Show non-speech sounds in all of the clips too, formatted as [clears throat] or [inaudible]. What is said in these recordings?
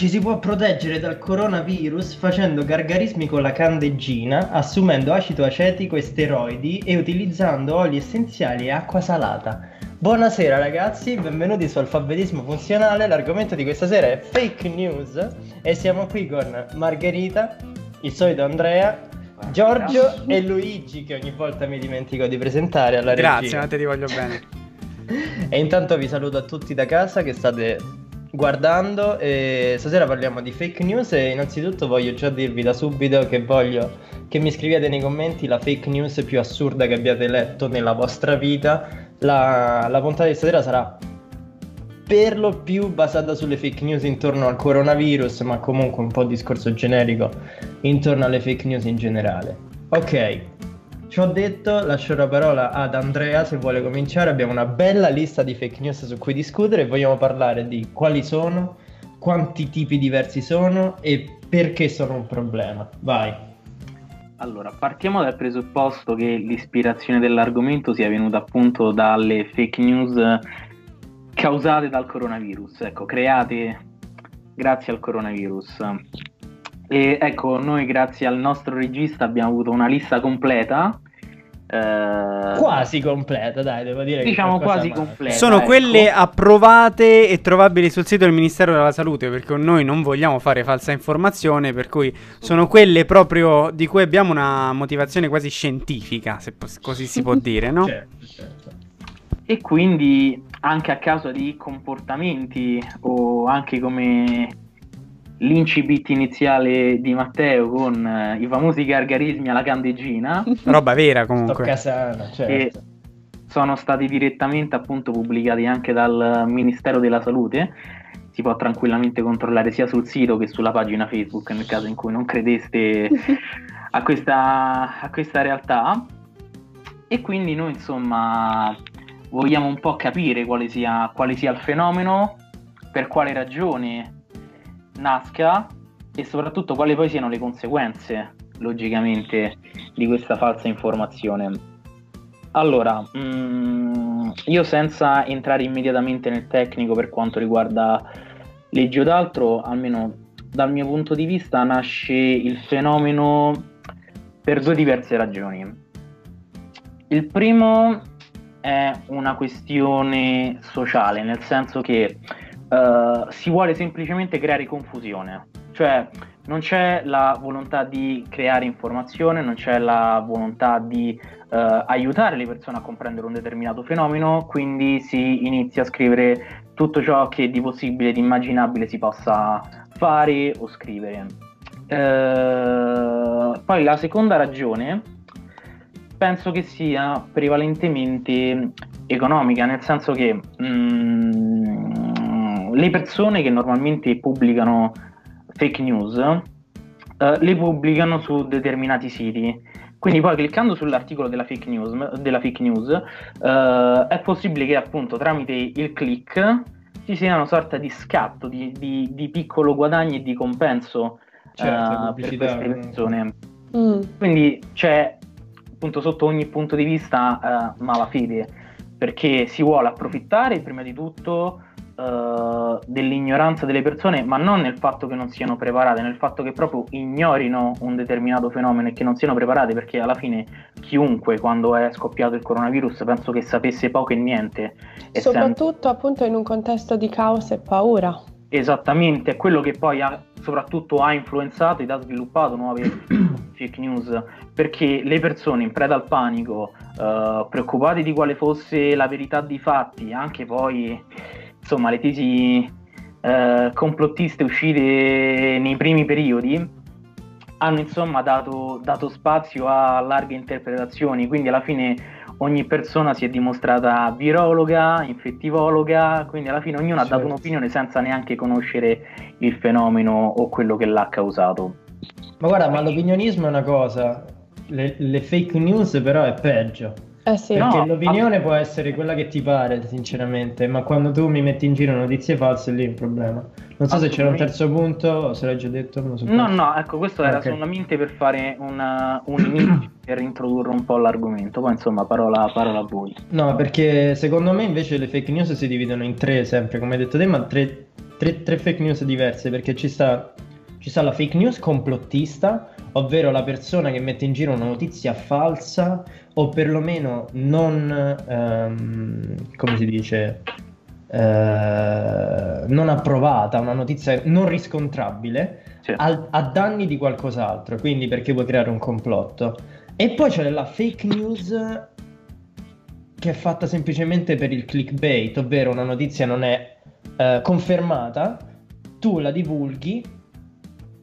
Ci si può proteggere dal coronavirus facendo gargarismi con la candeggina, assumendo acido acetico e steroidi e utilizzando oli essenziali e acqua salata. Buonasera ragazzi, benvenuti su Alfabetismo Funzionale. L'argomento di questa sera è fake news e siamo qui con Margherita, il solito Andrea, Giorgio e Luigi che ogni volta mi dimentico di presentare alla Grazie, regia. ma te ti voglio bene. [laughs] E intanto vi saluto a tutti da casa che state guardando e stasera parliamo di fake news e innanzitutto voglio già dirvi da subito che voglio che mi scriviate nei commenti la fake news più assurda che abbiate letto nella vostra vita. La, la puntata di stasera sarà per lo più basata sulle fake news intorno al coronavirus, ma comunque un po' discorso generico intorno alle fake news in generale. Ok, ci ho detto, lascio la parola ad Andrea se vuole cominciare. Abbiamo una bella lista di fake news su cui discutere e vogliamo parlare di quali sono, quanti tipi diversi sono e perché sono un problema. Vai. Allora, partiamo dal presupposto che l'ispirazione dell'argomento sia venuta appunto dalle fake news causate dal coronavirus, ecco, create grazie al coronavirus. E ecco, noi grazie al nostro regista abbiamo avuto una lista completa. eh, Quasi completa, dai, devo dire. che Diciamo quasi manca. completa. Sono ecco. quelle approvate e trovabili sul sito del Ministero della Salute perché noi non vogliamo fare falsa informazione, per cui sono quelle proprio di cui abbiamo una motivazione quasi scientifica, se così si può dire, no? Certo, certo. E quindi anche a causa di comportamenti o anche come l'incipit iniziale di Matteo con eh, i famosi gargarismi alla candeggina [laughs] Roba vera Sto comunque. casano, che certo. sono stati direttamente appunto pubblicati anche dal Ministero della Salute. Si può tranquillamente controllare sia sul sito che sulla pagina Facebook nel caso in cui non credeste [laughs] a questa, a questa realtà. E quindi noi insomma vogliamo un po' capire quale sia, quale sia il fenomeno, per quale ragione nasca e soprattutto quali poi siano le conseguenze, logicamente, di questa falsa informazione. Allora, mm, io senza entrare immediatamente nel tecnico per quanto riguarda leggi o d'altro, almeno dal mio punto di vista, nasce il fenomeno per due diverse ragioni. Il primo è una questione sociale, nel senso che eh, si vuole semplicemente creare confusione, cioè non c'è la volontà di creare informazione, non c'è la volontà di eh, aiutare le persone a comprendere un determinato fenomeno, quindi si inizia a scrivere tutto ciò che di possibile, di immaginabile si possa fare o scrivere. Eh, poi la seconda ragione penso che sia prevalentemente economica, nel senso che mm, le persone che normalmente pubblicano fake news eh, le pubblicano su determinati siti. Quindi poi cliccando sull'articolo della fake news, della fake news eh, è possibile che appunto tramite il click ci sia una sorta di scatto, di, di- di piccolo guadagno e di compenso Certo, eh, per queste comunque. persone. Mm. Quindi c'è appunto sotto ogni punto di vista eh, malafede, perché si vuole approfittare prima di tutto eh, dell'ignoranza delle persone, ma non nel fatto che non siano preparate, nel fatto che proprio ignorino un determinato fenomeno e che non siano preparate, perché alla fine chiunque quando è scoppiato il coronavirus penso che sapesse poco e niente. essendo- Soprattutto appunto in un contesto di caos e paura. Esattamente, è quello che poi ha, soprattutto ha influenzato ed ha sviluppato nuove [clears throat] fake news, perché le persone in preda al panico, eh, preoccupate di quale fosse la verità dei fatti, anche poi insomma le tesi eh, complottiste uscite nei primi periodi, hanno insomma dato, dato spazio a larghe interpretazioni, quindi alla fine ogni persona si è dimostrata virologa, infettivologa, quindi alla fine ognuno ha dato Certo. un'opinione senza neanche conoscere il fenomeno o quello che l'ha causato. Ma guarda, ma l'opinionismo è una cosa, le, le fake news però è peggio. Eh sì. No, Perché l'opinione ass- può essere quella che ti pare, sinceramente, ma quando tu mi metti in giro notizie false, lì è un problema. Non so se c'era un terzo punto, o se l'hai già detto, non so. No, no, ecco, questo era solamente per fare una- un inizio, [clears throat] per introdurre un po' l'argomento, poi insomma parola, parola a voi. No, perché secondo me invece le fake news si dividono in tre, sempre, come hai detto te, ma tre tre, tre fake news diverse perché ci sta, ci sta la fake news complottista, ovvero la persona che mette in giro una notizia falsa o perlomeno non, ehm, come si dice, eh, non approvata, una notizia non riscontrabile Sì. a, a danni di qualcos'altro, quindi perché vuoi creare un complotto. E poi c'è la fake news che è fatta semplicemente per il clickbait, ovvero una notizia non è eh, confermata, tu la divulghi,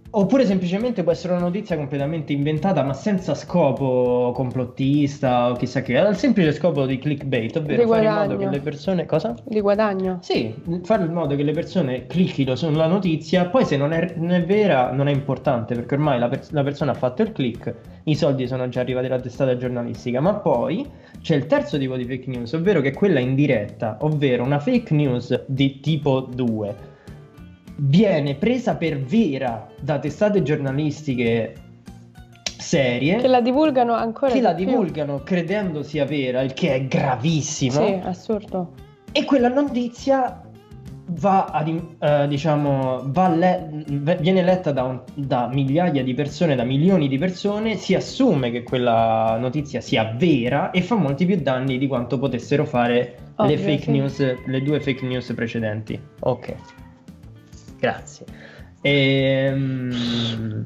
oppure semplicemente può essere una notizia completamente inventata ma senza scopo complottista o chissà che, ha il semplice scopo di clickbait, ovvero Di fare in modo che le persone... Cosa? Di guadagno. Sì, fare in modo che le persone clicchino sulla notizia, poi se non è, non è vera non è importante perché ormai la, pers- la persona ha fatto il click, i soldi sono già arrivati alla testata giornalistica, ma poi c'è il terzo tipo di fake news, ovvero che è quella indiretta, ovvero una fake news di tipo 2 viene presa per vera da testate giornalistiche serie Che la divulgano ancora che la più. divulgano credendo sia vera, il che è gravissimo. Sì, assurdo. E quella notizia va ad, eh, diciamo, va le- viene letta da, un- da migliaia di persone, da milioni di persone, si assume che quella notizia sia vera e fa molti più danni di quanto potessero fare Ovvio, le fake sì. news, le due fake news precedenti. Ok, grazie. Ehm,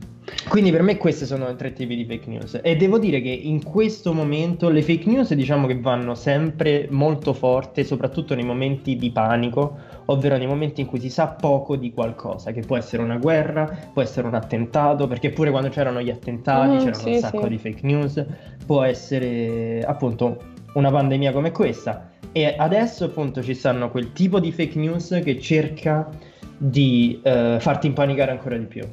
quindi per me questi sono i tre tipi di fake news e devo dire che in questo momento le fake news diciamo che vanno sempre molto forte, soprattutto nei momenti di panico, ovvero nei momenti in cui si sa poco di qualcosa, che può essere una guerra, può essere un attentato, perché pure quando c'erano gli attentati Mm, c'erano sì, un sacco sì. di fake news, può essere appunto una pandemia come questa. E adesso appunto ci stanno quel tipo di fake news che cerca di eh, farti impanicare ancora di più.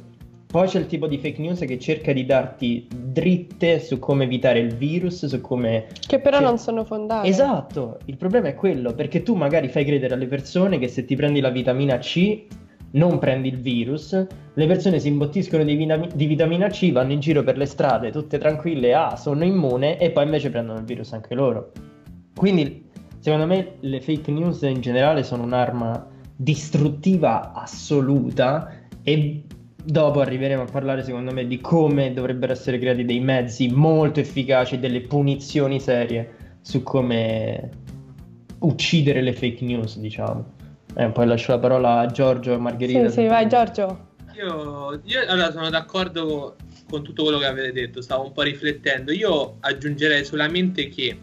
Poi c'è il tipo di fake news che cerca di darti dritte su come evitare il virus, su come... Che però Cioè- non sono fondate. Esatto, il problema è quello, perché tu magari fai credere alle persone che se ti prendi la vitamina C non prendi il virus, le persone si imbottiscono di, vitami- di vitamina C, vanno in giro per le strade tutte tranquille, ah, sono immune, e poi invece prendono il virus anche loro. Quindi, secondo me, le fake news in generale sono un'arma distruttiva assoluta e dopo arriveremo a parlare, secondo me, di come dovrebbero essere creati dei mezzi molto efficaci, delle punizioni serie su come uccidere le fake news, diciamo. Eh, poi lascio la parola a Giorgio e Margherita. Sì, sì, vai Giorgio. Io, io allora sono d'accordo con tutto quello che avete detto, stavo un po' riflettendo. Io aggiungerei solamente che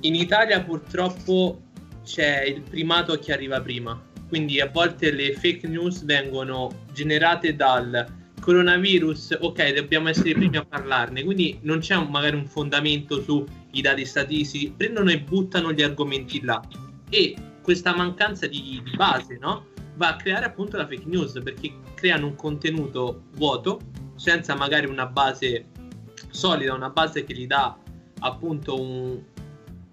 in Italia purtroppo c'è il primato a chi arriva prima. Quindi a volte le fake news vengono generate dal coronavirus, ok, dobbiamo essere i [clears throat] primi a parlarne, quindi non c'è un- magari un fondamento sui dati statistici, prendono e buttano gli argomenti là. E questa mancanza di, di base, no? Va a creare appunto la fake news perché creano un contenuto vuoto, senza magari una base solida, una base che gli dà appunto un-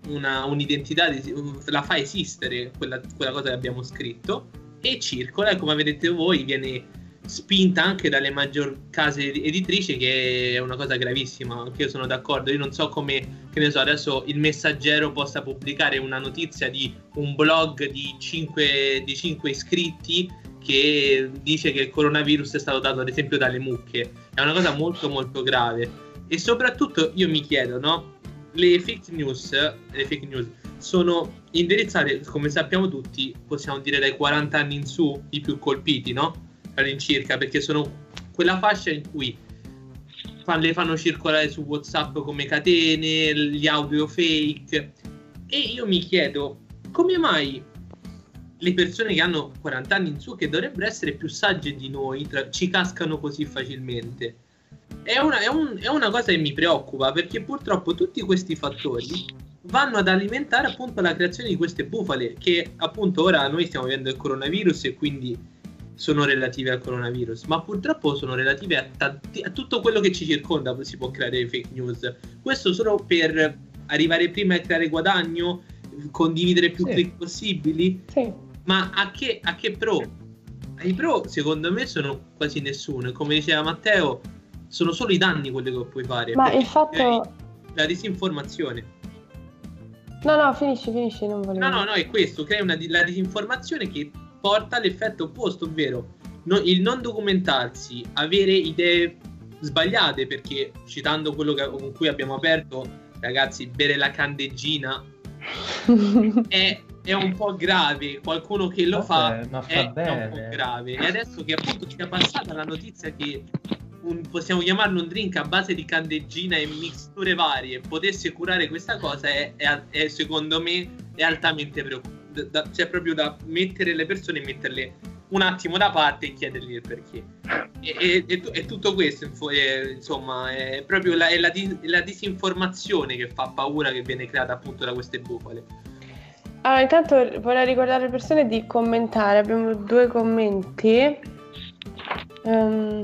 una- un'identità, di- la fa esistere quella, quella cosa che abbiamo scritto e circola e come avete detto voi viene spinta anche dalle maggior case editrici che è una cosa gravissima anche io sono d'accordo. Io non so come che ne so adesso il messaggero possa pubblicare una notizia di un blog di 5, di 5 iscritti che dice che il coronavirus è stato dato ad esempio dalle mucche. È una cosa molto molto grave. E soprattutto io mi chiedo no le fake news le fake news sono indirizzate come sappiamo tutti possiamo dire dai 40 anni in su i più colpiti no all'incirca perché sono quella fascia in cui fa- le fanno circolare su WhatsApp come catene, gli audio fake. E io mi chiedo come mai le persone che hanno 40 anni in su, che dovrebbero essere più sagge di noi, tra- ci cascano così facilmente. È una, è un- è una cosa che mi preoccupa perché purtroppo tutti questi fattori vanno ad alimentare appunto la creazione di queste bufale che appunto ora noi stiamo vivendo il coronavirus e quindi sono relative al coronavirus, ma purtroppo sono relative a, tanti- a tutto quello che ci circonda, si può creare fake news. Questo solo per arrivare prima e creare guadagno, condividere più Sì. click possibili, Sì. ma a che, a che pro? I pro secondo me sono quasi nessuno, e come diceva Matteo, sono solo i danni quelli che puoi fare. Ma il fatto... La disinformazione. No, no, finisci, finisci, non volevo... No, no, no, è questo, crea una, la disinformazione che porta all'effetto opposto, ovvero no- il non documentarsi, avere idee sbagliate, perché citando quello che- con cui abbiamo aperto, ragazzi, bere la candeggina [laughs] è, è un po' grave. Qualcuno che lo Vabbè, fa ma fa è, è un po' grave. E adesso che appunto sia passata la notizia che un- possiamo chiamarlo un drink a base di candeggina e mixture varie potesse curare questa cosa è, è- è, secondo me è altamente preoccupante. C'è proprio da mettere le persone e metterle un attimo da parte e chiedergli il perché. E, tu- tutto questo, è, insomma, è proprio la, è la di- la disinformazione che fa paura che viene creata appunto da queste bufale. Allora, intanto vorrei ricordare alle persone di commentare. Abbiamo due commenti. Ehm,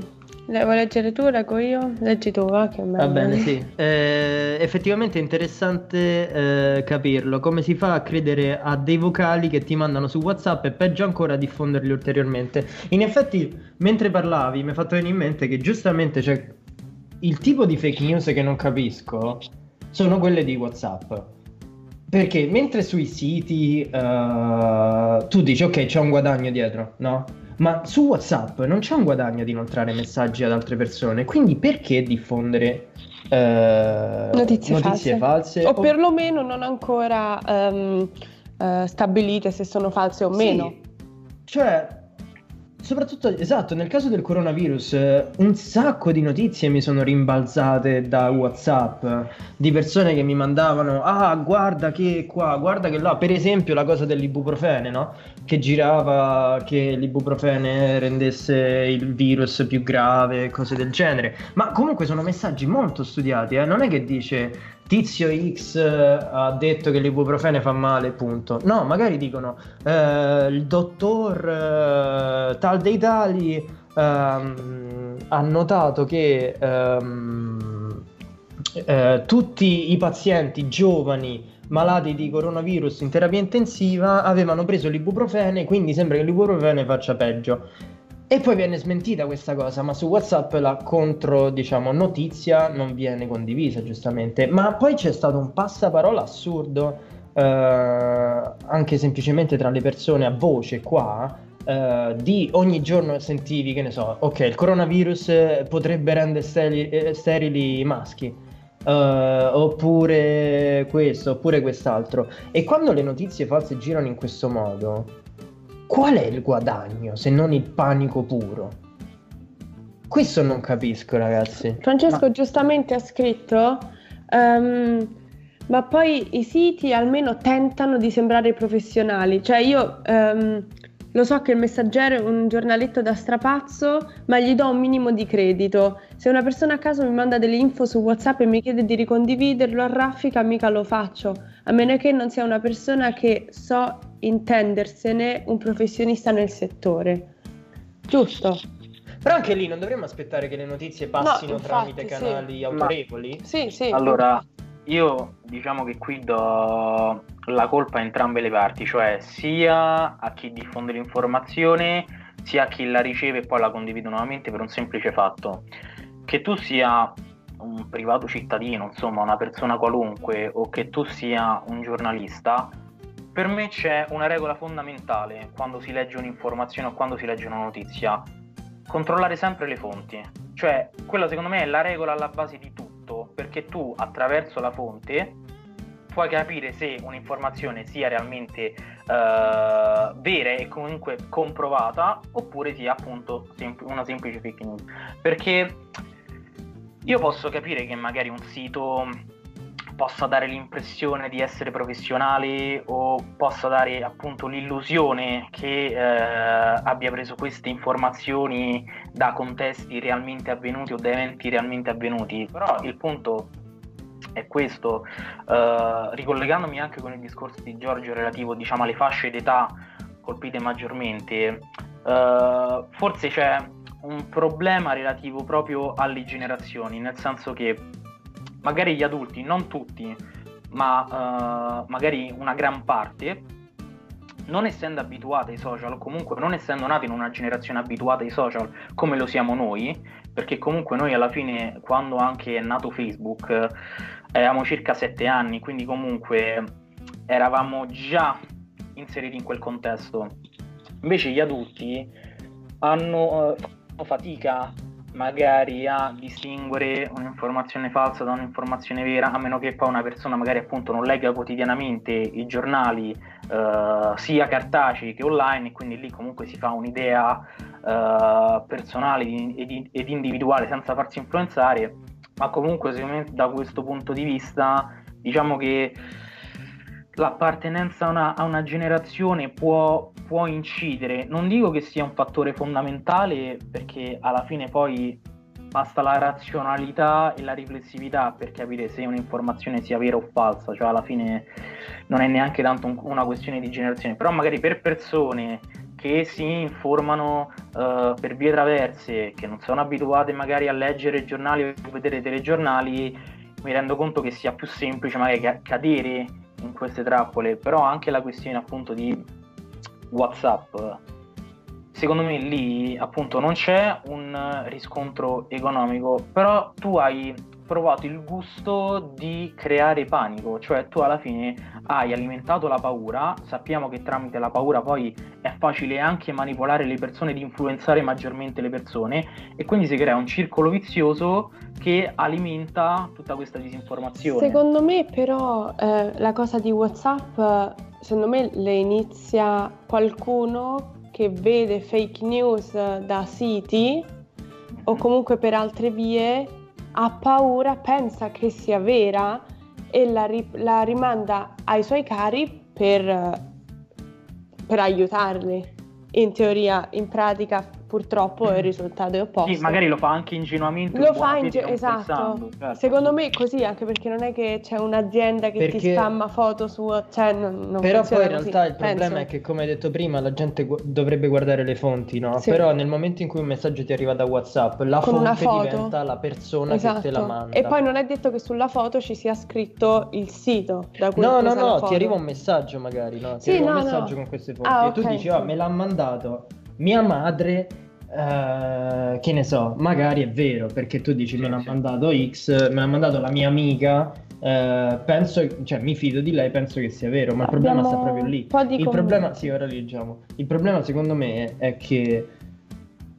le- vuoi leggere tu? Leggo io? Leggi tu, va? Che Va meglio. bene, sì. [laughs] Eh, effettivamente è interessante eh, capirlo. Come si fa a credere a dei vocali che ti mandano su WhatsApp e peggio ancora a diffonderli ulteriormente? In effetti, mentre parlavi, mi è fatto venire in mente che giustamente c'è il tipo di fake news che non capisco sono quelle di WhatsApp. Perché mentre sui siti eh, tu dici ok c'è un guadagno dietro, no? Ma su WhatsApp non c'è un guadagno di inoltrare messaggi ad altre persone, quindi perché diffondere eh, Notizie false. O O- perlomeno non ancora ehm, eh, stabilite se sono false o Sì, meno. Cioè, soprattutto, esatto, nel caso del coronavirus, eh, un sacco di notizie mi sono rimbalzate da WhatsApp di persone che mi mandavano, ah, guarda che qua, guarda che là, per esempio la cosa dell'ibuprofene, no? Che girava che l'ibuprofene rendesse il virus più grave, cose del genere. Ma comunque sono messaggi molto studiati, eh? Non è che dice Tizio X eh, ha detto che l'ibuprofene fa male, punto. No, magari dicono eh, il dottor eh, tal dei tali ehm, ha notato che ehm, eh, tutti i pazienti giovani malati di coronavirus in terapia intensiva avevano preso l'ibuprofene, quindi sembra che l'ibuprofene faccia peggio. E poi viene smentita questa cosa, ma su WhatsApp la contro, diciamo, notizia non viene condivisa, giustamente. Ma poi c'è stato un passaparola assurdo, eh, anche semplicemente tra le persone a voce qua, eh, di ogni giorno sentivi, che ne so, ok, il coronavirus potrebbe rendere steli- eh, sterili i maschi. eh, oppure questo, oppure quest'altro. E quando le notizie false girano in questo modo, qual è il guadagno se non il panico puro? Questo non capisco, ragazzi. Francesco Ma- giustamente ha scritto, ehm, ma poi i siti almeno tentano di sembrare professionali. Cioè io ehm, lo so che il messaggero è un giornaletto da strapazzo, ma gli do un minimo di credito. Se una persona a caso mi manda delle info su WhatsApp e mi chiede di ricondividerlo a raffica, mica lo faccio, a meno che non sia una persona che so intendersene un professionista nel settore. Giusto? Però anche lì non dovremmo aspettare che le notizie passino No, infatti, tramite sì. canali autorevoli? Sì, sì. Allora, io diciamo che qui do la colpa a entrambe le parti, cioè sia a chi diffonde l'informazione, sia a chi la riceve e poi la condivide nuovamente per un semplice fatto. Che tu sia un privato cittadino, insomma, una persona qualunque, o che tu sia un giornalista, per me c'è una regola fondamentale quando si legge un'informazione o quando si legge una notizia. Controllare sempre le fonti. Cioè, quella secondo me è la regola alla base di tutto, perché tu attraverso la fonte puoi capire se un'informazione sia realmente eh, vera e comunque comprovata oppure sia appunto sem- una semplice fake news. Perché io posso capire che magari un sito possa dare l'impressione di essere professionale o possa dare appunto l'illusione che eh, abbia preso queste informazioni da contesti realmente avvenuti o da eventi realmente avvenuti. Però il punto è questo, eh, ricollegandomi anche con il discorso di Giorgio relativo diciamo alle fasce d'età colpite maggiormente, eh, forse c'è un problema relativo proprio alle generazioni, nel senso che magari gli adulti, non tutti, ma eh, magari una gran parte, non essendo abituati ai social, comunque non essendo nati in una generazione abituata ai social come lo siamo noi, perché comunque noi alla fine, quando anche è nato Facebook, avevamo circa sette anni, quindi comunque eravamo già inseriti in quel contesto. Invece gli adulti hanno, eh, fatica magari a distinguere un'informazione falsa da un'informazione vera, a meno che poi una persona magari appunto non legga quotidianamente i giornali eh, sia cartacei che online, e quindi lì comunque si fa un'idea eh, personale ed, individuale senza farsi influenzare, ma comunque secondo me da questo punto di vista diciamo che l'appartenenza a una, a una generazione può, può, incidere. Non dico che sia un fattore fondamentale perché alla fine poi basta la razionalità e la riflessività per capire se un'informazione sia vera o falsa, cioè alla fine non è neanche tanto un, una questione di generazione, però magari per persone che si informano uh, per vie traverse, che non sono abituate magari a leggere giornali o vedere telegiornali, mi rendo conto che sia più semplice magari cadere in queste trappole, però anche la questione appunto di WhatsApp, secondo me lì appunto non c'è un riscontro economico, però tu hai provato il gusto di creare panico, cioè tu alla fine hai alimentato la paura, sappiamo che tramite la paura poi è facile anche manipolare le persone, di influenzare maggiormente le persone e quindi si crea un circolo vizioso che alimenta tutta questa disinformazione. Secondo me però eh, la cosa di Whatsapp, secondo me le inizia qualcuno che vede fake news da siti o comunque per altre vie ha paura, pensa che sia vera e la, ri- la rimanda ai suoi cari per, per aiutarli. In teoria, in pratica purtroppo il risultato è opposto. Sì, magari lo fa anche ingenuamente. Lo fa inge- esatto. Certo. Secondo me così, anche perché non è che c'è un'azienda che perché... ti spamma foto su, cioè non, non Però poi in realtà così, il problema penso. è che come hai detto prima, la gente gu- dovrebbe guardare le fonti, no? Sì. Però nel momento in cui un messaggio ti arriva da WhatsApp, la Con fonte diventa la persona esatto. che te la esatto. manda. E poi non è detto che sulla foto ci sia scritto il sito da cui No, no, no, ti arriva un messaggio magari, no? Ti sì, arriva no, un messaggio no. con queste fonti ah, e tu okay, dici "Oh, me l'ha mandato mia madre Uh, che ne so, magari è vero perché tu dici me l'ha mandato X, me l'ha mandato la mia amica. Uh, penso, cioè mi fido di lei, penso che sia vero, ma il problema sta proprio lì. Il problema, sì, ora leggiamo. Il problema secondo me è che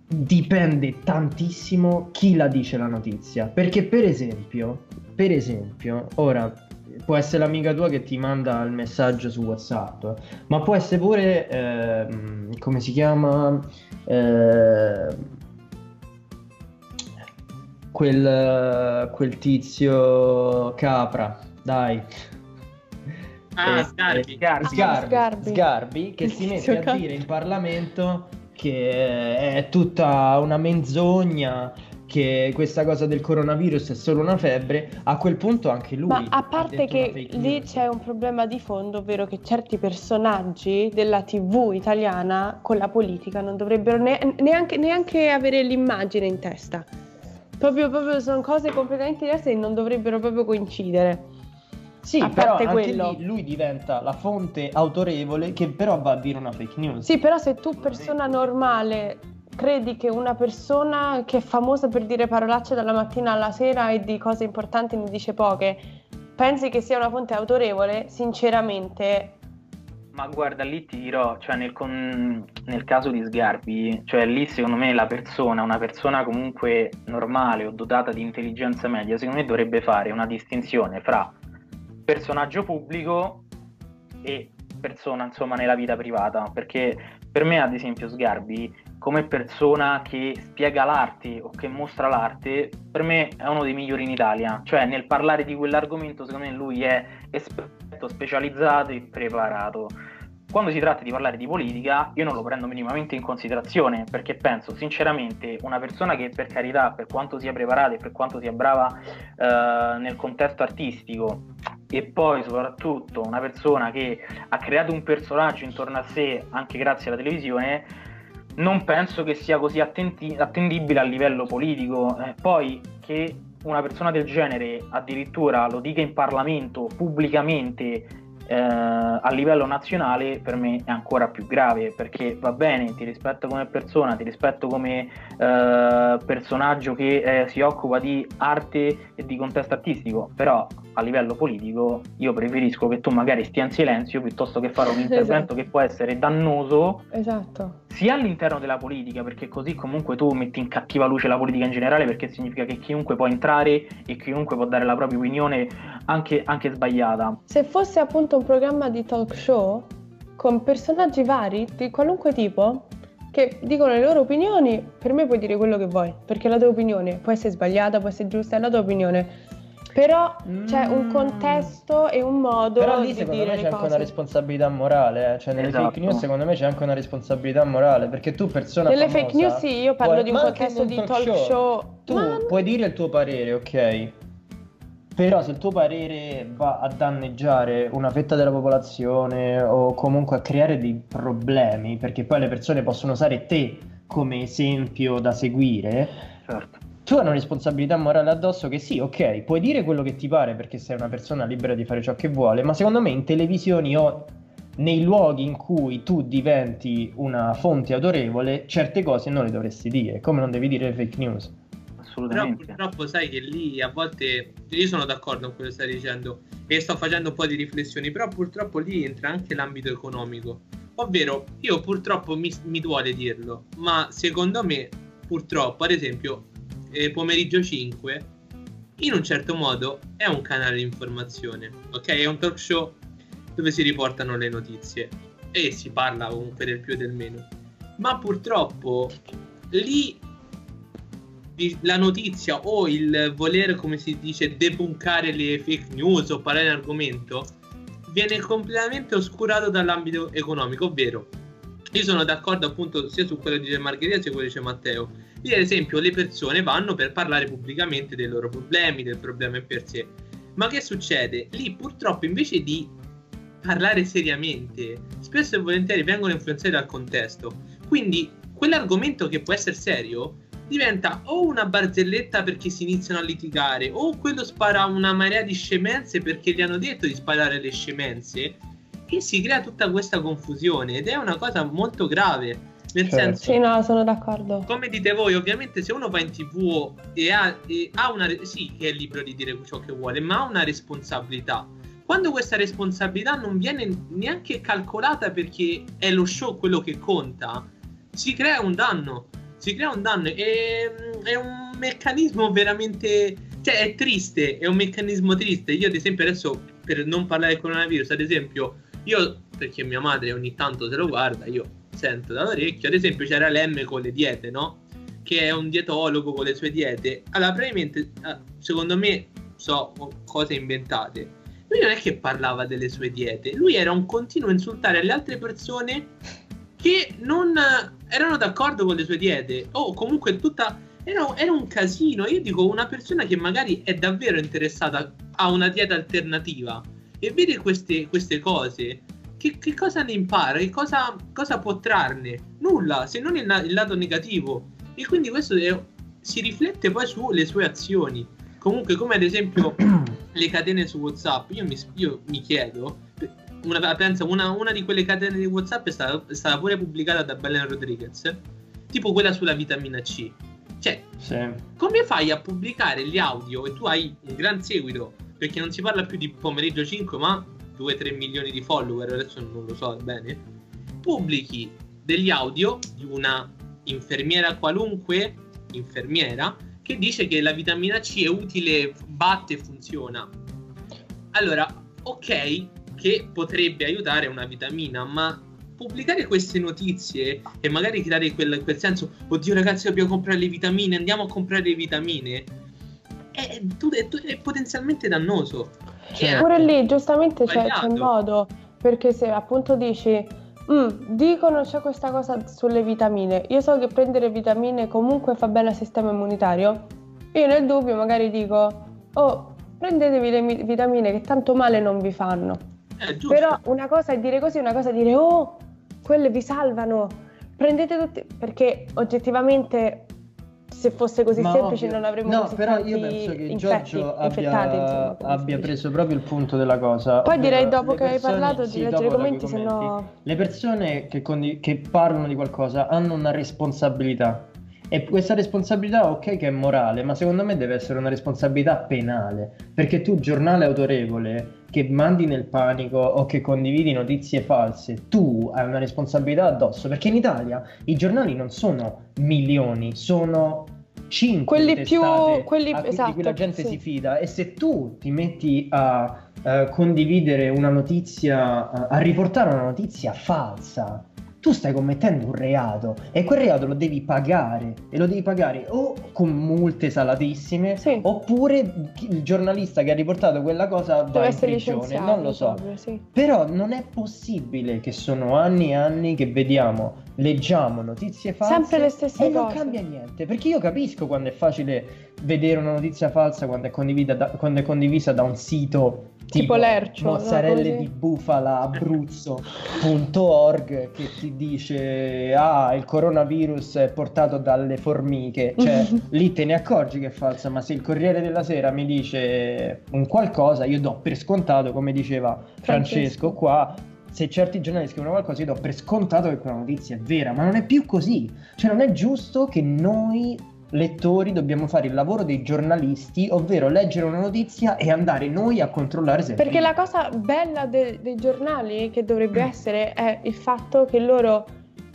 dipende tantissimo chi la dice la notizia. Perché per esempio, per esempio, ora può essere l'amica tua che ti manda il messaggio su WhatsApp, ma può essere pure, eh, come si chiama, eh, quel, quel tizio capra, dai. Ah, eh, Sgarbi. Sgarbi. Sgarbi, Sgarbi. Sgarbi che si mette a dire in Parlamento che è tutta una menzogna che questa cosa del coronavirus è solo una febbre, a quel punto anche lui. Ma a parte che lì c'è un problema di fondo, ovvero che certi personaggi della TV italiana con la politica non dovrebbero ne- neanche, neanche, avere l'immagine in testa. Proprio, proprio sono cose completamente diverse e non dovrebbero proprio coincidere. Sì, a però anche quello. lì lui diventa la fonte autorevole che però va a dire una fake news. Sì, però se tu persona normale credi che una persona che è famosa per dire parolacce dalla mattina alla sera e di cose importanti ne dice poche, pensi che sia una fonte autorevole? Sinceramente ma guarda, lì ti dirò, cioè nel, con, nel, caso di Sgarbi, cioè lì secondo me la persona, una persona comunque normale o dotata di intelligenza media, secondo me dovrebbe fare una distinzione fra personaggio pubblico e persona, insomma, nella vita privata, perché per me, ad esempio, Sgarbi come persona che spiega l'arte o che mostra l'arte, per me è uno dei migliori in Italia. Cioè, nel parlare di quell'argomento, secondo me lui è esperto, specializzato e preparato. Quando si tratta di parlare di politica, io non lo prendo minimamente in considerazione, perché penso sinceramente una persona che per carità, per quanto sia preparata e per quanto sia brava eh, nel contesto artistico, e poi soprattutto una persona che ha creato un personaggio intorno a sé anche grazie alla televisione, non penso che sia così attenti- attendibile a livello politico. Eh, poi che una persona del genere addirittura lo dica in Parlamento pubblicamente eh, a livello nazionale per me è ancora più grave perché va bene, ti rispetto come persona, ti rispetto come eh, personaggio che eh, si occupa di arte e di contesto artistico, però a livello politico io preferisco che tu magari stia in silenzio piuttosto che fare un [laughs] intervento Esatto. che può essere dannoso Esatto. sia all'interno della politica, perché così comunque tu metti in cattiva luce la politica in generale, perché significa che chiunque può entrare e chiunque può dare la propria opinione anche, anche sbagliata. Se fosse appunto un programma di talk show con personaggi vari di qualunque tipo che dicono le loro opinioni, per me puoi dire quello che vuoi, perché la tua opinione può essere sbagliata, può essere giusta, è la tua opinione. Però c'è un Mm. contesto e un modo Però lì di secondo dire me c'è anche cose. una responsabilità morale, eh. cioè nelle Esatto. fake news secondo me c'è anche una responsabilità morale, perché tu persona Nelle famosa fake news sì, io parlo puoi- di un anche contesto di talk show. Tu Ma- puoi dire il tuo parere, ok? Però se il tuo parere va a danneggiare una fetta della popolazione o comunque a creare dei problemi, perché poi le persone possono usare te come esempio da seguire, Certo. Tu hai una responsabilità morale addosso che sì, ok, puoi dire quello che ti pare perché sei una persona libera di fare ciò che vuole, ma secondo me in televisioni o nei luoghi in cui tu diventi una fonte autorevole, certe cose non le dovresti dire, come non devi dire le fake news. Però Assolutamente. purtroppo sai che lì a volte io sono d'accordo con quello che stai dicendo e sto facendo un po' di riflessioni, però purtroppo lì entra anche l'ambito economico. Ovvero, io purtroppo mi, mi duole dirlo, ma secondo me, purtroppo, ad esempio, eh, pomeriggio 5, in un certo modo è un canale di informazione, ok? È un talk show dove si riportano le notizie e si parla comunque del più e del meno. Ma purtroppo lì la notizia o il voler, come si dice, debunkare le fake news o parlare di argomento viene completamente oscurato dall'ambito economico, ovvero io sono d'accordo appunto sia su quello che dice Margherita sia su quello che dice Matteo. Lì ad esempio le persone vanno per parlare pubblicamente dei loro problemi, del problema in per sé. Ma che succede? Lì purtroppo invece di parlare seriamente, spesso e volentieri vengono influenzati dal contesto. Quindi quell'argomento che può essere serio diventa o una barzelletta perché si iniziano a litigare, o quello spara una marea di scemenze perché gli hanno detto di sparare le scemenze, e si crea tutta questa confusione ed è una cosa molto grave. Nel Certo. senso, Sì, no, sono d'accordo. come dite voi, ovviamente se uno va in tv e ha, e ha una... sì, che è libero di dire ciò che vuole, ma ha una responsabilità. Quando questa responsabilità non viene neanche calcolata perché è lo show quello che conta, si crea un danno. Si crea un danno e mm, è un meccanismo veramente... Cioè è triste, è un meccanismo triste. Io ad esempio adesso, per non parlare del coronavirus, ad esempio, io, perché mia madre ogni tanto se lo guarda, io sento dall'orecchio, ad esempio c'era l'M con le diete, no? Che è un dietologo con le sue diete. Allora, probabilmente, eh, secondo me, so cose inventate. Lui non è che parlava delle sue diete, lui era un continuo insultare le altre persone che non eh, erano d'accordo con le sue diete. O comunque tutta... Era, era un casino. Io dico, una persona che magari è davvero interessata a una dieta alternativa e vede queste, queste cose, che, che cosa ne impara? Che cosa, cosa può trarne? Nulla, se non il, na- il lato negativo. E quindi questo è- si riflette poi sulle sue azioni. Comunque, come ad esempio [clears throat] le catene su WhatsApp, io mi, io mi chiedo, una, penso, una, una di quelle catene di WhatsApp è stata, è stata pure pubblicata da Belen Rodriguez, tipo quella sulla vitamina C. Cioè, Sì. come fai a pubblicare gli audio e tu hai un gran seguito? Perché non si parla più di pomeriggio 5, ma 2-3 milioni di follower, adesso non lo so bene. Pubblichi degli audio di una infermiera qualunque, infermiera, che dice che la vitamina C è utile, batte e funziona. Allora, ok che potrebbe aiutare una vitamina, ma pubblicare queste notizie e magari creare quel, quel senso, oddio ragazzi dobbiamo comprare le vitamine, andiamo a comprare le vitamine, è, è- è potenzialmente dannoso. Cioè, Eh, Pure lì, giustamente c'è, c'è modo, perché se appunto dici, "Mm, dicono c'è questa cosa sulle vitamine, io so che prendere vitamine comunque fa bene al sistema immunitario, io nel dubbio magari dico, oh, prendetevi le mi- vitamine che tanto male non vi fanno. Giusto. Però una cosa è dire così, una cosa è dire, oh, quelle vi salvano, prendete tutti, perché oggettivamente se fosse così Ma semplice ovvio. non avremmo No, così però tanti io penso che infetti, Giorgio abbia, insomma, abbia preso proprio il punto della cosa. Poi direi dopo che hai persone- parlato di sì, leggere i commenti, se no- Le persone che, condi- che parlano di qualcosa hanno una responsabilità. E questa responsabilità, ok, che è morale, ma secondo me deve essere una responsabilità penale. Perché tu, giornale autorevole, che mandi nel panico o che condividi notizie false, tu hai una responsabilità addosso. Perché in Italia i giornali non sono milioni, sono 5 Quelli più- quelli- di cui esatto, la gente sì. si fida. E se tu ti metti a eh, condividere una notizia, a- a riportare una notizia falsa, tu stai commettendo un reato e quel reato lo devi pagare e lo devi pagare o con multe salatissime Sì. oppure il giornalista che ha riportato quella cosa va in prigione, non lo so. proprio, sì. Però non è possibile che sono anni e anni che vediamo, leggiamo notizie false Sempre le stesse e non cose. cambia niente. Perché io capisco quando è facile vedere una notizia falsa quando è, da, quando è condivisa da un sito Tipo Lercio, no? mozzarelle di bufala Abruzzo.org che ti dice ah il coronavirus è portato dalle formiche cioè [laughs] lì te ne accorgi che è falsa ma se il Corriere della Sera mi dice un qualcosa io do per scontato come diceva Francesco, Francesco. qua se certi giornali scrivono qualcosa io do per scontato che quella notizia è vera ma non è più così cioè non è giusto che noi lettori dobbiamo fare il lavoro dei giornalisti ovvero leggere una notizia e andare noi a controllare se Perché la cosa bella de- dei giornali che dovrebbe Mm. essere è il fatto che loro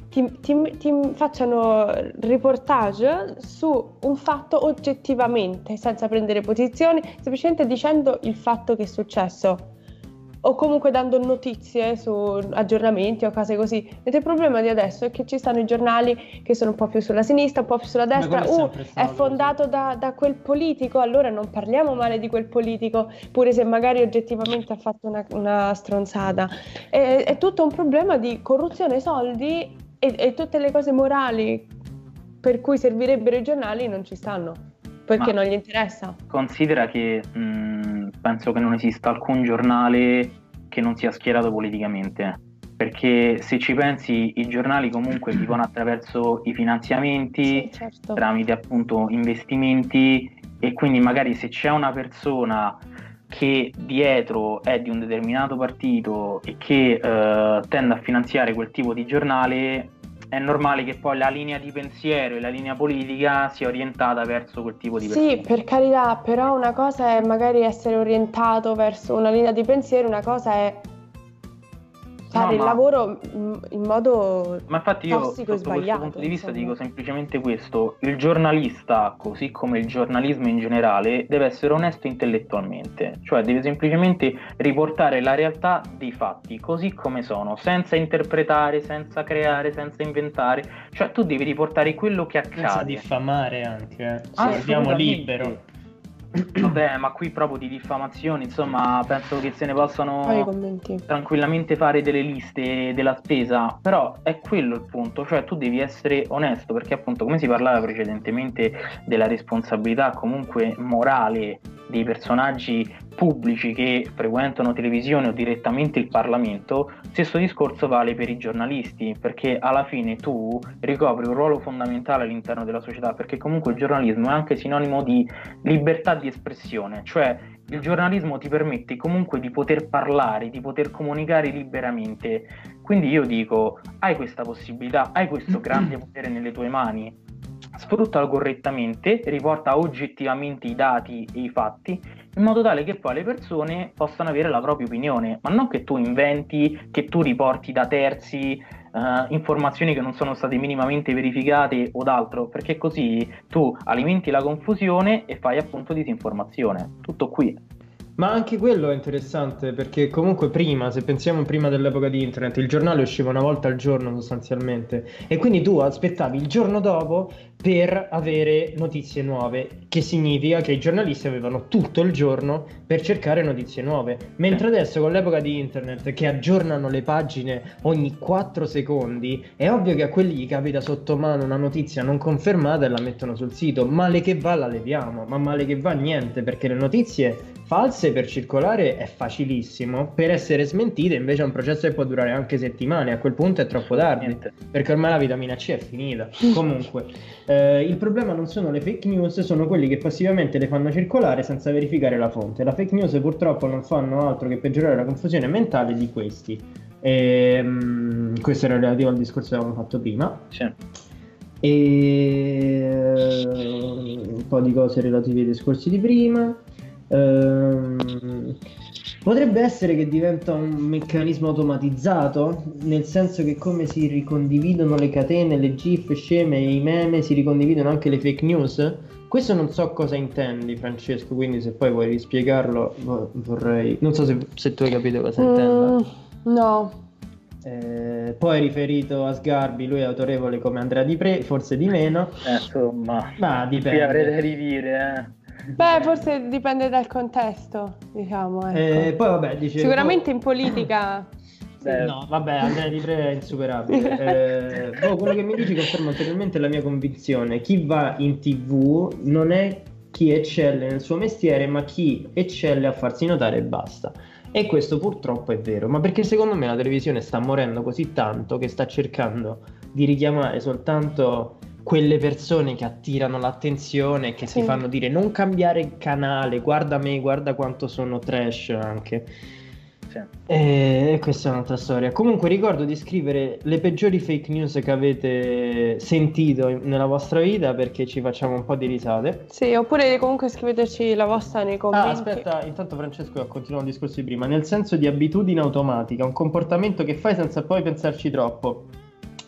ti, ti- ti facciano reportage su un fatto oggettivamente, senza prendere posizioni, semplicemente dicendo il fatto che è successo. O comunque dando notizie su aggiornamenti o cose così. Mentre il problema di adesso è che ci stanno i giornali che sono un po' più sulla sinistra, un po' più sulla destra. è Uh, è fondato da, da quel politico, allora non parliamo male di quel politico, pure se magari oggettivamente ha fatto una, una stronzata. È, è tutto un problema di corruzione, soldi e, e tutte le cose morali per cui servirebbero i giornali non ci stanno, perché Ma- non gli interessa. Considera che mh, penso che non esista alcun giornale che non sia schierato politicamente. Perché se ci pensi, i giornali comunque vivono attraverso i finanziamenti, Sì, certo. tramite appunto investimenti e quindi magari se c'è una persona che dietro è di un determinato partito e che eh, tende a finanziare quel tipo di giornale, è normale che poi la linea di pensiero e la linea politica sia orientata verso quel tipo di persone. Sì, per carità, però una cosa è magari essere orientato verso una linea di pensiero, una cosa è fare No, il ma- lavoro in, in modo Ma infatti io tossico e sotto questo punto di vista insomma. dico semplicemente questo, il giornalista, così come il giornalismo in generale, deve essere onesto intellettualmente, cioè deve semplicemente riportare la realtà dei fatti, così come sono, senza interpretare, senza creare, senza inventare, cioè tu devi riportare quello che senza accade. diffamare anche eh. Ah, Se assolutamente. libero Vabbè, ma qui proprio di diffamazioni, insomma, penso che se ne possano commenti. tranquillamente fare delle liste della spesa, però è quello il punto, cioè tu devi essere onesto perché appunto come si parlava precedentemente della responsabilità comunque morale dei personaggi pubblici che frequentano televisione o direttamente il Parlamento, stesso discorso vale per i giornalisti, perché alla fine tu ricopri un ruolo fondamentale all'interno della società, perché comunque il giornalismo è anche sinonimo di libertà di espressione, cioè il giornalismo ti permette comunque di poter parlare, di poter comunicare liberamente. Quindi io dico, hai questa possibilità, hai questo [clears throat] grande potere nelle tue mani, sfruttalo correttamente, riporta oggettivamente i dati e i fatti, in modo tale che poi le persone possano avere la propria opinione, ma non che tu inventi, che tu riporti da terzi eh, informazioni che non sono state minimamente verificate o d'altro, perché così tu alimenti la confusione e fai appunto disinformazione. Tutto qui. Ma anche quello è interessante perché comunque prima, se pensiamo prima dell'epoca di internet, il giornale usciva una volta al giorno sostanzialmente e quindi tu aspettavi il giorno dopo per avere notizie nuove, che significa che i giornalisti avevano tutto il giorno per cercare notizie nuove. Mentre adesso con l'epoca di internet che aggiornano le pagine ogni 4 secondi, è ovvio che a quelli gli capita sotto mano una notizia non confermata e la mettono sul sito. Male che va la leviamo, ma male che va niente, perché le notizie false per circolare è facilissimo, per essere smentite invece è un processo che può durare anche settimane, a quel punto è troppo tardi, perché ormai la vitamina C è finita. Comunque, eh, Eh, il problema non sono le fake news, sono quelli che passivamente le fanno circolare senza verificare la fonte. La fake news purtroppo non fanno altro che peggiorare la confusione mentale di questi. E, um, questo era relativo al discorso che avevamo fatto prima. Sì. E un po' di cose relative ai discorsi di prima. Ehm, potrebbe essere che diventa un meccanismo automatizzato, nel senso che come si ricondividono le catene, le GIF sceme e i meme, si ricondividono anche le fake news? Questo non so cosa intendi, Francesco, quindi se poi vuoi rispiegarlo vorrei... Non so se, se tu hai capito cosa mm, intenda. No. Eh, poi riferito a Sgarbi, lui è autorevole come Andrea Di Pre, forse di meno. Eh, insomma, ma dipende. Qui avrete da ridire, eh. Beh, forse dipende dal contesto, diciamo. Ecco. Eh, poi vabbè, dicevo... Sicuramente in politica... [laughs] No, vabbè, Andrea Di Pre è insuperabile. [laughs] eh, oh, quello che mi dici conferma ulteriormente la mia convinzione. Chi va in tv non è chi eccelle nel suo mestiere, ma chi eccelle a farsi notare e basta. E questo purtroppo è vero, ma perché secondo me la televisione sta morendo così tanto che sta cercando di richiamare soltanto quelle persone che attirano l'attenzione, che sì. si fanno dire non cambiare canale, guarda me, guarda quanto sono trash anche. Sì. E questa è un'altra storia. Comunque ricordo di scrivere le peggiori fake news che avete sentito nella vostra vita perché ci facciamo un po' di risate. Sì, oppure comunque scriveteci la vostra nei commenti. Ah, aspetta, intanto Francesco continua il discorso di prima, nel senso di abitudine automatica, un comportamento che fai senza poi pensarci troppo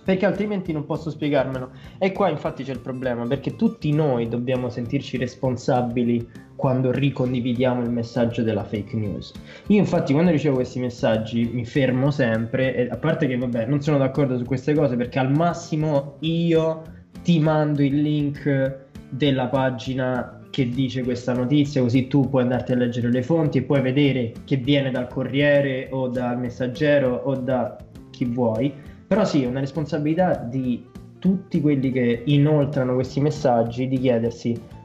perché altrimenti non posso spiegarmelo. E qua infatti c'è il problema, perché tutti noi dobbiamo sentirci responsabili quando ricondividiamo il messaggio della fake news. Io infatti quando ricevo questi messaggi mi fermo sempre, e a parte che vabbè non sono d'accordo su queste cose perché al massimo io ti mando il link della pagina che dice questa notizia, così tu puoi andarti a leggere le fonti e puoi vedere che viene dal Corriere o dal Messaggero o da chi vuoi però sì, è una responsabilità di tutti quelli che inoltrano questi messaggi di chiedersi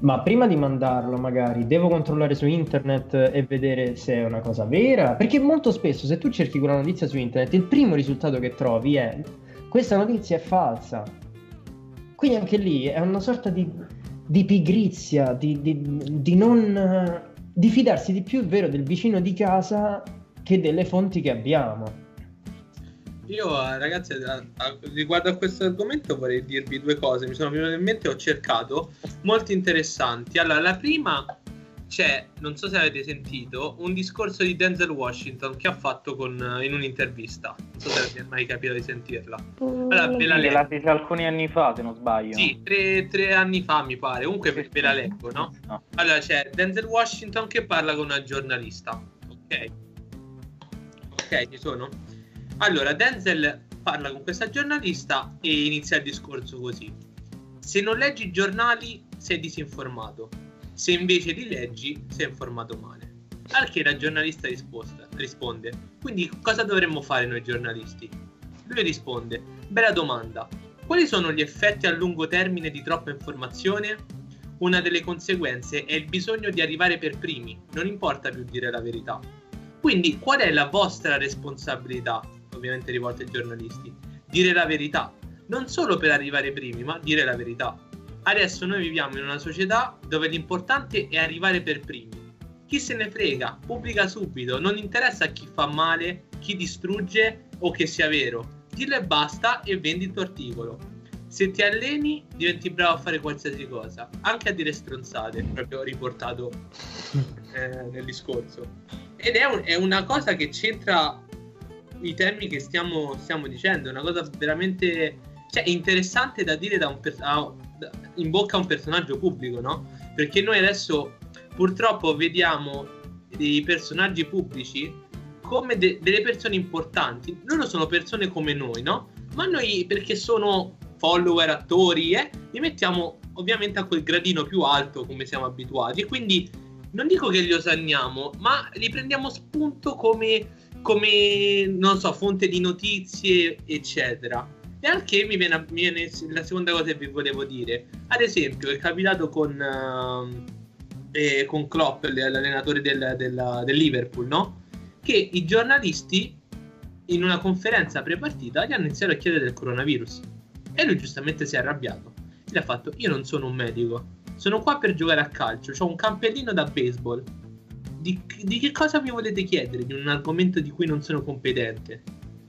ma prima di mandarlo magari devo controllare su internet e vedere se è una cosa vera? Perché molto spesso se tu cerchi quella notizia su internet il primo risultato che trovi è questa notizia è falsa. Quindi anche lì è una sorta di, di pigrizia di, di, di non di fidarsi di più è vero del vicino di casa che delle fonti che abbiamo io ragazzi, a, a, riguardo a questo argomento vorrei dirvi due cose, mi sono venute in mente, ho cercato, molto interessanti. Allora, la prima c'è, non so se avete sentito, un discorso di Denzel Washington che ha fatto con, in un'intervista. Non so se avete mai capito di sentirla. Allora, ve la leggo. L'ha fece alcuni anni fa, se non sbaglio. Sì, tre, tre anni fa mi pare. Comunque ve, ve la leggo, no? no? Allora c'è Denzel Washington che parla con una giornalista. Ok? Ok, ci sono? Allora, Denzel parla con questa giornalista e inizia il discorso così. Se non leggi i giornali sei disinformato, se invece li leggi sei informato male. Al che la giornalista risposta, risponde, quindi cosa dovremmo fare noi giornalisti? Lui risponde, bella domanda, quali sono gli effetti a lungo termine di troppa informazione? Una delle conseguenze è il bisogno di arrivare per primi, non importa più dire la verità. Quindi qual è la vostra responsabilità? Ovviamente rivolte ai giornalisti, dire la verità, non solo per arrivare primi, ma dire la verità. Adesso noi viviamo in una società dove l'importante è arrivare per primi. Chi se ne frega, pubblica subito, non interessa chi fa male, chi distrugge o che sia vero. Dillo e basta e vendi il tuo articolo. Se ti alleni diventi bravo a fare qualsiasi cosa, anche a dire stronzate, proprio riportato [laughs] eh, nel discorso. Ed è, un, è una cosa che c'entra i temi che stiamo, stiamo dicendo. È una cosa veramente cioè, interessante da dire da per- a, da, in bocca a un personaggio pubblico, no? Perché noi adesso purtroppo vediamo dei personaggi pubblici come de- delle persone importanti. Loro sono persone come noi, no? Ma noi, perché sono follower, attori, eh, li mettiamo ovviamente a quel gradino più alto come siamo abituati. E quindi non dico che li osanniamo, ma li prendiamo spunto come come, non so, fonte di notizie, eccetera. E anche mi viene, mi viene, la seconda cosa che vi volevo dire. Ad esempio, è capitato con, uh, eh, con Klopp, l'allenatore del, del, del, Liverpool, no? Che i giornalisti in una conferenza pre-partita gli hanno iniziato a chiedere del coronavirus. E lui giustamente si è arrabbiato. Lui ha fatto: Io non sono un medico, sono qua per giocare a calcio, ho un campellino da baseball. Di, di, che cosa mi volete chiedere di un argomento di cui non sono competente?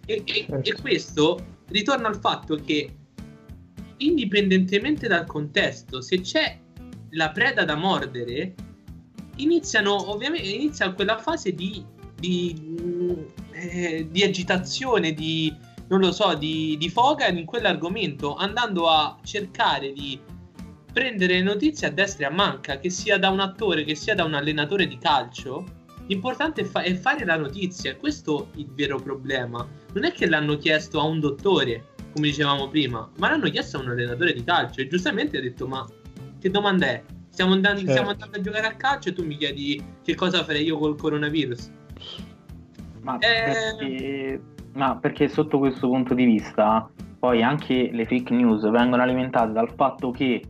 E, e, Certo. e questo ritorna al fatto che, indipendentemente dal contesto, se c'è la preda da mordere, iniziano ovviamente inizia quella fase di, di, mm, eh, di agitazione, di non lo so, di, di foga in quell'argomento, andando a cercare di prendere notizie a destra e a manca, che sia da un attore, che sia da un allenatore di calcio. L'importante è, fa- è fare la notizia, questo è il vero problema. Non è che l'hanno chiesto a un dottore, come dicevamo prima, ma l'hanno chiesto a un allenatore di calcio e giustamente ha detto ma che domanda è? Stiamo andando, Certo. stiamo andando a giocare a calcio e tu mi chiedi che cosa farei io col coronavirus? Ma, Eh. perché, ma perché sotto questo punto di vista poi anche le fake news vengono alimentate dal fatto che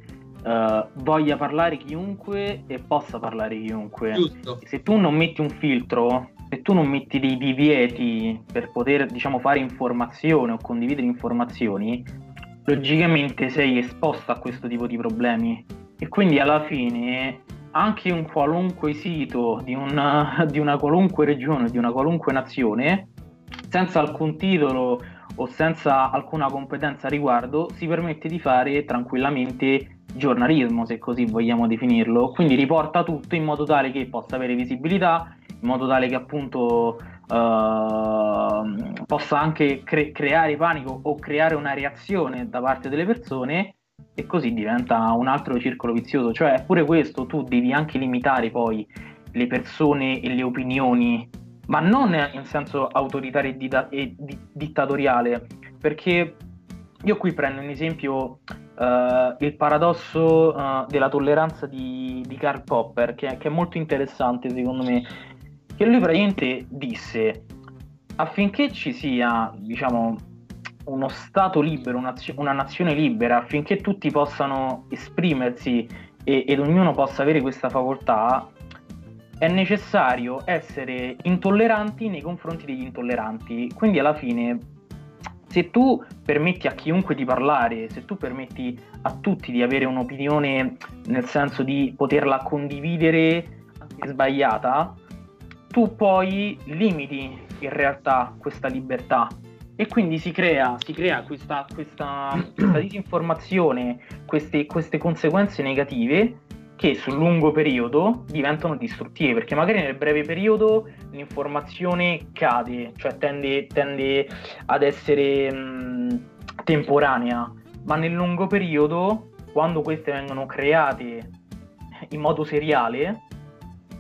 eh, voglia parlare chiunque e possa parlare chiunque. Giusto? Se tu non metti un filtro, se tu non metti dei divieti per poter diciamo fare informazione o condividere informazioni, logicamente sei esposto a questo tipo di problemi e quindi alla fine anche un qualunque sito di una, [laughs] di una qualunque regione, di una qualunque nazione, senza alcun titolo o senza alcuna competenza a riguardo, si permette di fare tranquillamente giornalismo, se così vogliamo definirlo. Quindi riporta tutto in modo tale che possa avere visibilità, in modo tale che appunto ehm, possa anche cre- creare panico o creare una reazione da parte delle persone e così diventa un altro circolo vizioso. Cioè, pure questo tu devi anche limitare poi le persone e le opinioni, ma non in senso autoritario e, dita- e di- dittatoriale, perché io qui prendo un esempio, eh, il paradosso eh, della tolleranza di, di Karl Popper, che, che è molto interessante secondo me, che lui praticamente disse affinché ci sia, diciamo, uno Stato libero, una, una nazione libera, affinché tutti possano esprimersi e, ed ognuno possa avere questa facoltà, è necessario essere intolleranti nei confronti degli intolleranti. Quindi alla fine, se tu permetti a chiunque di parlare, se tu permetti a tutti di avere un'opinione nel senso di poterla condividere anche sbagliata, tu poi limiti in realtà questa libertà e quindi si crea, si crea questa, questa, questa disinformazione, queste, queste conseguenze negative che sul lungo periodo diventano distruttive, perché magari nel breve periodo l'informazione cade, cioè tende, tende ad essere mh, temporanea, ma nel lungo periodo, quando queste vengono create in modo seriale,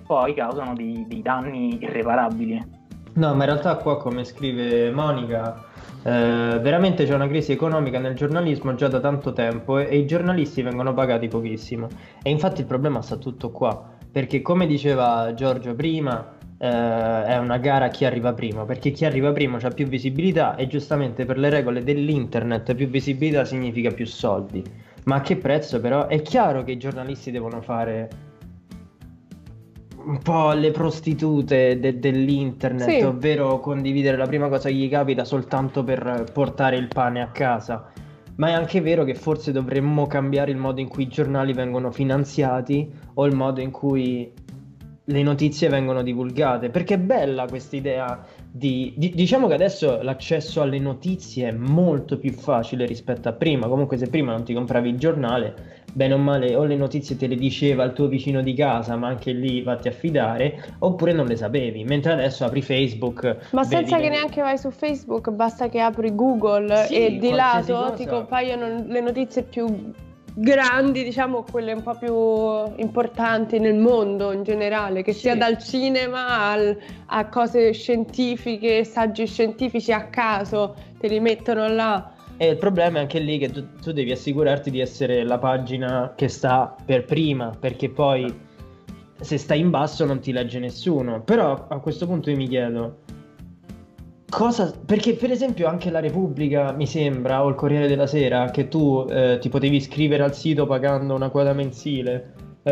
poi causano dei, dei danni irreparabili. No, ma in realtà qua, come scrive Monica, eh, veramente c'è una crisi economica nel giornalismo già da tanto tempo e, e i giornalisti vengono pagati pochissimo. E infatti il problema sta tutto qua, perché come diceva Giorgio prima, eh, è una gara a chi arriva prima, perché chi arriva prima ha più visibilità e giustamente per le regole dell'internet più visibilità significa più soldi. Ma a che prezzo però? È chiaro che i giornalisti devono fare un po' le prostitute de- dell'internet, Sì. ovvero condividere la prima cosa che gli capita soltanto per portare il pane a casa. Ma è anche vero che forse dovremmo cambiare il modo in cui i giornali vengono finanziati o il modo in cui le notizie vengono divulgate, perché è bella questa idea di, di- diciamo che adesso l'accesso alle notizie è molto più facile rispetto a prima. Comunque se prima non ti compravi il giornale, bene o male o le notizie te le diceva il tuo vicino di casa, ma anche lì vatti a fidare, oppure non le sapevi, mentre adesso apri Facebook, Ma senza le- che neanche vai su Facebook, basta che apri Google Sì, e di lato cosa. ti compaiono le notizie più grandi, diciamo quelle un po' più importanti nel mondo in generale, che Sì. sia dal cinema al- a cose scientifiche, saggi scientifici a caso, te li mettono là. E il problema è anche lì che tu, tu devi assicurarti di essere la pagina che sta per prima, perché poi se stai in basso non ti legge nessuno. Però a questo punto io mi chiedo, cosa... Perché per esempio anche la Repubblica, mi sembra, o il Corriere della Sera, che tu eh, ti potevi iscrivere al sito pagando una quota mensile. Eh,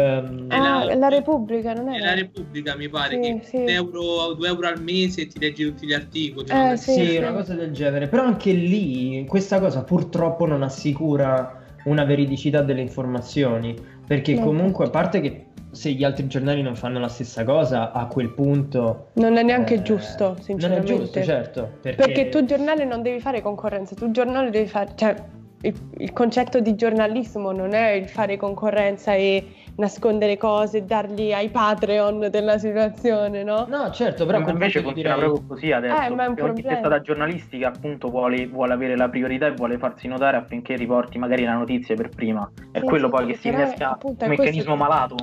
Ah, la- la Repubblica, non È è? la Repubblica, mi pare, Sì, che sì. un euro, 2 euro al mese e ti leggi tutti gli articoli. Eh, sì. Sì, una cosa del genere. Però anche lì questa cosa purtroppo non assicura una veridicità delle informazioni, perché No, comunque a parte che se gli altri giornali non fanno la stessa cosa, a quel punto... Non è neanche eh, giusto, Non è sinceramente. giusto, certo. Perché, Perché tu giornale non devi fare concorrenza, tu giornale devi fare, cioè il, il concetto di giornalismo non è il fare concorrenza e nascondere cose, darli ai Patreon della situazione, no? No, certo, però Ma invece comunque funziona direi- proprio così adesso. Eh, ma è un ogni testata giornalistica appunto vuole, vuole avere la priorità e vuole farsi notare affinché riporti magari la notizia per prima. È Sì, quello sì, poi che si innesca un questo meccanismo che- malato.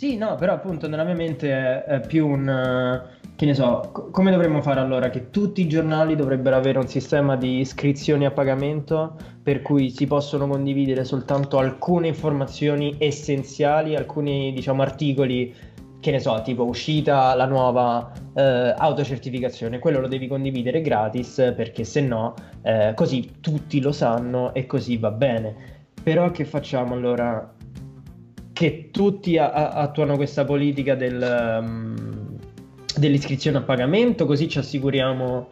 Sì, no, però appunto nella mia mente è, è più un... eh, Che ne so, co- come dovremmo fare allora? Che tutti i giornali dovrebbero avere un sistema di iscrizioni a pagamento per cui si possono condividere soltanto alcune informazioni essenziali, alcuni diciamo articoli, che ne so, tipo uscita la nuova eh, autocertificazione, quello lo devi condividere gratis perché se no eh, così tutti lo sanno e così va bene. Però che facciamo allora? Che tutti a- attuano questa politica del, um, dell'iscrizione a pagamento, così ci assicuriamo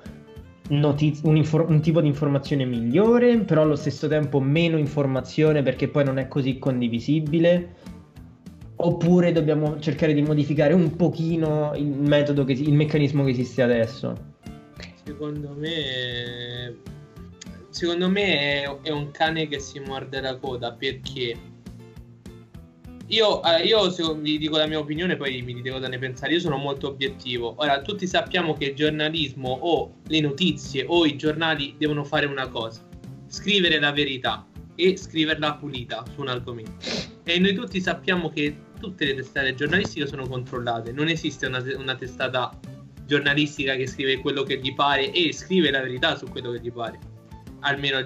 notiz- un, infor- un tipo di informazione migliore, però allo stesso tempo meno informazione perché poi non è così condivisibile. Oppure dobbiamo cercare di modificare un pochino il metodo, che, il meccanismo che esiste adesso. Secondo me, secondo me è, è un cane che si morde la coda perché io, io se- vi dico la mia opinione, poi mi dite cosa ne pensare. Io sono molto obiettivo. Ora, tutti sappiamo che il giornalismo o le notizie o i giornali devono fare una cosa: scrivere la verità e scriverla pulita su un argomento. E noi tutti sappiamo che tutte le testate giornalistiche sono controllate. Non esiste una, una testata giornalistica che scrive quello che gli pare e scrive la verità su quello che gli pare. Almeno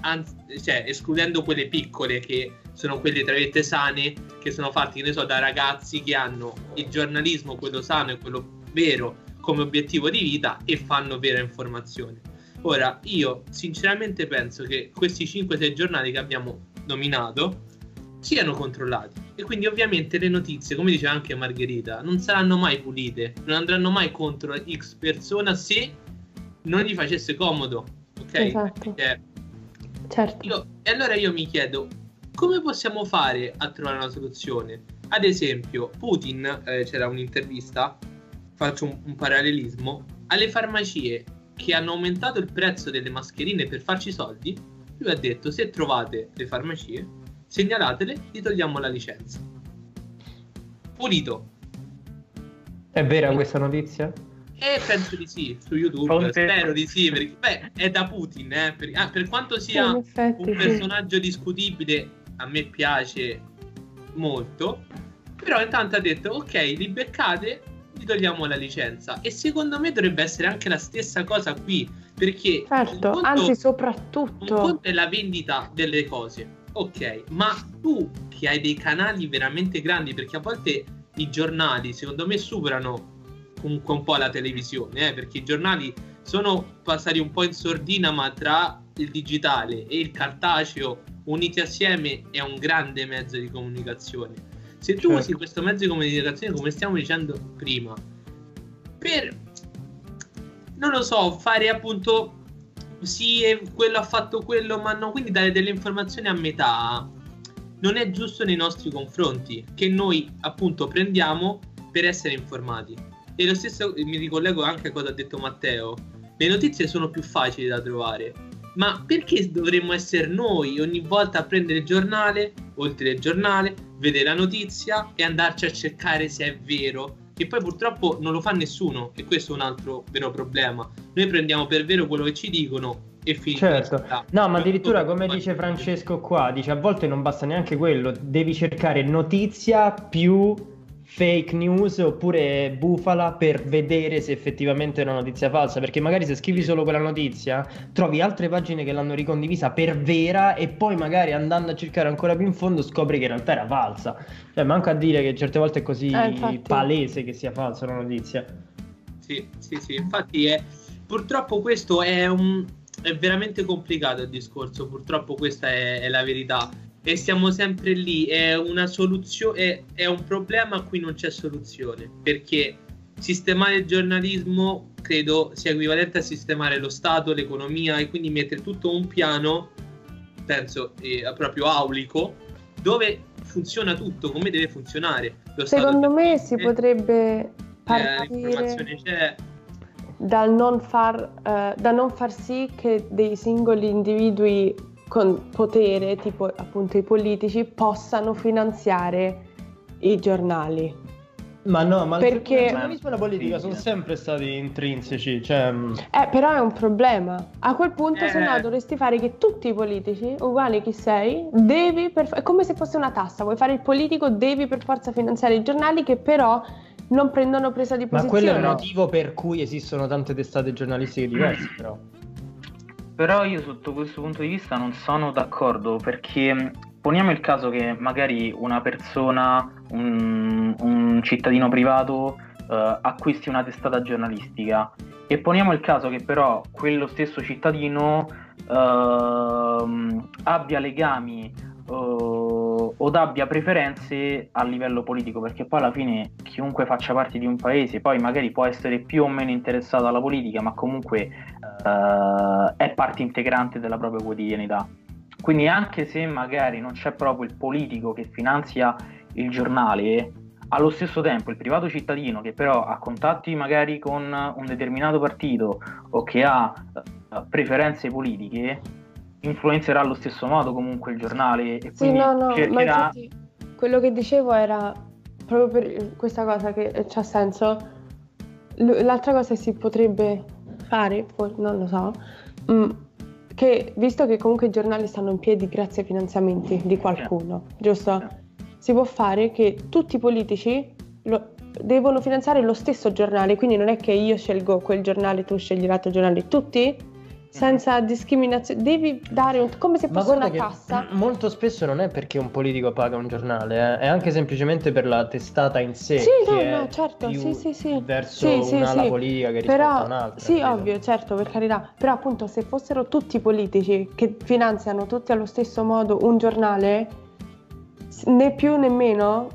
anzi, cioè, escludendo quelle piccole che sono quelle tra virgolette sane, che sono fatte, che ne so, da ragazzi che hanno il giornalismo, quello sano e quello vero, come obiettivo di vita e fanno vera informazione. Ora, io sinceramente penso che questi 5-6 giornali che abbiamo nominato siano controllati e quindi ovviamente le notizie, come diceva anche Margherita, non saranno mai pulite, non andranno mai contro X persona se non gli facesse comodo, ok? Esatto. Perché Certo. io- e allora io mi chiedo come possiamo fare a trovare una soluzione? Ad esempio, Putin, eh, c'era un'intervista, faccio un, un parallelismo, alle farmacie che hanno aumentato il prezzo delle mascherine per farci soldi, lui ha detto se trovate le farmacie, segnalatele, gli togliamo la licenza. Pulito. È vera questa notizia? E penso di sì, su YouTube, Fonte- spero di sì, perché beh, è da Putin, eh, per, ah, per quanto Sì, sia effetti, un sì. personaggio discutibile a me piace molto però intanto ha detto ok li beccate gli togliamo la licenza. E secondo me dovrebbe essere anche la stessa cosa qui perché un Certo, conto- anzi un soprattutto. conto è la vendita delle cose. Ok ma tu che hai dei canali veramente grandi perché a volte i giornali secondo me superano comunque un po' la televisione eh, perché i giornali sono passati un po' in sordina ma tra il digitale e il cartaceo uniti assieme è un grande mezzo di comunicazione. Se tu Certo. usi questo mezzo di comunicazione come stiamo dicendo prima per non lo so fare appunto sì quello ha fatto quello ma no quindi dare delle informazioni a metà non è giusto nei nostri confronti che noi appunto prendiamo per essere informati. E lo stesso mi ricollego anche a cosa ha detto Matteo le notizie sono più facili da trovare ma perché dovremmo essere noi ogni volta a prendere il giornale o il telegiornale vedere la notizia e andarci a cercare se è vero? Che poi purtroppo non lo fa nessuno e questo è un altro vero problema. Noi prendiamo per vero quello che ci dicono e finisce Certo, no, ma addirittura come dice Francesco qua, dice a volte non basta neanche quello, devi cercare notizia più fake news oppure bufala per vedere se effettivamente è una notizia falsa, perché magari se scrivi solo quella notizia trovi altre pagine che l'hanno ricondivisa per vera e poi magari andando a cercare ancora più in fondo scopri che in realtà era falsa. Cioè, manco a dire che certe volte è così Eh, infatti. palese che sia falsa una notizia. Sì, sì, sì, infatti è, purtroppo questo è, un, è veramente complicato il discorso, purtroppo questa è, è la verità e siamo sempre lì, è una soluzione, è, è un problema a cui non c'è soluzione, perché sistemare il giornalismo credo sia equivalente a sistemare lo Stato, l'economia e quindi mettere tutto un piano penso eh, proprio aulico, dove funziona tutto come deve funzionare. Lo Secondo me si potrebbe eh, partire c'è. Dal non far, eh, da non far sì che dei singoli individui con potere, tipo appunto i politici, possano finanziare i giornali. Ma no, ma Perché- il giornalismo e la politica sono sempre stati intrinseci, cioè... mm, Eh, però è un problema. A quel punto, Eh. se no, dovresti fare che tutti i politici, uguali chi sei, devi per... è come se fosse una tassa. Vuoi fare il politico, devi per forza finanziare i giornali che però non prendono presa di Ma posizione. quello è il motivo per cui esistono tante testate giornalistiche diverse, però. Però io sotto questo punto di vista non sono d'accordo perché mh, poniamo il caso che magari una persona, un, un cittadino privato eh, acquisti una testata giornalistica. E poniamo il caso che però quello stesso cittadino ehm, abbia legami eh, o abbia preferenze a livello politico perché poi alla fine chiunque faccia parte di un paese poi magari può essere più o meno interessato alla politica ma comunque eh, è parte integrante della propria quotidianità. Quindi anche se magari non c'è proprio il politico che finanzia il giornale, allo stesso tempo il privato cittadino che però ha contatti magari con un determinato partito o che ha eh, preferenze politiche, influenzerà allo stesso modo comunque il giornale e Sì, quindi no, no, ma cercherà... infatti quello che dicevo era proprio per questa cosa che c'ha senso. L'altra cosa che si potrebbe fare, non lo so, mm, che visto che comunque i giornali stanno in piedi grazie ai finanziamenti di qualcuno, giusto? Si può fare che tutti i politici lo- devono finanziare lo stesso giornale, quindi non è che io scelgo quel giornale, tu scegli l'altro giornale, tutti senza discriminazione, devi dare un- come se fosse una che tassa. [clears throat] molto spesso non è perché un politico paga un giornale, eh, è anche semplicemente per la testata in sé. Sì, no, no, certo, sì, sì, sì. Verso Sì, sì, un'ala sì. politica che rispetto a Però, un'altra. sì, capito? ovvio, certo, per carità. Però appunto se fossero tutti politici che finanziano tutti allo stesso modo un giornale, né più né meno,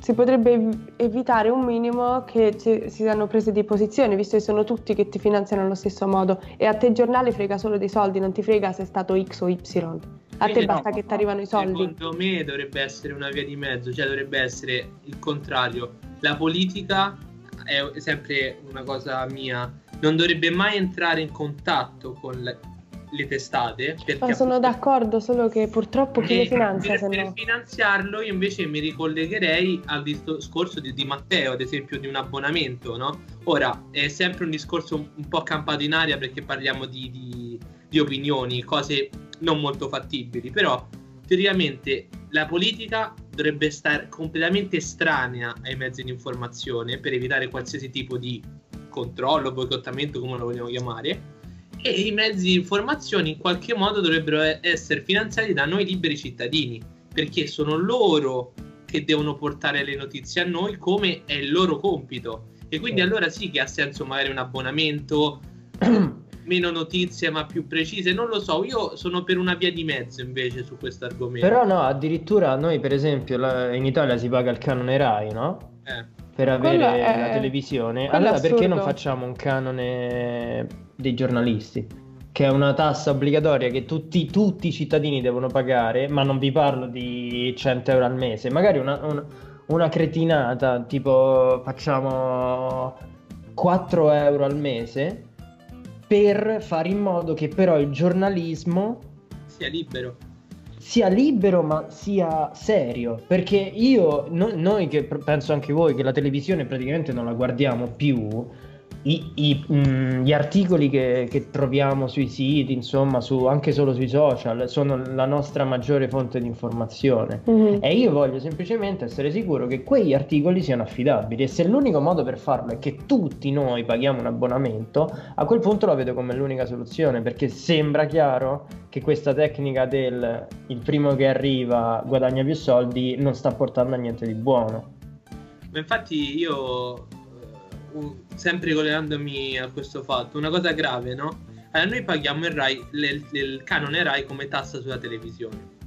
si potrebbe ev- evitare un minimo che ci- si siano prese di posizione, visto che sono tutti che ti finanziano allo stesso modo. E a te il giornale frega solo dei soldi, non ti frega se è stato X o Y. A te Quindi basta no, che ti arrivano i soldi. Secondo me dovrebbe essere una via di mezzo, cioè dovrebbe essere il contrario. La politica è sempre una cosa mia, non dovrebbe mai entrare in contatto con le, le testate. Ma sono d'accordo, solo che purtroppo chi le finanzia per, per no? finanziarlo io invece mi ricollegherei al discorso di, di Matteo, ad esempio di un abbonamento, no? Ora è sempre un discorso un, un po' campato in aria perché parliamo di, di- di opinioni, cose non molto fattibili, però teoricamente la politica dovrebbe stare completamente estranea ai mezzi di informazione per evitare qualsiasi tipo di controllo, boicottamento, come lo vogliamo chiamare e i mezzi di informazione in qualche modo dovrebbero essere finanziati da noi liberi cittadini, perché sono loro che devono portare le notizie a noi come è il loro compito. E quindi allora sì che ha senso magari un abbonamento, [clears throat] meno notizie ma più precise, non lo so, io sono per una via di mezzo invece su questo argomento. Però no, addirittura noi per esempio la- in Italia si paga il canone Rai, no? Eh, Per avere Quello è- la televisione. quello è Allora perché non facciamo un canone dei giornalisti? Che è una tassa obbligatoria che tutti, tutti i cittadini devono pagare, ma non vi parlo di 100 euro al mese, magari una, una- una cretinata, tipo facciamo 4 euro al mese per fare in modo che però il giornalismo sia libero. sia libero ma sia serio perché io no- noi che penso anche voi che la televisione praticamente non la guardiamo più i- i- mm, gli articoli che, che troviamo sui siti insomma su, anche solo sui social sono la nostra maggiore fonte di informazione Mhm. e io voglio semplicemente essere sicuro che quegli articoli siano affidabili e se l'unico modo per farlo è che tutti noi paghiamo un abbonamento, a quel punto lo vedo come l'unica soluzione perché sembra chiaro che questa tecnica del il primo che arriva guadagna più soldi non sta portando a niente di buono. Ma infatti io, sempre collegandomi a questo fatto, una cosa grave, no? Allora, noi paghiamo il, Rai, le- il canone Rai come tassa sulla televisione.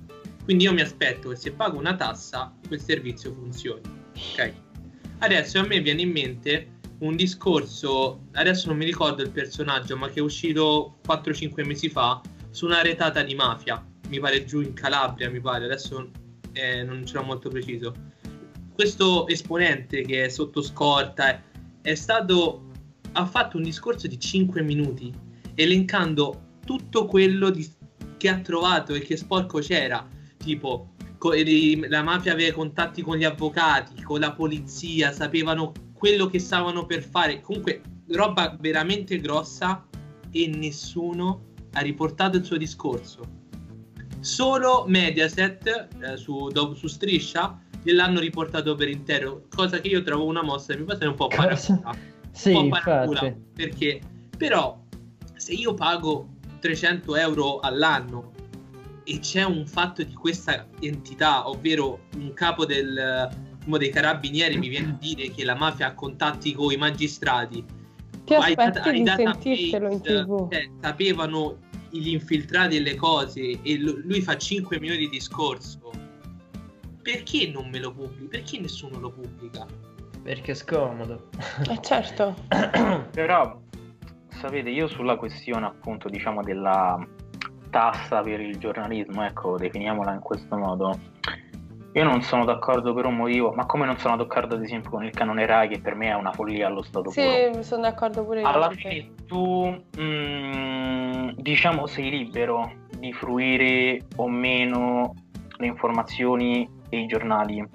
Quindi io mi aspetto che se pago una tassa, quel servizio funzioni. Ok? Adesso a me viene in mente un discorso, adesso non mi ricordo il personaggio, ma che è uscito 4-5 mesi fa, su una retata di mafia, mi pare giù in Calabria, mi pare, adesso eh, non ce l'ho molto preciso. Questo esponente che è sotto scorta è, stato ha fatto un discorso di 5 minuti elencando tutto quello di, che ha trovato e che sporco c'era, tipo la mafia aveva contatti con gli avvocati, con la polizia, sapevano quello che stavano per fare, comunque roba veramente grossa e nessuno ha riportato il suo discorso. Solo Mediaset eh, su, su Striscia gliel'hanno riportato per intero, cosa che io trovo una mossa mi pare un po' paracula. sì, un po' paracula perché però se io pago 300 euro all'anno e c'è un fatto di questa entità, ovvero un capo del, uno dei carabinieri mi viene a dire che la mafia ha contatti con i magistrati, ti aspetti ai, di sentirtelo in tv. cioè, sapevano gli infiltrati e le cose e lui fa 5 milioni di discorso perché non me lo pubblica? perché nessuno lo pubblica? perché è scomodo eh certo [coughs] però sapete io sulla questione appunto diciamo della tassa per il giornalismo ecco definiamola in questo modo io non sono d'accordo per un motivo, ma come non sono d'accordo ad esempio con il canone Rai che per me è una follia allo stato sì, puro. Sì, sono d'accordo pure io. Alla fine tu mh, mm, diciamo sei libero di fruire o meno le informazioni e i giornali.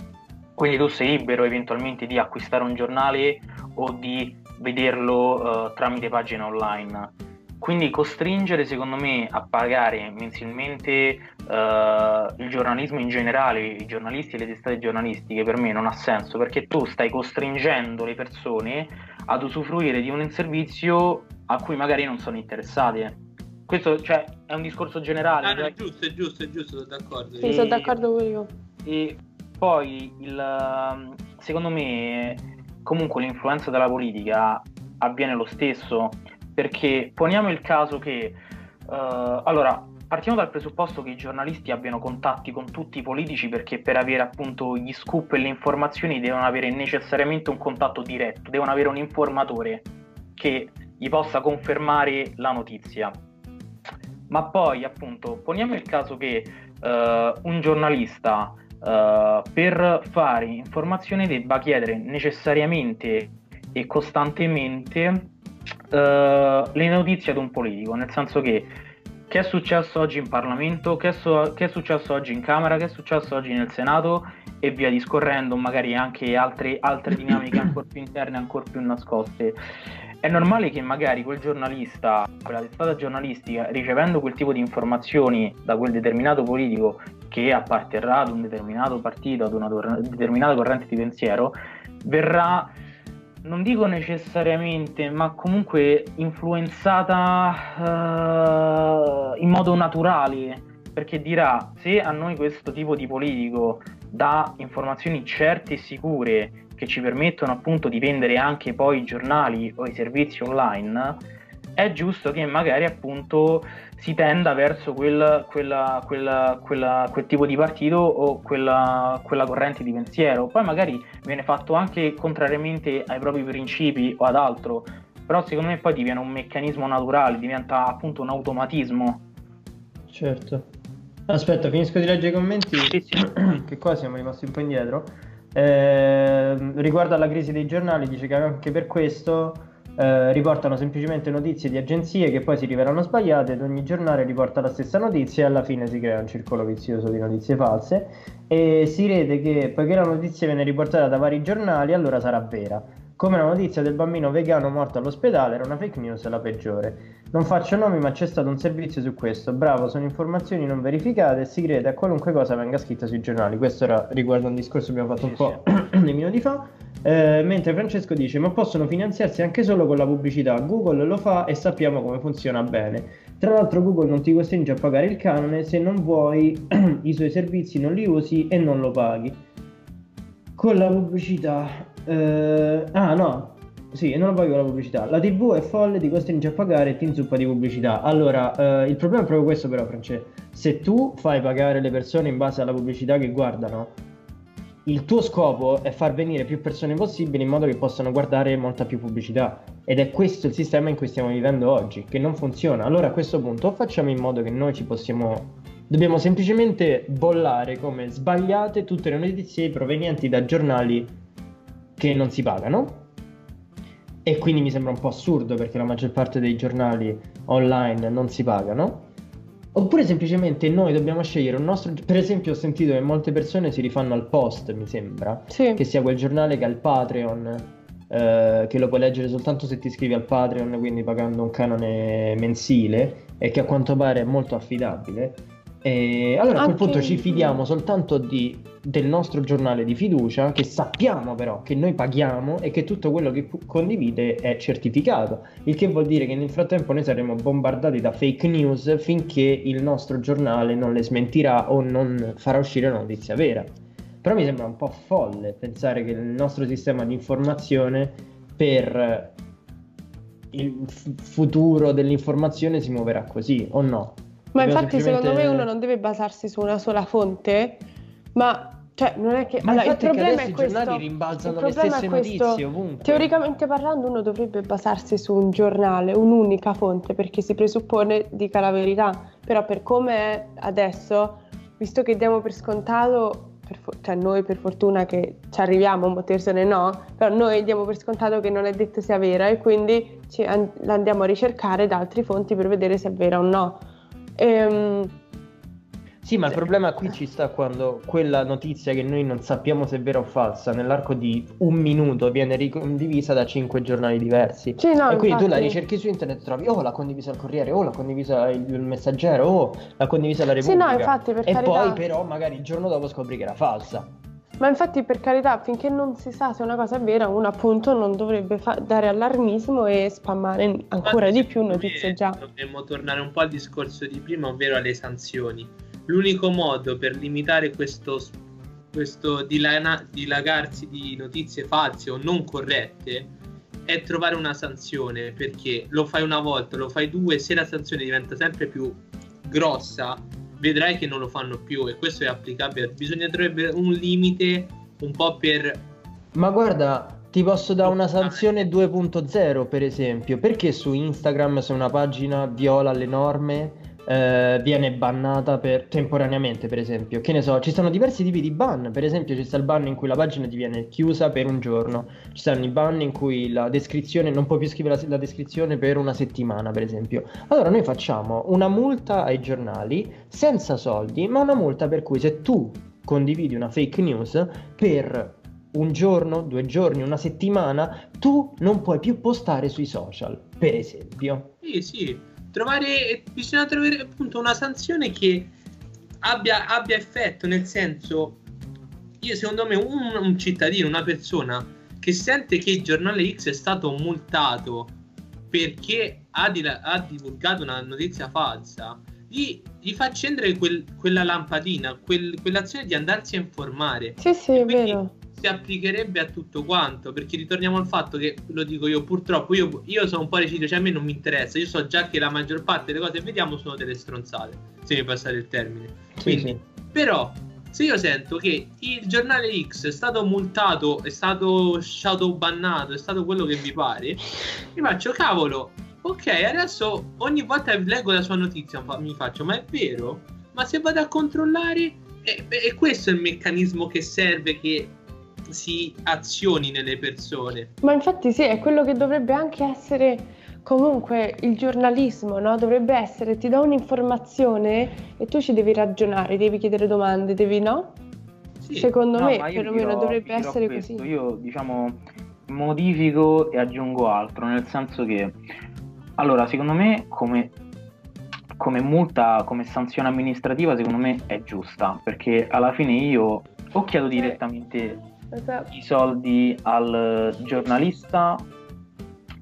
Quindi tu sei libero eventualmente di acquistare un giornale o di vederlo uh, tramite pagine online quindi costringere secondo me a pagare mensilmente uh, il giornalismo in generale, i giornalisti e le testate giornalistiche per me non ha senso perché tu stai costringendo le persone ad usufruire di un servizio a cui magari non sono interessate. Questo cioè, è un discorso generale. Ah, no, cioè... è giusto, è giusto, è giusto, sono d'accordo. Sì, e... sono d'accordo pure io. E poi il, secondo me comunque l'influenza della politica avviene lo stesso perché poniamo il caso che, uh, allora, partiamo dal presupposto che i giornalisti abbiano contatti con tutti i politici perché per avere appunto gli scoop e le informazioni devono avere necessariamente un contatto diretto, devono avere un informatore che gli possa confermare la notizia. Ma poi appunto poniamo il caso che uh, un giornalista uh, per fare informazione debba chiedere necessariamente e costantemente uh, le notizie ad un politico, nel senso che che è successo oggi in Parlamento, che è, so- che è, successo oggi in Camera, che è successo oggi nel Senato? E via discorrendo, magari anche altre, altre dinamiche ancora più interne, ancora più nascoste. È normale che magari quel giornalista, quella testata giornalistica, ricevendo quel tipo di informazioni da quel determinato politico che apparterrà ad un determinato partito, ad una determinata corrente di pensiero, verrà non dico necessariamente, ma comunque influenzata uh, in modo naturale, perché dirà se a noi questo tipo di politico dà informazioni certe e sicure che ci permettono appunto di vendere anche poi i giornali o i servizi online, è giusto che magari appunto si tenda verso quel, quella, quella, quella, quel tipo di partito o quella, quella, corrente di pensiero. Poi magari viene fatto anche contrariamente ai propri principi o ad altro, però secondo me poi diviene un meccanismo naturale, diventa appunto un automatismo. Certo. Aspetta, finisco di leggere i commenti, sì, sì. che qua siamo rimasti un po' indietro. Eh, riguardo alla crisi dei giornali, dice che anche per questo eh, riportano semplicemente notizie di agenzie che poi si rivelano sbagliate ed ogni giornale riporta la stessa notizia e alla fine si crea un circolo vizioso di notizie false. E si crede che poiché la notizia viene riportata da vari giornali allora sarà vera come la notizia del bambino vegano morto all'ospedale era una fake news la peggiore. Non faccio nomi, ma c'è stato un servizio su questo. Bravo, sono informazioni non verificate e si crede a qualunque cosa venga scritta sui giornali. Questo era riguardo a un discorso che abbiamo fatto un po' dei [clears throat] minuti fa. Eh, mentre Francesco dice: Ma possono finanziarsi anche solo con la pubblicità. Google lo fa e sappiamo come funziona bene. Tra l'altro, Google non ti costringe a pagare il canone se non vuoi [clears throat] i suoi servizi, non li usi e non lo paghi. Con la pubblicità eh, ah no, sì, non con la pubblicità. La TV è folle, ti costringe a pagare e ti inzuppa di pubblicità. Allora, eh, il problema è proprio questo però, Francesco. Se tu fai pagare le persone in base alla pubblicità che guardano, il tuo scopo è far venire più persone possibili in modo che possano guardare molta più pubblicità. Ed è questo il sistema in cui stiamo vivendo oggi, che non funziona. Allora a questo punto facciamo in modo che noi ci possiamo... Dobbiamo semplicemente bollare come sbagliate tutte le notizie provenienti da giornali che non si pagano. E quindi mi sembra un po' assurdo perché la maggior parte dei giornali online non si pagano. Oppure semplicemente noi dobbiamo scegliere un nostro... Per esempio ho sentito che molte persone si rifanno al post, mi sembra, Sì. che sia quel giornale che ha il Patreon, eh, che lo puoi leggere soltanto se ti iscrivi al Patreon, quindi pagando un canone mensile, e che a quanto pare è molto affidabile. E allora a quel punto ci fidiamo soltanto di- del nostro giornale di fiducia, che sappiamo però che noi paghiamo e che tutto quello che condivide è certificato. Il che vuol dire che nel frattempo noi saremo bombardati da fake news finché il nostro giornale non le smentirà o non farà uscire una notizia vera. Però mi sembra un po' folle pensare che il nostro sistema di informazione per il f- futuro dell'informazione si muoverà così o no? Ma infatti secondo me uno non deve basarsi su una sola fonte, ma cioè non è che Ma allora, il è problema è i questo. giornali rimbalzano le stesse è notizie ovunque. Teoricamente parlando uno dovrebbe basarsi su un giornale, un'unica fonte, perché si presuppone dica la verità, però per come è adesso, visto che diamo per scontato, per fo- cioè noi per fortuna che ci arriviamo, Motersene no, però noi diamo per scontato che non è detto sia vera e quindi ci an- la andiamo a ricercare da altre fonti per vedere se è vera o no. Ehm, Sì, ma il problema qui ci sta quando quella notizia che noi non sappiamo se è vera o falsa, nell'arco di un minuto viene ricondivisa da cinque giornali diversi. sì, no, e quindi tu la infatti. ricerchi su internet e trovi, oh, l'ha condivisa il Corriere, oh, l'ha condivisa il, Messaggero, oh, l'ha condivisa la Sì, Repubblica. no, infatti, per e carità. poi però magari il giorno dopo scopri che era falsa. Ma infatti per carità, finché non si sa se una cosa è vera, uno appunto non dovrebbe fa- dare allarmismo e spammare ancora di più notizie già. Dovremmo tornare un po' al discorso di prima, ovvero alle sanzioni. L'unico modo per limitare questo, questo dilana- dilagarsi di notizie false o non corrette è trovare una sanzione perché lo fai una volta, lo fai due, se la sanzione diventa sempre più grossa, vedrai che non lo fanno più e questo è applicabile. Bisogna trovare un limite un po' per Ma guarda, ti posso dare una sanzione 2.0 per esempio, perché su Instagram se una pagina viola le norme eh, viene bannata per- temporaneamente per esempio, che ne so, ci sono diversi tipi di ban, per esempio ci sta il ban in cui la pagina ti viene chiusa per un giorno, ci stanno i ban in cui la descrizione, non puoi più scrivere la, la descrizione per una settimana per esempio. Allora noi facciamo una multa ai giornali senza soldi, ma una multa per cui se tu condividi una fake news per un giorno, due giorni, una settimana, tu non puoi più postare sui social, per esempio. Sì, sì, trovare, bisogna trovare appunto una sanzione che abbia, abbia effetto, nel senso, io secondo me un, un cittadino, una persona che sente che il giornale X è stato multato perché ha, dila- ha divulgato una notizia falsa, gli, gli fa accendere quel- quella lampadina, quel- quell'azione di andarsi a informare Sì, sì, è vero. Si applicherebbe a tutto quanto perché ritorniamo al fatto che lo dico io purtroppo io, io sono un po' reciso cioè a me non mi interessa io so già che la maggior parte delle cose che vediamo sono delle stronzate se mi passate il termine. Quindi però se io sento che il giornale X è stato multato è stato shadow bannato è stato quello che vi pare mi faccio cavolo ok adesso ogni volta che leggo la sua notizia mi faccio ma è vero? Ma se vado a controllare e, e questo è il meccanismo che serve che si azioni nelle persone. Ma infatti sì, è quello che dovrebbe anche essere comunque il giornalismo, no? Dovrebbe essere ti do un'informazione e tu ci devi ragionare, devi chiedere domande, devi no? Sì, Secondo No, me perlomeno dirò- dovrebbe essere questo. così. Io diciamo modifico e aggiungo altro, nel senso che allora, secondo me come come multa, come sanzione amministrativa, secondo me è giusta, perché alla fine io o chiedo direttamente Esatto. i soldi al giornalista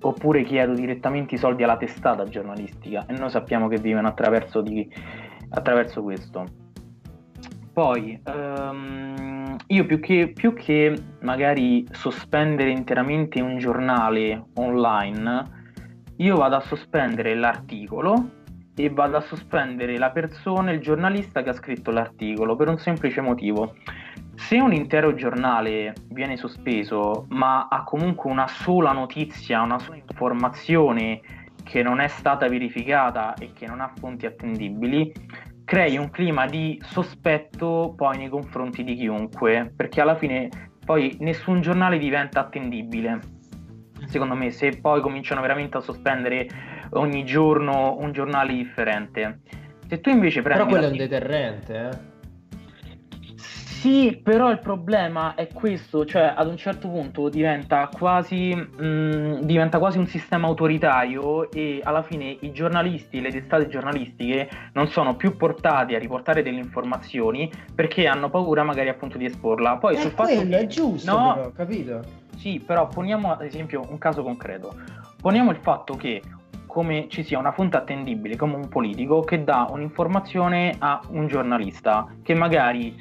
oppure chiedo direttamente i soldi alla testata giornalistica e noi sappiamo che vivono attraverso, di- attraverso questo. Poi ehm, io più che, più che magari sospendere interamente un giornale online, io vado a sospendere l'articolo e vado a sospendere la persona, il giornalista che ha scritto l'articolo per un semplice motivo. Se un intero giornale viene sospeso, ma ha comunque una sola notizia, una sola informazione che non è stata verificata e che non ha fonti attendibili, crei un clima di sospetto poi nei confronti di chiunque, perché alla fine poi nessun giornale diventa attendibile. Secondo me, se poi cominciano veramente a sospendere ogni giorno un giornale differente. Se tu invece prendi. Però quello è un deterrente, eh. Sì, però il problema è questo, cioè ad un certo punto diventa quasi, mh, mm, diventa quasi un sistema autoritario e alla fine i giornalisti, le testate giornalistiche non sono più portati a riportare delle informazioni perché hanno paura magari appunto di esporla. Poi è sul quello, fatto che... è giusto, no, però, capito? Sì, però poniamo ad esempio un caso concreto. Poniamo il fatto che come ci sia una fonte attendibile come un politico che dà un'informazione a un giornalista che magari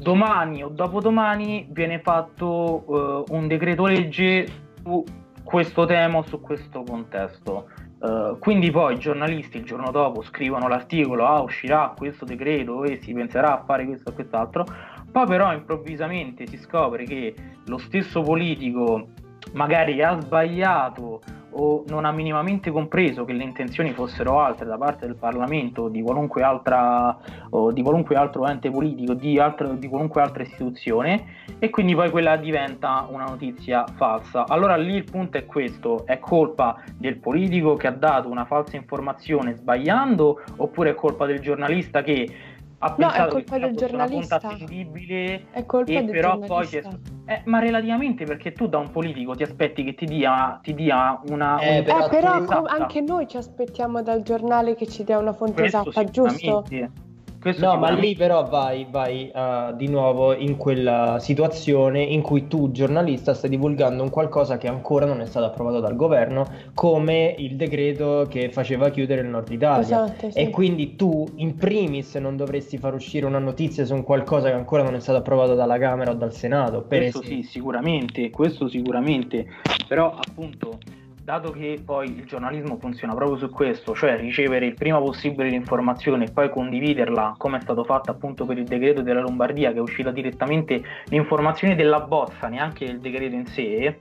domani o dopodomani viene fatto uh, un decreto legge su questo tema o su questo contesto. Uh, quindi poi i giornalisti il giorno dopo scrivono l'articolo, ah uscirà questo decreto e si penserà a fare questo o quest'altro, poi però improvvisamente si scopre che lo stesso politico magari ha sbagliato o non ha minimamente compreso che le intenzioni fossero altre da parte del Parlamento o di qualunque, altra, o di qualunque altro ente politico, di, altro, di qualunque altra istituzione, e quindi poi quella diventa una notizia falsa. Allora lì il punto è questo: è colpa del politico che ha dato una falsa informazione sbagliando, oppure è colpa del giornalista che ha No, è pensato colpa che del fosse una giornalista. fonte attendibile È colpa e del però poi giornalista. eh, ma relativamente perché tu da un politico ti aspetti che ti dia, ti dia una Eh, Eh, però però, tu- com- esatta. anche noi ci aspettiamo dal giornale che ci dia una fonte Questo esatta, giusto? Questo No, ma sicuramente. lì però vai, vai ah, di nuovo in quella situazione in cui tu, giornalista, stai divulgando un qualcosa che ancora non è stato approvato dal governo, come il decreto che faceva chiudere il Nord Italia. Esatto, sì. E quindi tu, in primis, non dovresti far uscire una notizia su un qualcosa che ancora non è stato approvato dalla Camera o dal Senato. Per Questo esempio. sì, sicuramente, questo sicuramente, però appunto, dato che poi il giornalismo funziona proprio su questo, cioè ricevere il prima possibile l'informazione e poi condividerla, come è stato fatto appunto per il decreto della Lombardia, che è uscita direttamente l'informazione della bozza, neanche il decreto in sé,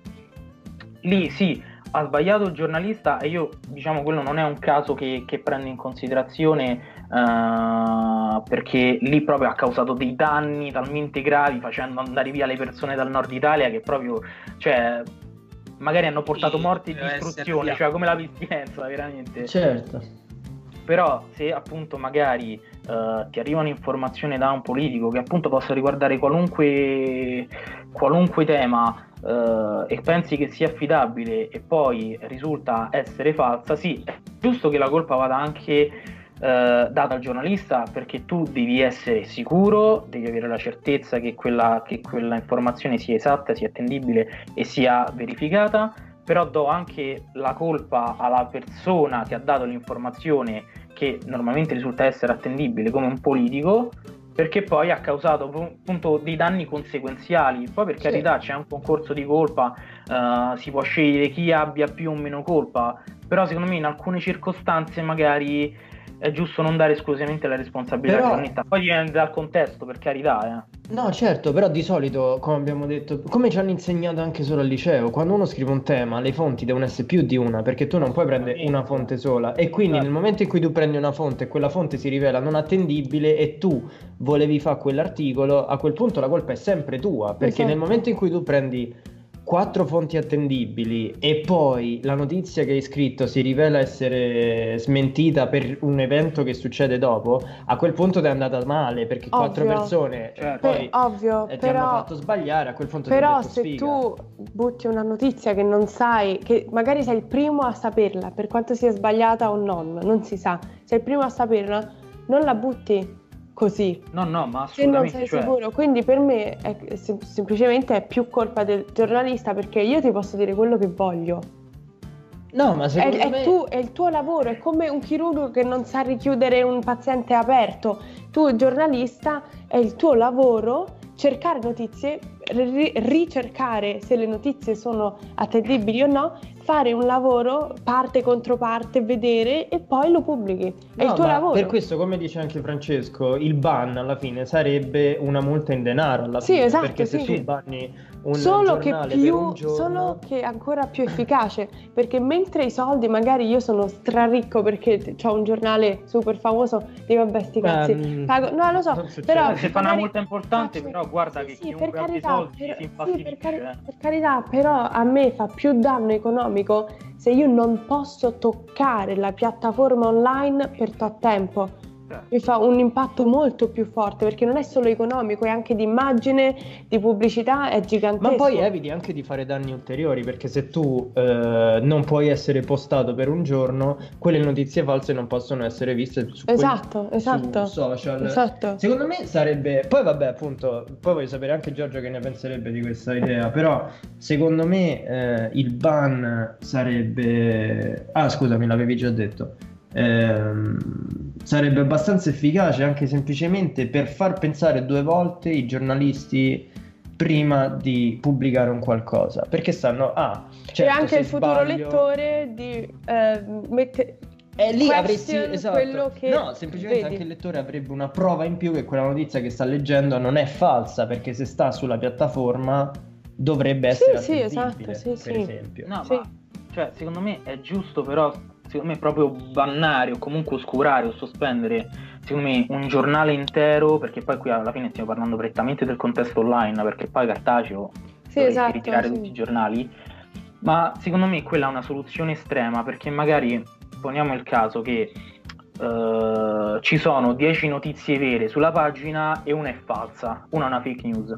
lì sì, ha sbagliato il giornalista e io diciamo quello non è un caso che, che prendo in considerazione eh, perché lì proprio ha causato dei danni talmente gravi facendo andare via le persone dal nord Italia che proprio cioè magari hanno portato Sì, morte e deve essere distruzione cioè come la pestilenza veramente Certo. però se appunto magari eh, ti arriva un'informazione da un politico che appunto possa riguardare qualunque, qualunque tema eh, e pensi che sia affidabile e poi risulta essere falsa, sì, è giusto che la colpa vada anche eh, data al giornalista perché tu devi essere sicuro, devi avere la certezza che quella, che quella informazione sia esatta, sia attendibile e sia verificata, però do anche la colpa alla persona che ha dato l'informazione che normalmente risulta essere attendibile come un politico perché poi ha causato appunto dei danni conseguenziali poi per Sì. carità c'è un concorso di colpa eh, si può scegliere chi abbia più o meno colpa però secondo me in alcune circostanze magari è giusto non dare esclusivamente la responsabilità Però- giornalista poi dipende dal contesto per carità eh. No, certo, però di solito, come abbiamo detto, come ci hanno insegnato anche solo al liceo, quando uno scrive un tema, le fonti devono essere più di una, perché tu non puoi prendere una fonte sola. E quindi Certo. nel momento in cui tu prendi una fonte e quella fonte si rivela non attendibile e tu volevi fare quell'articolo, a quel punto la colpa è sempre tua, perché Esatto. nel momento in cui tu prendi quattro fonti attendibili e poi la notizia che hai scritto si rivela essere smentita per un evento che succede dopo, a quel punto ti è andata male perché quattro Ovvio. persone Certo. poi Beh, ovvio, e ti hanno però, fatto sbagliare, a quel punto però se sfiga. tu butti una notizia che non sai, che magari sei il primo a saperla, per quanto sia sbagliata o non, non si sa, sei il primo a saperla, non la butti così. no no ma Se non assolutamente sei cioè, sicuro, quindi per me è sem- semplicemente è più colpa del giornalista perché io ti posso dire quello che voglio. No, ma È, secondo è me tu- è il tuo lavoro, è come un chirurgo che non sa richiudere un paziente aperto. Tu, giornalista, è il tuo lavoro cercare notizie, ri- ricercare se le notizie sono attendibili o no, fare un lavoro parte contro parte, vedere e poi lo pubblichi. È No, il tuo lavoro. Per questo, come dice anche Francesco, il ban alla fine sarebbe una multa in denaro. Alla Sì, fine, esatto, Perché se sì. tu banni un solo che per più un solo che ancora più efficace perché mentre i soldi magari io sono straricco perché ho un giornale super famoso dico vabbè sti cazzi Ehm, pago no lo so però Se fa una multa importante, faccio- però guarda sì, che sì, chiunque per carità, soldi però- si sì, per, cari- eh. per carità però a me fa più danno economico se io non posso toccare la piattaforma online per tot tempo. Mi fa un impatto molto più forte perché non è solo economico, è anche di immagine, di pubblicità, è gigantesco. Ma poi eviti anche di fare danni ulteriori perché se tu eh, non puoi essere postato per un giorno, quelle notizie false non possono essere viste su, quel- Esatto, esatto. su social. Esatto. Secondo me sarebbe. Poi, vabbè, appunto, poi voglio sapere anche Giorgio che ne penserebbe di questa idea. Però, secondo me, eh, il ban sarebbe. Ah, scusami, l'avevi già detto. Ehm, sarebbe abbastanza efficace anche semplicemente per far pensare due volte i giornalisti prima di pubblicare un qualcosa perché sanno ah certo, e anche il futuro sbaglio- lettore di eh, mette- e lì avresti esatto. quello che No, semplicemente vedi. anche il lettore avrebbe una prova in più che quella notizia che sta leggendo non è falsa, perché se sta sulla piattaforma dovrebbe Sì, essere sì, attendibile, esatto, sì, per sì. esempio. No, Sì. ma cioè, secondo me è giusto, però, secondo me proprio bannare o comunque oscurare o sospendere, secondo me, un giornale intero, perché poi qui alla fine stiamo parlando prettamente del contesto online, perché poi cartaceo Sì, esatto, ritirare sì. tutti i giornali. Ma secondo me quella è una soluzione estrema, perché magari poniamo il caso che eh, ci sono 10 notizie vere sulla pagina e una è falsa, una è una fake news.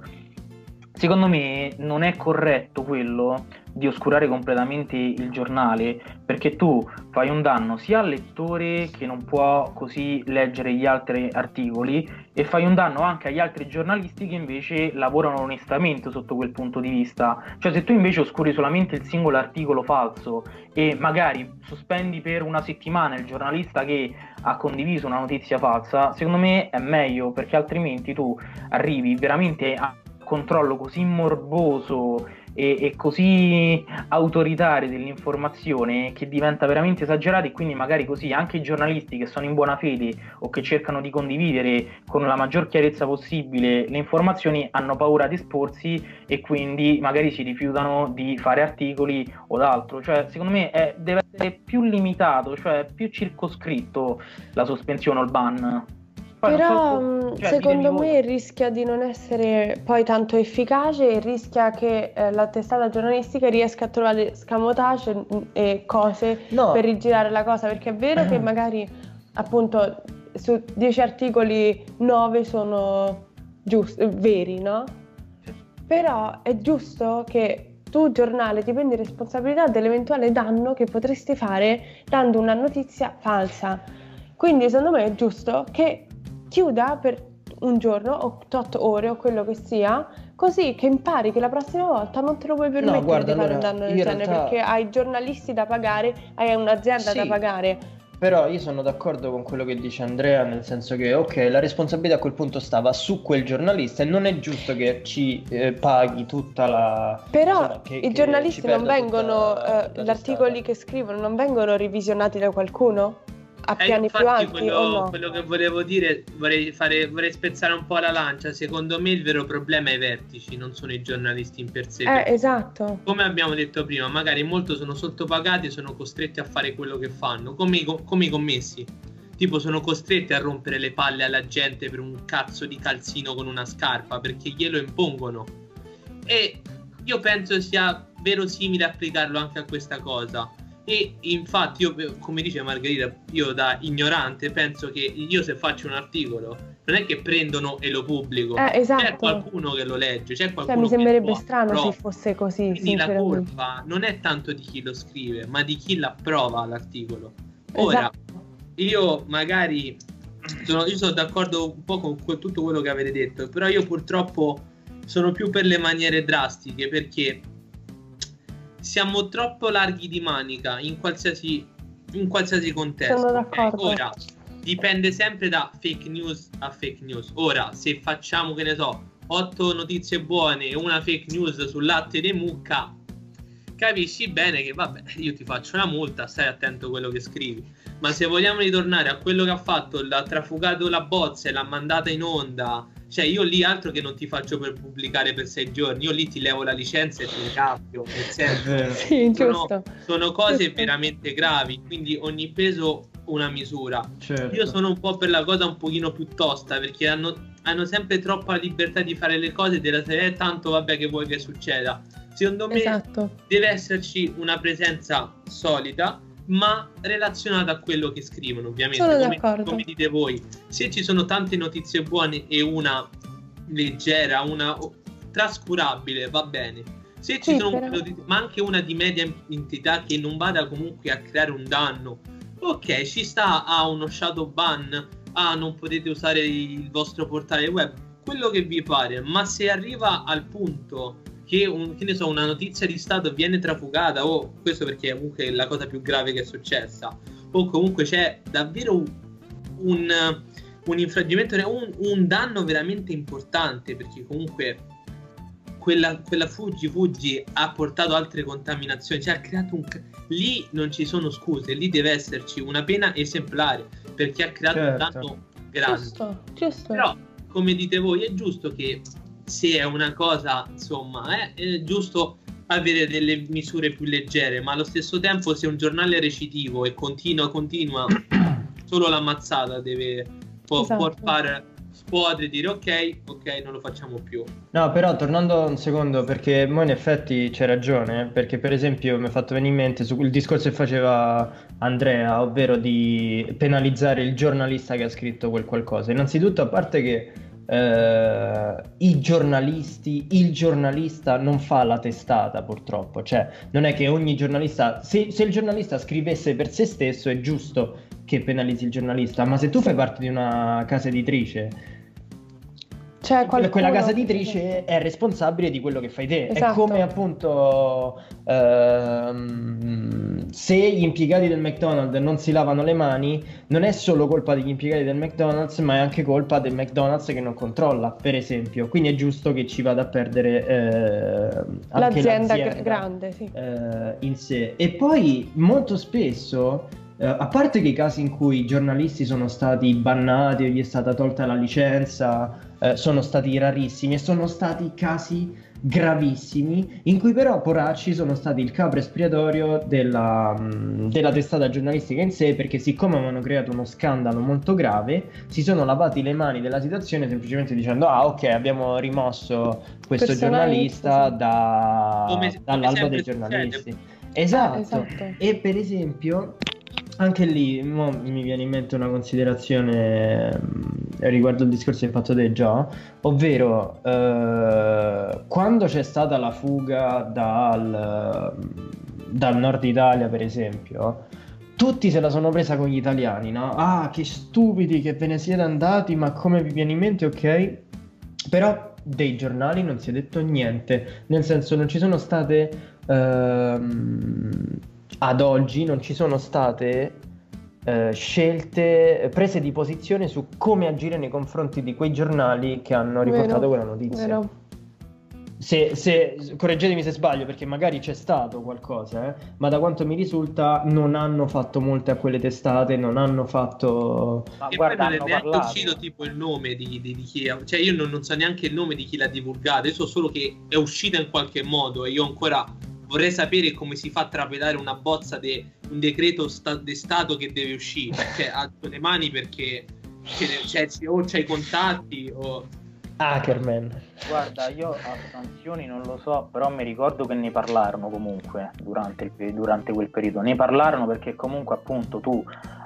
Secondo me non è corretto quello di oscurare completamente il giornale perché tu fai un danno sia al lettore che non può così leggere gli altri articoli e fai un danno anche agli altri giornalisti che invece lavorano onestamente sotto quel punto di vista. Cioè se tu invece oscuri solamente il singolo articolo falso e magari sospendi per una settimana il giornalista che ha condiviso una notizia falsa, secondo me è meglio perché altrimenti tu arrivi veramente a un controllo così morboso e, e così autoritario dell'informazione che diventa veramente esagerato e quindi magari così anche i giornalisti che sono in buona fede o che cercano di condividere con la maggior chiarezza possibile le informazioni hanno paura di esporsi e quindi magari si rifiutano di fare articoli o d'altro. Cioè, secondo me è- deve essere più limitato, cioè più circoscritto la sospensione o il ban. Poi Però so- cioè, secondo me voi. rischia di non essere poi tanto efficace e rischia che eh, la testata giornalistica riesca a trovare scamotage mh, e cose No. per rigirare la cosa, perché è vero che [clears throat] magari appunto su 10 articoli 9 sono giusti, veri, no? Però è giusto che tu giornale ti prendi responsabilità dell'eventuale danno che potresti fare dando una notizia falsa. Quindi secondo me è giusto che chiuda per un giorno o 8 ore o quello che sia, così che impari che la prossima volta non te lo puoi permettere guarda, di fare un allora, danno del genere realtà- perché hai giornalisti da pagare, hai un'azienda Sì. da pagare. Però io sono d'accordo con quello che dice Andrea, nel senso che, ok, la responsabilità a quel punto stava su quel giornalista e non è giusto che ci eh, paghi tutta la... Però insomma, che- i che giornalisti non vengono, eh, gli articoli che scrivono non vengono revisionati da qualcuno? A Eh, piani più infatti alti quello, no? quello che volevo dire, vorrei, fare, vorrei spezzare un po' la lancia. Secondo me il vero problema è i vertici, non sono i giornalisti in per sé. Eh, esatto. Come abbiamo detto prima, magari molto sono sottopagati e sono costretti a fare quello che fanno, come i, come i commessi. Tipo sono costretti a rompere le palle alla gente per un cazzo di calzino con una scarpa perché glielo impongono. E io penso sia verosimile applicarlo anche a questa cosa. E infatti io, come dice Margherita, io da ignorante penso che io se faccio un articolo non è che prendono e lo pubblico. Eh, esatto. C'è qualcuno che lo legge, c'è qualcuno Cioè, mi sembrerebbe lo strano approva. se fosse così, Quindi la colpa non è tanto di chi lo scrive, ma di chi l'approva l'articolo. Ora, Esatto. io magari sono, io sono d'accordo un po' con que- tutto quello che avete detto, però io purtroppo sono più per le maniere drastiche perché siamo troppo larghi di manica in qualsiasi, in qualsiasi contesto. Sono d'accordo. Ora, dipende sempre da fake news a fake news. Ora, se facciamo, che ne so, otto notizie buone e una fake news sul latte di mucca, capisci bene che vabbè, io ti faccio una multa, stai attento a quello che scrivi. Ma se vogliamo ritornare a quello che ha fatto, l'ha trafugato la bozza e l'ha mandata in onda, cioè io lì altro che non ti faccio per pubblicare per sei giorni, io lì ti levo la licenza e ti [laughs] senso, Sì, sono, sono cose Giusto. veramente gravi, quindi ogni peso una misura. Certo. Io sono un po' per la cosa un pochino più tosta perché hanno, hanno sempre troppa libertà di fare le cose della serie "Eh, tanto vabbè che vuoi che succeda. Secondo me Esatto. deve esserci una presenza solida ma relazionata a quello che scrivono ovviamente. Sono come, d'accordo. come dite voi. Se ci sono tante notizie buone e una leggera una trascurabile va bene. Se ci Sì, sono però- notizie- ma anche una di media entità che non vada comunque a creare un danno ok ci sta a uno shadow ban ah non potete usare il vostro portale web quello che vi pare ma se arriva al punto che, un- che ne so, una notizia di Stato viene trafugata, o questo perché è comunque la cosa più grave che è successa, o comunque c'è davvero un, un, un infrangimento, un, un danno veramente importante, perché comunque quella, quella fuggi fuggi ha portato altre contaminazioni, cioè ha creato un... Lì non ci sono scuse, lì deve esserci una pena esemplare, perché ha creato un Certo. danno grande. Giusto, giusto. Però, come dite voi, è giusto che se è una cosa, insomma, è, è giusto avere delle misure più leggere, ma allo stesso tempo se un giornale è recitivo e continua, continua, [coughs] solo l'ammazzata deve, può, Esatto. può far scuotere e dire ok, ok, non lo facciamo più. No, però tornando un secondo, perché mo in effetti c'è ragione, perché per esempio mi è fatto venire in mente sul discorso che faceva Andrea, ovvero di penalizzare il giornalista che ha scritto quel qualcosa. Innanzitutto, a parte che eh, i giornalisti, il giornalista non fa la testata purtroppo, cioè non è che ogni giornalista, se, se il giornalista scrivesse per se stesso è giusto che penalizzi il giornalista, ma se tu fai parte di una casa editrice C'è quella, quella qualcuno- casa editrice è responsabile di quello che fai te. È Esatto. come appunto ehm, se gli impiegati del McDonald's non si lavano le mani, non è solo colpa degli impiegati del McDonald's, ma è anche colpa del McDonald's che non controlla, per esempio. Quindi è giusto che ci vada a perdere eh, L'azienda, l'azienda gra- grande, sì. eh, in sé. E poi molto spesso, eh, a parte che i casi in cui i giornalisti sono stati bannati o gli è stata tolta la licenza, eh, sono stati rarissimi e sono stati casi gravissimi in cui però poracci sono stati il capo espiatorio della, mh, della testata giornalistica in sé perché siccome avevano creato uno scandalo molto grave si sono lavati le mani della situazione semplicemente dicendo ah ok abbiamo rimosso questo giornalista sì. da- Come- come dall'albo sempre dei giornalisti esatto. esatto. e per esempio anche lì mi viene in mente una considerazione mm, riguardo il discorso che hai fatto te già, ovvero eh, quando c'è stata la fuga dal, dal nord Italia, per esempio, tutti se la sono presa con gli italiani, no? Ah, che stupidi che ve ne siete andati, ma come vi viene in mente, ok? Però dei giornali non si è detto niente, nel senso non ci sono state ehm, ad oggi non ci sono state eh, scelte, prese di posizione su come agire nei confronti di quei giornali che hanno riportato Vero, quella notizia. Vero. Se, se- correggetemi se sbaglio, perché magari c'è stato qualcosa, eh, ma da quanto mi risulta non hanno fatto molte a quelle testate, non hanno fatto... Ma e guarda, poi non è neanche parlato. uscito tipo il nome di, di- di chi ha- cioè io non, non so neanche il nome di chi l'ha divulgato io so solo che è uscita in qualche modo e io ancora vorrei sapere come si fa a trapelare una bozza di un decreto sta- di stato che deve uscire cioè ha le mani perché cioè, ci- o c'hai i contatti o Ackerman. Guarda, io a sanzioni non lo so, però mi ricordo che ne parlarono comunque durante, il durante quel periodo. Ne parlarono perché comunque appunto tu,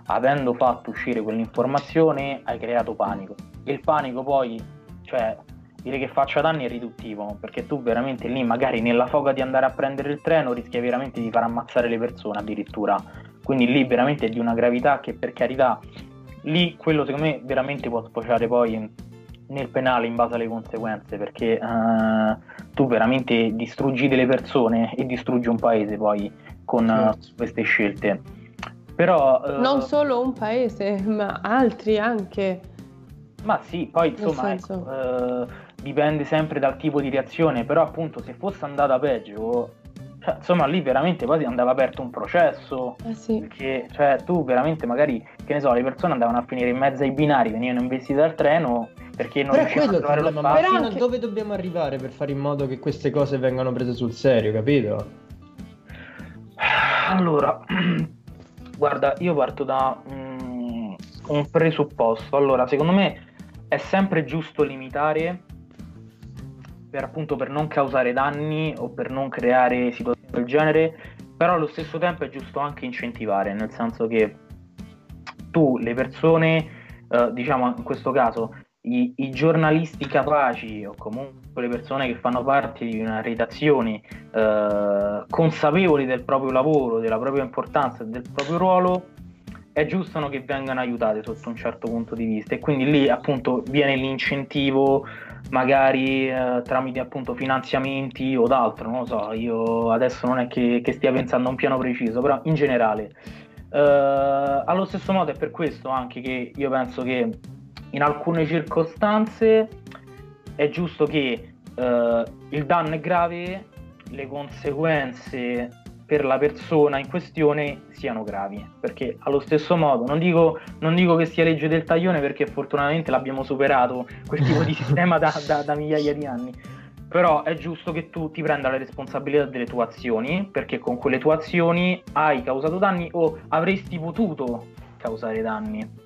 avendo fatto uscire quell'informazione, hai creato panico. E il panico poi, cioè, dire che faccia danni è riduttivo, perché tu veramente lì magari nella foga di andare a prendere il treno rischi veramente di far ammazzare le persone addirittura. Quindi lì veramente è di una gravità che per carità, lì quello secondo me veramente può sfociare poi nel penale in base alle conseguenze perché eh, tu veramente distruggi delle persone e distruggi un paese poi con eh, Certo. queste scelte però eh, Non solo un paese, ma altri anche. ma sì poi insomma senso- ecco, eh, dipende sempre dal tipo di reazione però appunto se fosse andata peggio cioè, insomma lì veramente poi andava aperto un processo Eh sì. perché cioè, tu veramente magari che ne so le persone andavano a finire in mezzo ai binari venivano investite dal treno perché non Però riuscivano quello a trovare lo spazio Però anche- dove dobbiamo arrivare per fare in modo che queste cose vengano prese sul serio, capito? Allora, [clears throat] guarda, io parto da mm, un presupposto. Allora, secondo me è sempre giusto limitare per appunto per non causare danni o per non creare situazioni del genere, però allo stesso tempo è giusto anche incentivare, nel senso che tu le persone, eh, diciamo in questo caso, i, i giornalisti capaci o comunque le persone che fanno parte di una redazione eh, consapevoli del proprio lavoro, della propria importanza e del proprio ruolo, è giusto no, che vengano aiutate sotto un certo punto di vista. E quindi lì appunto viene l'incentivo magari eh, tramite appunto finanziamenti o d'altro, non lo so, io adesso non è che, che stia pensando a un piano preciso, però in generale. Eh, allo stesso modo è per questo anche che io penso che in alcune circostanze è giusto che eh, il danno è grave, le conseguenze per la persona in questione siano gravi, perché allo stesso modo non dico, non dico che sia legge del taglione perché fortunatamente l'abbiamo superato quel tipo di [laughs] sistema da, da- da migliaia di anni, però è giusto che tu ti prenda la responsabilità delle tue azioni, perché con quelle tue azioni hai causato danni o avresti potuto causare danni.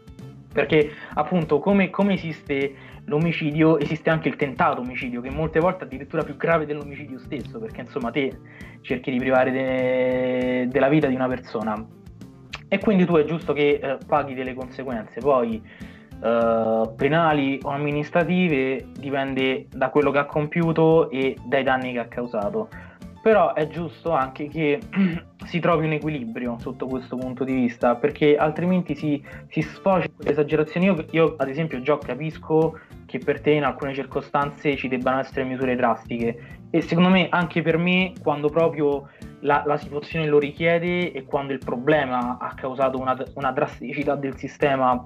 Perché appunto come, come esiste l'omicidio, esiste anche il tentato omicidio, che molte volte è addirittura più grave dell'omicidio stesso, perché insomma te cerchi di privare de- della vita di una persona. E quindi tu è giusto che eh, paghi delle conseguenze, poi eh, penali o amministrative dipende da quello che ha compiuto e dai danni che ha causato. Però è giusto anche che [clears throat] si trovi un equilibrio sotto questo punto di vista, perché altrimenti si, si sfocia in quelle esagerazioni. Io, io, ad esempio, già capisco che per te in alcune circostanze ci debbano essere misure drastiche. E secondo me, anche per me, quando proprio la, la situazione lo richiede e quando il problema ha causato una, una drasticità del sistema,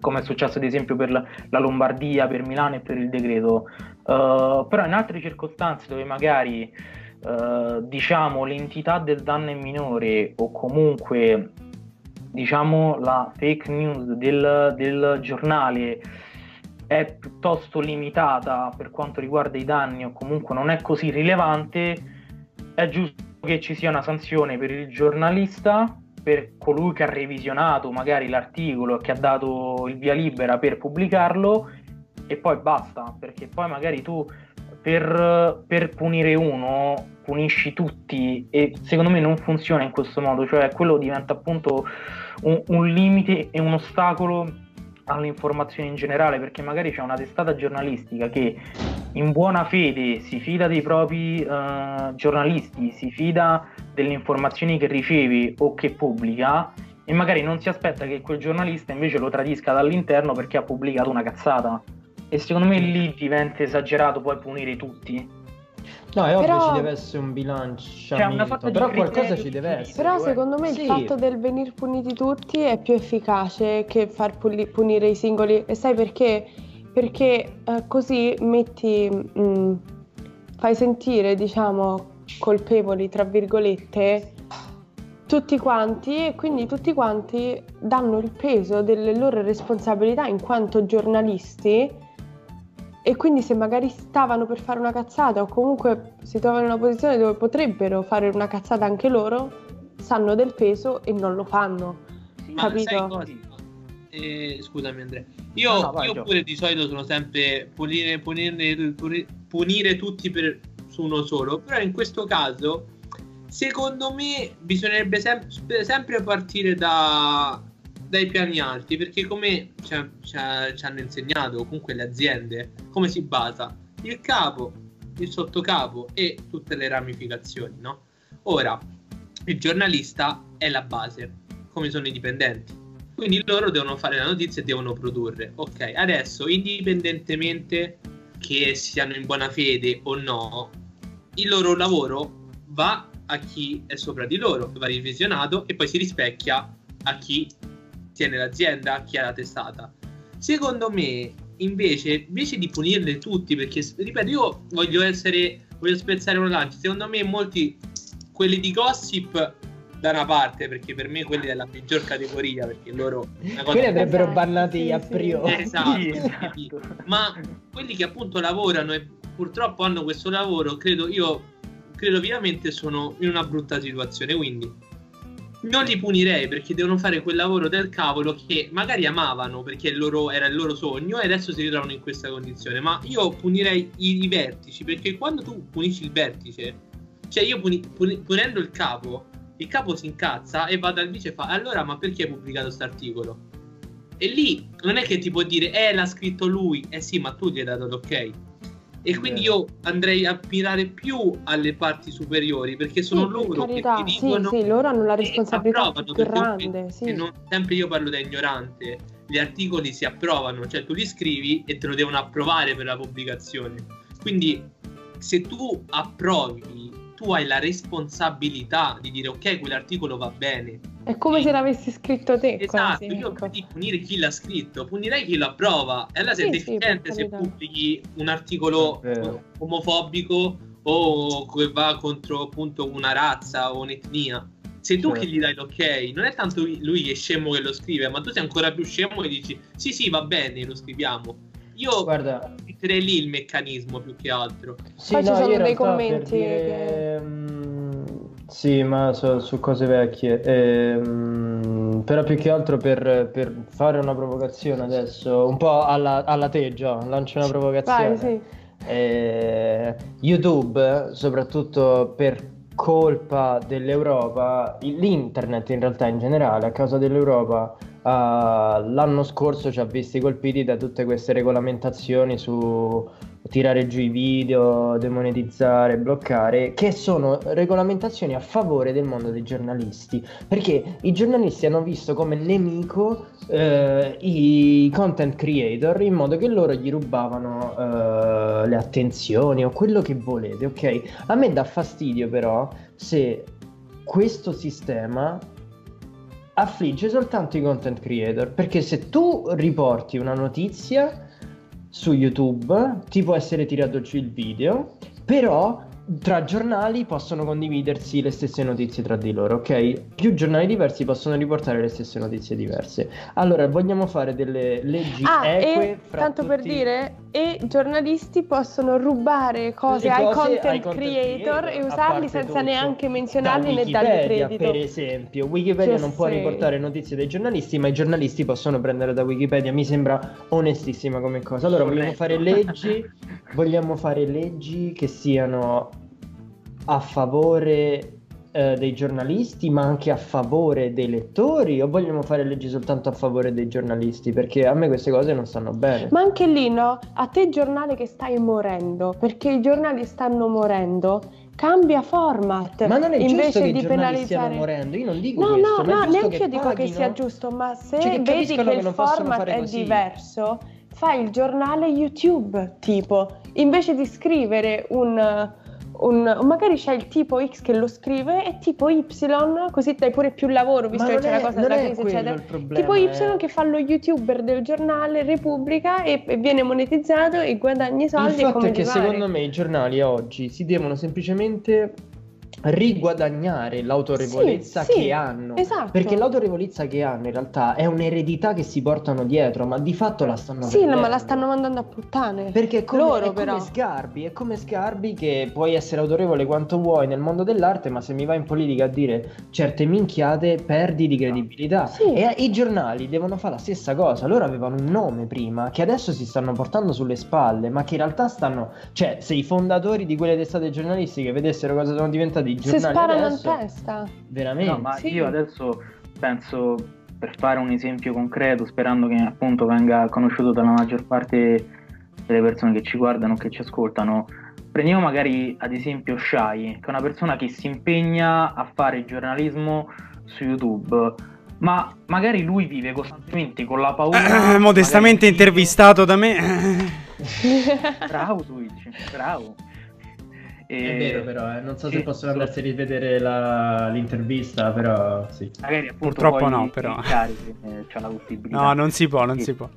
come è successo ad esempio per la, la Lombardia, per Milano e per il decreto. Uh, però in altre circostanze dove magari uh, diciamo l'entità del danno è minore o comunque diciamo la fake news del, del giornale è piuttosto limitata per quanto riguarda i danni o comunque non è così rilevante, è giusto che ci sia una sanzione per il giornalista, per colui che ha revisionato magari l'articolo che ha dato il via libera per pubblicarlo e poi basta, perché poi magari tu per, per punire uno punisci tutti e secondo me non funziona in questo modo, cioè quello diventa appunto un, un limite e un ostacolo all'informazione in generale perché magari c'è una testata giornalistica che in buona fede si fida dei propri uh, giornalisti, si fida delle informazioni che riceve o che pubblica e magari non si aspetta che quel giornalista invece lo tradisca dall'interno perché ha pubblicato una cazzata e secondo me lì diventa esagerato poi punire tutti. No, è Però- ovvio ci deve essere un bilanciamento, Cioè, però qualcosa ci deve essere. Però Sì, secondo me Sì. il fatto del venir puniti tutti è più efficace che far puli- punire i singoli. E sai perché? Perché eh, così metti, mm, fai sentire, diciamo, colpevoli, tra virgolette, tutti quanti e quindi tutti quanti danno il peso delle loro responsabilità in quanto giornalisti e quindi se magari stavano per fare una cazzata o comunque si trovano in una posizione dove potrebbero fare una cazzata anche loro, sanno del peso e non lo fanno. Ma Capito? sai cosa? Eh, scusami Andrea. Io, No, no, vai, io pure di solito sono sempre punire, punire, punire, punire tutti per, su uno solo, però in questo caso secondo me bisognerebbe sem- sempre partire da, dai piani alti, perché come ci, ci ci hanno insegnato comunque le aziende, come si basa? Il capo, il sottocapo e tutte le ramificazioni, no? Ora, il giornalista è la base, come sono i dipendenti. Quindi loro devono fare la notizia e devono produrre. Ok, adesso indipendentemente che siano in buona fede o no, il loro lavoro va a chi è sopra di loro, va revisionato e poi si rispecchia a chi tiene l'azienda, a chi ha la testata. Secondo me, invece, invece di punirle tutti, perché ripeto, io voglio essere, voglio spezzare una lancia. Secondo me, molti quelli di gossip da una parte, perché per me quelli è la peggior categoria, perché loro... Quelli andrebbero Esatto, bannati sì, a priori. Esatto, Sì, sì. esatto. ma quelli che appunto lavorano e purtroppo hanno questo lavoro, credo io, credo vivamente sono in una brutta situazione, quindi non li punirei perché devono fare quel lavoro del cavolo che magari amavano perché il loro- era il loro sogno e adesso si ritrovano in questa condizione, ma io punirei i, i vertici perché quando tu punisci il vertice, cioè io puni- puni- punendo il capo, il capo si incazza e va dal vice e fa allora ma perché hai pubblicato questo articolo? E lì non è che ti può dire, eh, l'ha scritto lui, eh sì, ma tu gli hai dato l'ok. E quindi io andrei a mirare più alle parti superiori perché sono Sì, per loro carità, che sì, ti dicono sì, loro hanno la responsabilità approvano, più grande, sì. non- sempre io parlo da ignorante, gli articoli si approvano, cioè tu li scrivi e te lo devono approvare per la pubblicazione. Quindi se tu approvi, tu hai la responsabilità di dire ok, quell'articolo va bene. È come se l'avessi scritto te, Esatto, quasi, io ecco. di punire chi l'ha scritto, punirei chi lo approva. E allora sei Sì, sì, deficiente se pubblichi un articolo omofobico o che va contro appunto una razza o un'etnia. Sei tu Certo. che gli dai l'ok, non è tanto lui lui che è scemo che lo scrive, ma tu sei ancora più scemo e dici sì sì va bene, lo scriviamo. Io Guarda, metterei lì il meccanismo più che altro. Sì, Poi ci no, sono io in dei commenti dire, mm, Sì, ma so- su cose vecchie. Ehm, però più che altro per, per fare una provocazione adesso, un po' alla, alla te, Gio, lancio una provocazione. Vai, sì. Eh, YouTube, soprattutto per colpa dell'Europa, l'internet in realtà in generale, a causa dell'Europa, l'anno scorso ci ha visti colpiti da tutte queste regolamentazioni su tirare giù i video, demonetizzare, bloccare, che sono regolamentazioni a favore del mondo dei giornalisti, perché i giornalisti hanno visto come nemico eh, i content creator in modo che loro gli rubavano eh, le attenzioni o quello che volete, ok? A me dà fastidio però se questo sistema affligge soltanto i content creator, perché se tu riporti una notizia su YouTube ti può essere tirato giù il video, però tra giornali possono condividersi le stesse notizie tra di loro, ok? Più giornali diversi possono riportare le stesse notizie diverse. Allora, vogliamo fare delle leggi Ah, eque e tanto per tutti- dire, e giornalisti possono rubare cose, Le ai, cose content ai content creator, creator, e usarli senza tutto. neanche Da menzionarli né dargli credito. per esempio. Wikipedia Sì, non può sì. riportare notizie dei giornalisti, ma i giornalisti possono prendere da Wikipedia. Mi sembra onestissima come cosa. Allora, vogliamo fare leggi, vogliamo fare leggi che siano a favore eh, dei giornalisti, ma anche a favore dei lettori, o vogliamo fare leggi soltanto a favore dei giornalisti? Perché a me queste cose non stanno bene. Ma anche lì, no? A te giornale che stai morendo, perché i giornali stanno morendo, cambia format. Ma non è invece giusto che i di stiano penalizzare. morendo, io non dico No, questo, no, no, neanche che io dico che paghino- sia giusto, ma se Cioè, che vedi che che il format è così. diverso, fai il giornale YouTube, tipo, invece di scrivere un, un- magari c'è il tipo X che lo scrive e tipo Y, così dai pure più lavoro, visto che c'è la è- cosa della crisi, eccetera. problema, Tipo Y è- che fa lo youtuber del giornale Repubblica e, e viene monetizzato e guadagna i soldi Il e fatto è che secondo me i giornali oggi si devono semplicemente riguadagnare l'autorevolezza Sì, sì, che hanno. esatto. Perché l'autorevolezza che hanno in realtà è un'eredità che si portano dietro, ma di fatto la stanno Sì, perdendo. ma la stanno mandando a puttane. Perché è come, Loro è come. Sgarbi, è come Sgarbi che puoi essere autorevole quanto vuoi nel mondo dell'arte, ma se mi vai in politica a dire certe minchiate perdi di credibilità. Sì. E i giornali devono fare la stessa cosa. Loro avevano un nome prima che adesso si stanno portando sulle spalle, ma che in realtà stanno. Cioè, se i fondatori di quelle testate giornalistiche vedessero cosa sono diventati i Si giornali sparano adesso, in testa. veramente. No, ma Sì. io adesso penso, per fare un esempio concreto, sperando che appunto venga conosciuto dalla maggior parte delle persone che ci guardano, che ci ascoltano, prendiamo magari ad esempio Shai, che è una persona che si impegna a fare giornalismo su YouTube, ma magari lui vive costantemente con la paura... Eh, modestamente magari- intervistato da me. Bravo Twitch, bravo. È E- vero, però, eh. non so se sì, possono so- andarsi a rivedere la- l'intervista, però sì. Magari appunto Purtroppo no, però. cliccare, eh, c'ha la possibilità. No, non si può, non Sì. si può.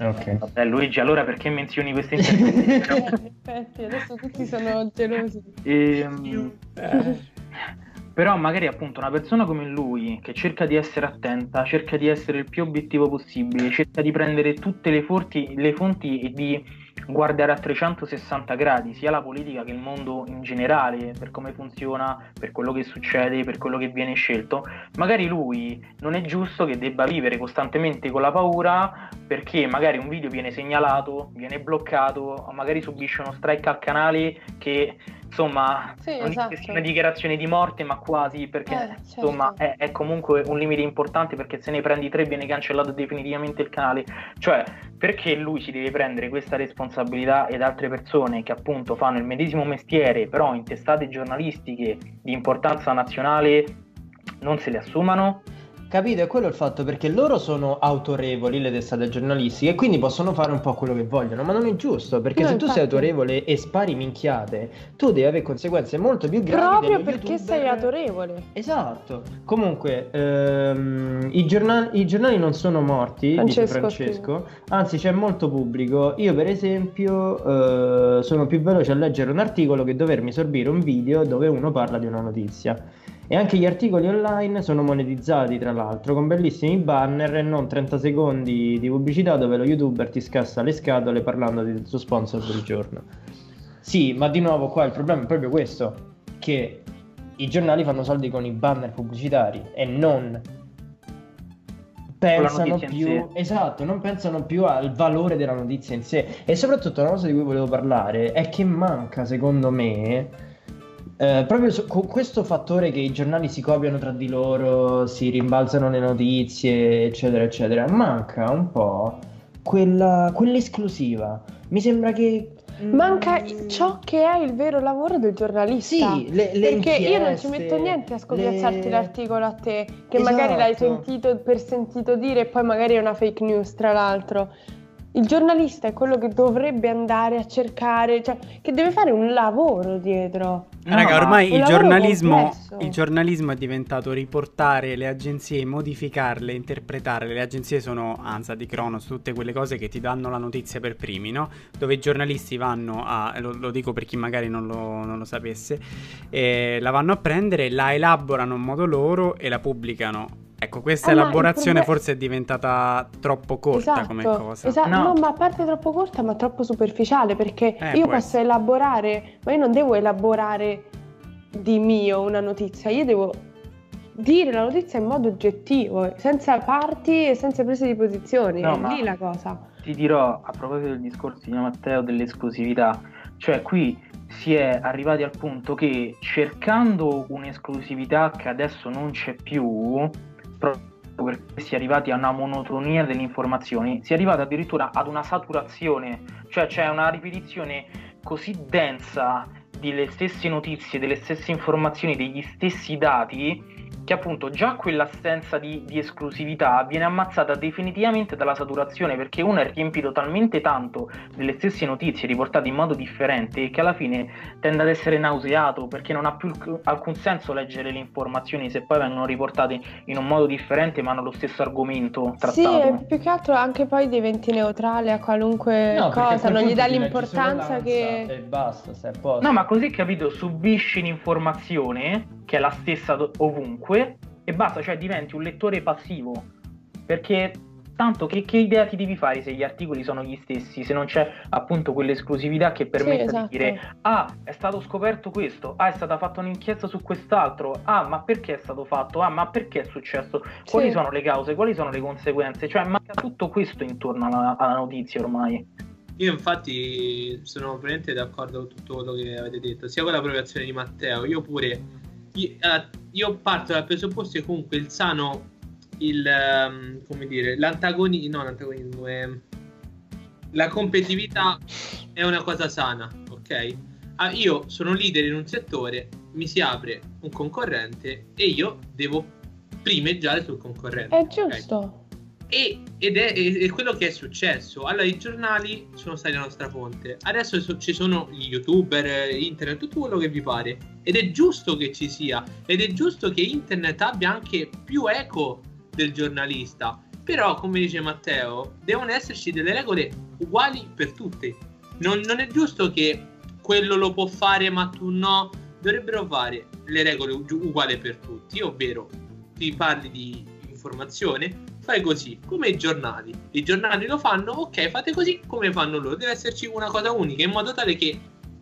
Ok. Vabbè, Luigi, allora perché menzioni queste [laughs] interviste? In effetti, adesso tutti sono gelosi. Ehm, [laughs] Però magari appunto una persona come lui che cerca di essere attenta, cerca di essere il più obiettivo possibile, cerca di prendere tutte le fonti, le fonti e di guardare a 360 gradi sia la politica che il mondo in generale, per come funziona, per quello che succede, per quello che viene scelto, magari lui non è giusto che debba vivere costantemente con la paura perché magari un video viene segnalato, viene bloccato, magari subisce uno strike al canale che insomma Sì, non esatto. una dichiarazione di morte ma quasi perché Eh, certo. insomma è, è comunque un limite importante perché se ne prendi tre viene cancellato definitivamente il canale cioè perché lui si deve prendere questa responsabilità ed altre persone che appunto fanno il medesimo mestiere però in testate giornalistiche di importanza nazionale non se le assumano Capito? È quello il fatto perché loro sono autorevoli, le testate giornalistiche, e quindi possono fare un po' quello che vogliono, ma non è giusto, perché No, se tu infatti. sei autorevole e spari minchiate, tu devi avere conseguenze molto più gravi Proprio perché youtuber- sei autorevole. Esatto. Comunque, ehm, i, giornali, i giornali non sono morti, dice Francesco Francesco, anzi c'è molto pubblico. Io per esempio eh, sono più veloce a leggere un articolo che dovermi sorbire un video dove uno parla di una notizia. E anche gli articoli online sono monetizzati, tra l'altro, con bellissimi banner e non 30 secondi di pubblicità dove lo youtuber ti scassa le scatole parlando del suo sponsor del giorno. Sì, ma di nuovo qua il problema è proprio questo, che i giornali fanno soldi con i banner pubblicitari e non pensano più esatto, non pensano più al valore della notizia in sé. E soprattutto una cosa di cui volevo parlare è che manca, secondo me, eh, proprio su- con questo fattore che i giornali si copiano tra di loro, si rimbalzano le notizie, eccetera, eccetera, manca un po' quella, quell'esclusiva. Mi sembra che Manca mm, ciò che è il vero lavoro del giornalista. Sì, le, le Perché io non ci metto niente a scopiazzarti le- l'articolo a te, che magari l'hai Esatto. sentito per sentito dire e poi magari è una fake news, tra l'altro. Il giornalista è quello che dovrebbe andare a cercare, cioè che deve fare un lavoro dietro. No, Raga, ma- ormai il giornalismo, il giornalismo è diventato riportare le agenzie, modificarle, interpretarle. Le agenzie sono ANSA di Cronos, tutte quelle cose che ti danno la notizia per primi, no? Dove i giornalisti vanno a, lo, lo dico per chi magari non lo, non lo sapesse, eh, la vanno a prendere, la elaborano in modo loro e la pubblicano. Ecco, questa il elaborazione proble- forse è diventata troppo corta come cosa. Esatto, No. no. ma a parte troppo corta, ma troppo superficiale, perché Eh, io posso essere. elaborare, ma io non devo elaborare di mio una notizia, io devo dire la notizia in modo oggettivo, senza parti e senza prese di posizioni. No, è ma- lì la cosa. ti dirò a proposito del discorso di Matteo dell'esclusività, cioè qui si è arrivati al punto che cercando un'esclusività che adesso non c'è più, proprio perché si è arrivati a una monotonia delle informazioni, si è arrivati addirittura ad una saturazione, cioè c'è una ripetizione così densa delle stesse notizie, delle stesse informazioni, degli stessi dati, che appunto già quell'assenza di, di esclusività viene ammazzata definitivamente dalla saturazione perché uno è riempito talmente tanto delle stesse notizie riportate in modo differente che alla fine tende ad essere nauseato perché non ha più alcun senso leggere le informazioni se poi vengono riportate in un modo differente ma hanno lo stesso argomento Sì, trattato. e più che altro anche poi diventi neutrale a qualunque No, cosa, non gli dà l'importanza che... E basta, stai a posto. No, ma così capito, subisci l'informazione che è la stessa do- ovunque e basta, cioè diventi un lettore passivo. Perché tanto che, che idea ti devi fare se gli articoli sono gli stessi, se non c'è appunto quell'esclusività che permette esatto. di dire ah, è stato scoperto questo, ah, è stata fatta un'inchiesta su quest'altro, ah, ma perché è stato fatto, ah, ma perché è successo, quali Sì. sono le cause, quali sono le conseguenze, cioè manca tutto questo intorno alla, alla notizia ormai. Io infatti sono veramente d'accordo con tutto quello che avete detto, sia con la provocazione di Matteo, io pure, io, eh, io parto dal presupposto che comunque il sano, il, ehm, come dire, l'antagonismo, no l'antagonismo, è, la competitività è una cosa sana, ok? Ah, io sono leader in un settore, mi si apre un concorrente e io devo primeggiare sul concorrente. È giusto. E, ed è, è- è quello che è successo. Allora, i giornali sono stati la nostra fonte. Adesso so- ci sono gli youtuber, eh, internet, tutto quello che vi pare. Ed è giusto che ci sia. Ed è giusto che internet abbia anche più eco del giornalista. Però, come dice Matteo, devono esserci delle regole uguali per tutti. Non, non è giusto che quello lo può fare, ma tu no. dovrebbero fare le regole uguali per tutti, ovvero ti parli di informazione, fai così, come i giornali. I giornali lo fanno, ok, fate così come fanno loro. Deve esserci una cosa unica in modo tale che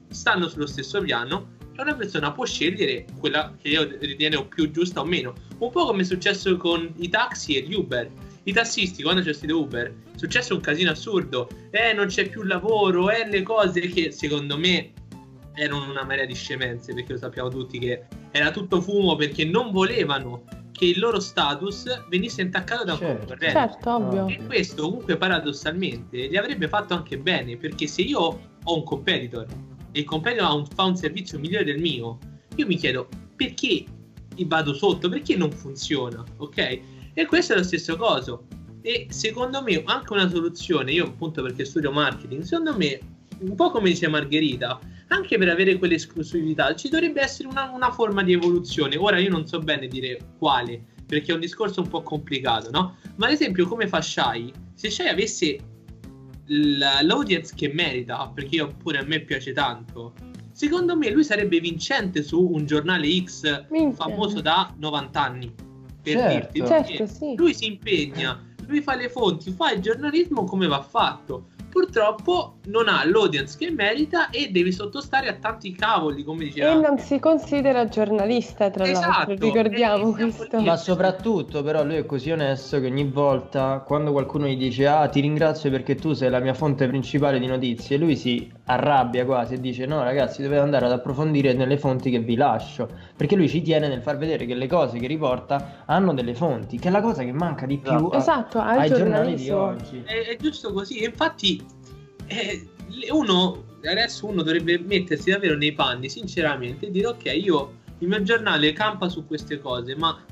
stanno sullo stesso piano una persona può scegliere quella che io ritengo più giusta o meno. Un po' come è successo con i taxi e gli Uber. I tassisti, quando c'è stato Uber, è successo un casino assurdo. Eh, non c'è più lavoro, eh, le cose che secondo me erano una marea di scemenze, perché lo sappiamo tutti che era tutto fumo perché non volevano che il loro status venisse intaccato da un Certo. concorrente. Certo, ovvio. E questo comunque paradossalmente gli avrebbe fatto anche bene, perché se io ho un competitor il ha un- fa un servizio migliore del mio, io mi chiedo perché vado sotto, perché non funziona, ok? E questo è lo stesso coso. E secondo me anche una soluzione, io appunto perché studio marketing, secondo me, un po' come dice Margherita, anche per avere quell'esclusività ci dovrebbe essere una, una forma di evoluzione. Ora io non so bene dire quale, perché è un discorso un po' complicato, no? Ma ad esempio come fa Shai, se Shai avesse l'audience che merita, perché io pure a me piace tanto, secondo me lui sarebbe vincente su un giornale X Minchia. famoso da 90 anni. Per Certo. dirti, Certo, sì. lui si impegna, lui fa le fonti, fa il giornalismo come va fatto. Purtroppo non ha l'audience che merita e devi sottostare a tanti cavoli, come diceva. E non si considera giornalista, tra l'altro, Esatto, ricordiamo e siamo questo. Ma soprattutto, però, lui è così onesto che ogni volta, quando qualcuno gli dice Ah, ti ringrazio perché tu sei la mia fonte principale di notizie, lui si arrabbia quasi e dice No, ragazzi, dovete andare ad approfondire nelle fonti che vi lascio. Perché lui ci tiene nel far vedere che le cose che riporta hanno delle fonti, che è la cosa che manca di più a- Esatto, ai giornali di oggi. È, è giusto così. Infatti, eh, uno adesso uno dovrebbe mettersi davvero nei panni, sinceramente, e dire: Ok, io il mio giornale campa su queste cose, ma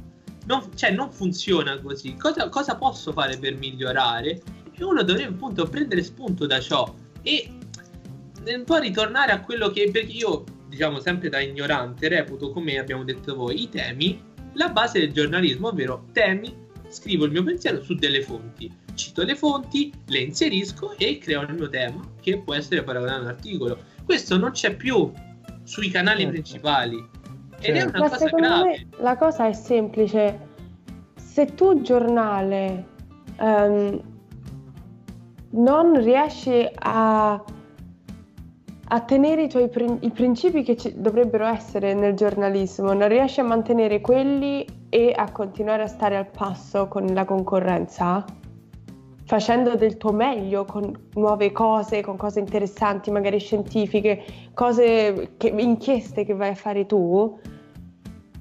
non, cioè, non funziona così. Cosa, cosa posso fare per migliorare? E uno dovrebbe appunto prendere spunto da ciò e un po' ritornare a quello che perché io, diciamo, sempre da ignorante, reputo, come abbiamo detto voi, i temi la base del giornalismo, ovvero temi, scrivo il mio pensiero su delle fonti, cito le fonti, le inserisco e creo il mio tema, che può essere paragonato a un articolo. Questo non c'è più sui canali Certo. principali. Ed è Certo. una Ma cosa secondo grave. me la cosa è semplice. Se tu giornale ehm, non riesci a, a tenere i tuoi prin- i principi che ci dovrebbero essere nel giornalismo, non riesci a mantenere quelli e a continuare a stare al passo con la concorrenza, facendo del tuo meglio con nuove cose, con cose interessanti, magari scientifiche, cose che, inchieste che vai a fare tu,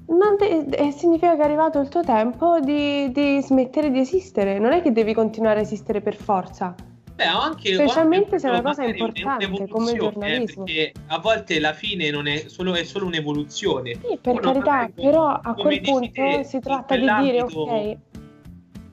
non de- eh, significa che è arrivato il tuo tempo di, di smettere di esistere. Non è che devi continuare a esistere per forza. Beh, anche, Specialmente se è una cosa importante, come il eh, giornalismo. perché a volte la fine non è solo, è solo un'evoluzione. Sì, per Uno carità, però a quel punto te, si tratta di dire, ok,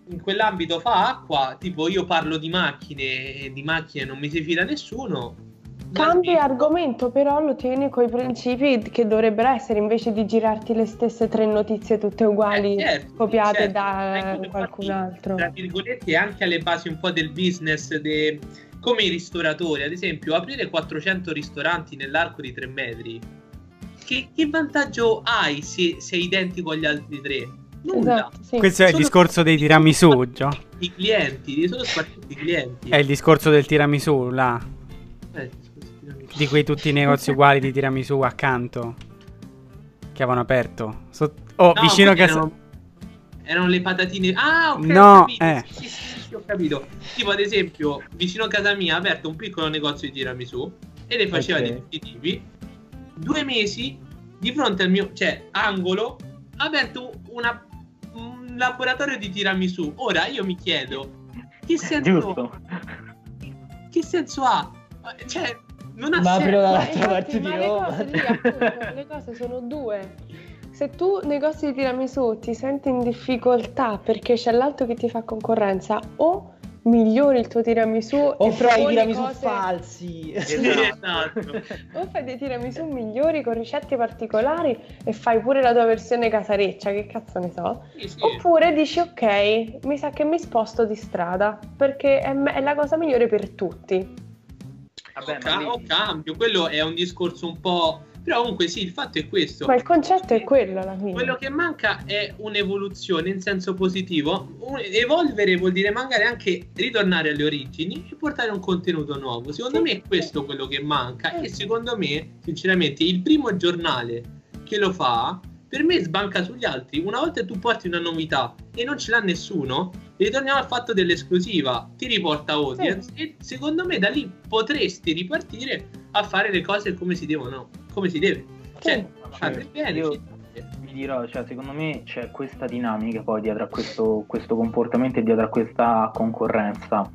in quell'ambito fa acqua, tipo io parlo di macchine e di macchine non mi si fida nessuno. cambi Ma- argomento, però lo tieni coi principi che dovrebbero essere, invece di girarti le stesse tre notizie tutte uguali, Eh, certo, copiate certo. da Ecco, qualcun altro. Tra virgolette, anche alle basi un po' del business, de- come i ristoratori, ad esempio, aprire 400 ristoranti nell'arco di 3 metri. Che, che vantaggio hai se sei identico agli altri tre? Nulla. Esatto, sì. Questo è il Sono- discorso dei tiramisù, Gio. I clienti, solo spartiti i clienti. È il discorso del tiramisù, là. Eh. Di quei tutti i negozi uguali di tiramisù accanto. Che avevano aperto. So- oh, No, vicino casa. Erano, erano le patatine. Ah, ok. No, ho capito. eh. Sì, sì, sì, ho capito. Tipo, ad esempio, vicino a casa mia ha aperto un piccolo negozio di tiramisù e le faceva Ok. di tutti i tipi. Due mesi di fronte al mio, cioè, angolo, ha aperto una- un laboratorio di tiramisù. Ora io mi chiedo, che senso, Giusto. che senso ha? Cioè, non ha Ma senso. Ma dall'altra infatti, parte di le cose lì, appunto, le cose sono due. Se tu negozi di tiramisù ti senti in difficoltà perché c'è l'altro che ti fa concorrenza, o migliori il tuo tiramisù O e fai i tiramisù cose- falsi. Esatto. [laughs] o fai dei tiramisù migliori con ricette particolari e fai pure la tua versione casareccia, che cazzo ne so. Sì, sì. Oppure dici ok, mi sa che mi sposto di strada perché è, me- è la cosa migliore per tutti. Vabbè, o, ca- ma o cambio, quello è un discorso un po' Però comunque sì, il fatto è questo. Ma il concetto è quello alla fine. Quello che manca è un'evoluzione in senso positivo. Un- evolvere vuol dire magari anche ritornare alle origini e portare un contenuto nuovo. Secondo Sì. me è questo quello che manca. E secondo me, sinceramente, il primo giornale che lo fa, per me sbanca sugli altri. Una volta tu porti una novità e non ce l'ha nessuno, ritorniamo al fatto dell'esclusiva. Ti riporta audience e secondo me da lì potresti ripartire a fare le cose come si devono, come si deve. Cioè, Certo, bene. io- vi dirò, cioè, secondo me c'è questa dinamica poi dietro a questo, questo comportamento e dietro a questa concorrenza.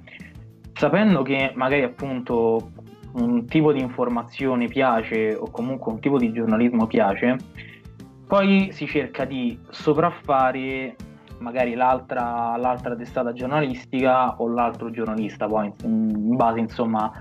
Sapendo che magari appunto un tipo di informazione piace o comunque un tipo di giornalismo piace, poi si cerca di sopraffare magari l'altra, l'altra testata giornalistica o l'altro giornalista, poi in, in base insomma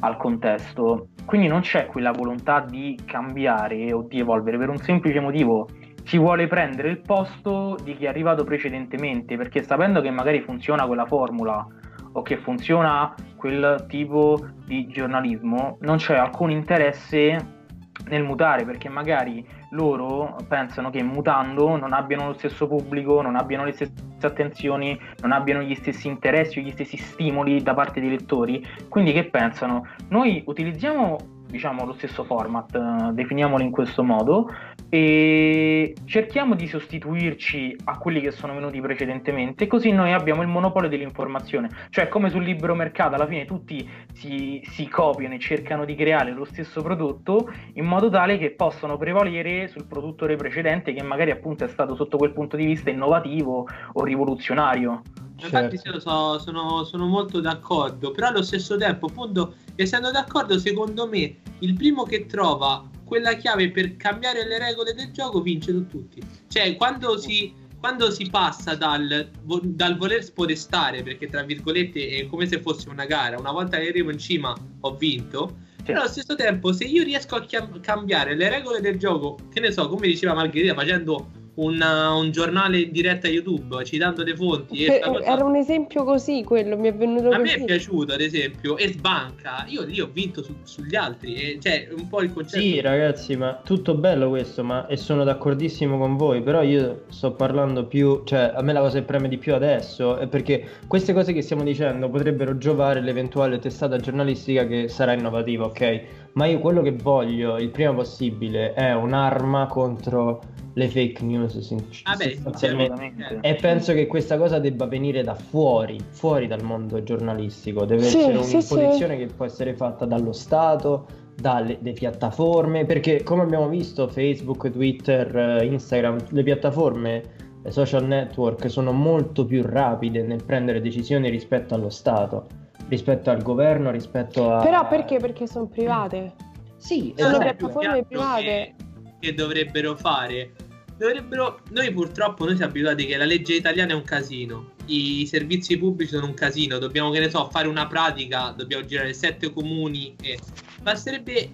al contesto. Quindi non c'è quella volontà di cambiare o di evolvere per un semplice motivo. Si vuole prendere il posto di chi è arrivato precedentemente, perché sapendo che magari funziona quella formula o che funziona quel tipo di giornalismo, non c'è alcun interesse nel mutare, perché magari loro pensano che mutando non abbiano lo stesso pubblico, non abbiano le stesse attenzioni, non abbiano gli stessi interessi o gli stessi stimoli da parte dei lettori. Quindi che pensano? Noi utilizziamo diciamo lo stesso format, eh, definiamolo in questo modo e cerchiamo di sostituirci a quelli che sono venuti precedentemente, così noi abbiamo il monopolio dell'informazione. Cioè, come sul libero mercato, alla fine tutti si, si copiano e cercano di creare lo stesso prodotto in modo tale che possano prevalere sul produttore precedente che magari appunto è stato sotto quel punto di vista innovativo o rivoluzionario. Infatti Certo. sì, lo so, sono, sono molto d'accordo, però allo stesso tempo, appunto, essendo d'accordo, secondo me il primo che trova quella chiave per cambiare le regole del gioco vince tutti. Cioè, quando si, quando si passa dal, dal voler spodestare, perché tra virgolette è come se fosse una gara, una volta che arrivo in cima ho vinto, però allo stesso tempo se io riesco a chiam- cambiare le regole del gioco, che ne so, come diceva Margherita, facendo una- un giornale in diretta YouTube, citando le fonti, Per- cosa- era un esempio così quello, mi è venuto a me così. è piaciuto, ad esempio, e sbanca. Io lì ho vinto su- sugli altri. E, cioè, un po' il concetto. Sì, ragazzi, ma tutto bello questo, ma e sono d'accordissimo con voi, però io sto parlando più, cioè a me la cosa che preme di più adesso è perché queste cose che stiamo dicendo potrebbero giovare l'eventuale testata giornalistica che sarà innovativa, ok? Ma io quello che voglio il prima possibile è un'arma contro le fake news, sin- Ah, beh, sostanzialmente. E penso che questa cosa debba venire da fuori, fuori dal mondo giornalistico. Deve Sì, essere sì, un'imposizione che può essere fatta dallo Stato, dalle le piattaforme, perché come abbiamo visto Facebook, Twitter, eh, Instagram, le piattaforme, le social network sono molto più rapide nel prendere decisioni rispetto allo Stato, rispetto al governo, rispetto a... Però perché? Perché sono private. Sì, Sono esatto. piattaforme private. Che, che dovrebbero fare. Dovrebbero, noi purtroppo noi siamo abituati che la legge italiana è un casino, i servizi pubblici sono un casino, dobbiamo che ne so fare una pratica, dobbiamo girare sette comuni e basterebbe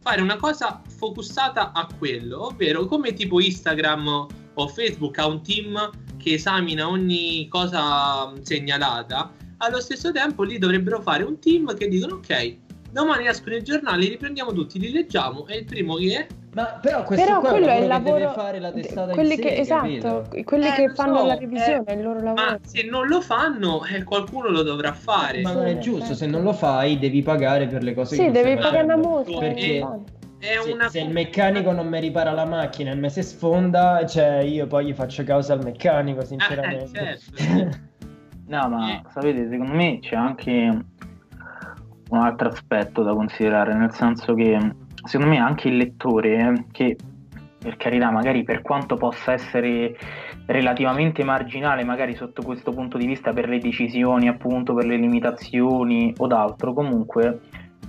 fare una cosa focussata a quello, ovvero come tipo Instagram o Facebook ha un team che esamina ogni cosa segnalata, allo stesso tempo lì dovrebbero fare un team che dicono ok, domani escono i giornali, li prendiamo tutti, li leggiamo e il primo che è Ma però questo Però qua quello è è il lavoro che deve fare la testata quelli in che, sé, esatto, capito? quelli Eh, che fanno so, la revisione, eh, è il loro Ma lavoro. se non lo fanno, eh, qualcuno lo dovrà fare. Ma non è giusto, se non lo fai devi pagare per le cose che Sì, non devi pagare una multa. Perché. È se, una se il meccanico non mi ripara la macchina e me se sfonda, cioè io poi gli faccio causa al meccanico, [laughs] sinceramente. Eh, certo. [laughs] No, ma Eh. sapete, secondo me c'è anche un altro aspetto da considerare, nel senso che secondo me anche il lettore, che per carità, magari per quanto possa essere relativamente marginale, magari sotto questo punto di vista per le decisioni, appunto, per le limitazioni o d'altro, comunque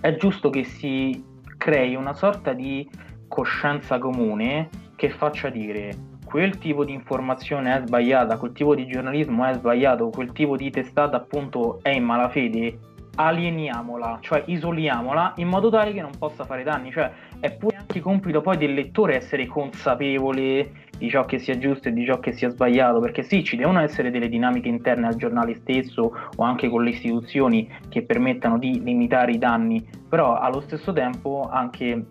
è giusto che si crei una sorta di coscienza comune che faccia dire quel tipo di informazione è sbagliata, quel tipo di giornalismo è sbagliato, quel tipo di testata appunto è in malafede, alieniamola, cioè isoliamola in modo tale che non possa fare danni, cioè è pure anche compito poi del lettore essere consapevole di ciò che sia giusto e di ciò che sia sbagliato, perché sì, ci devono essere delle dinamiche interne al giornale stesso o anche con le istituzioni che permettano di limitare i danni, però allo stesso tempo anche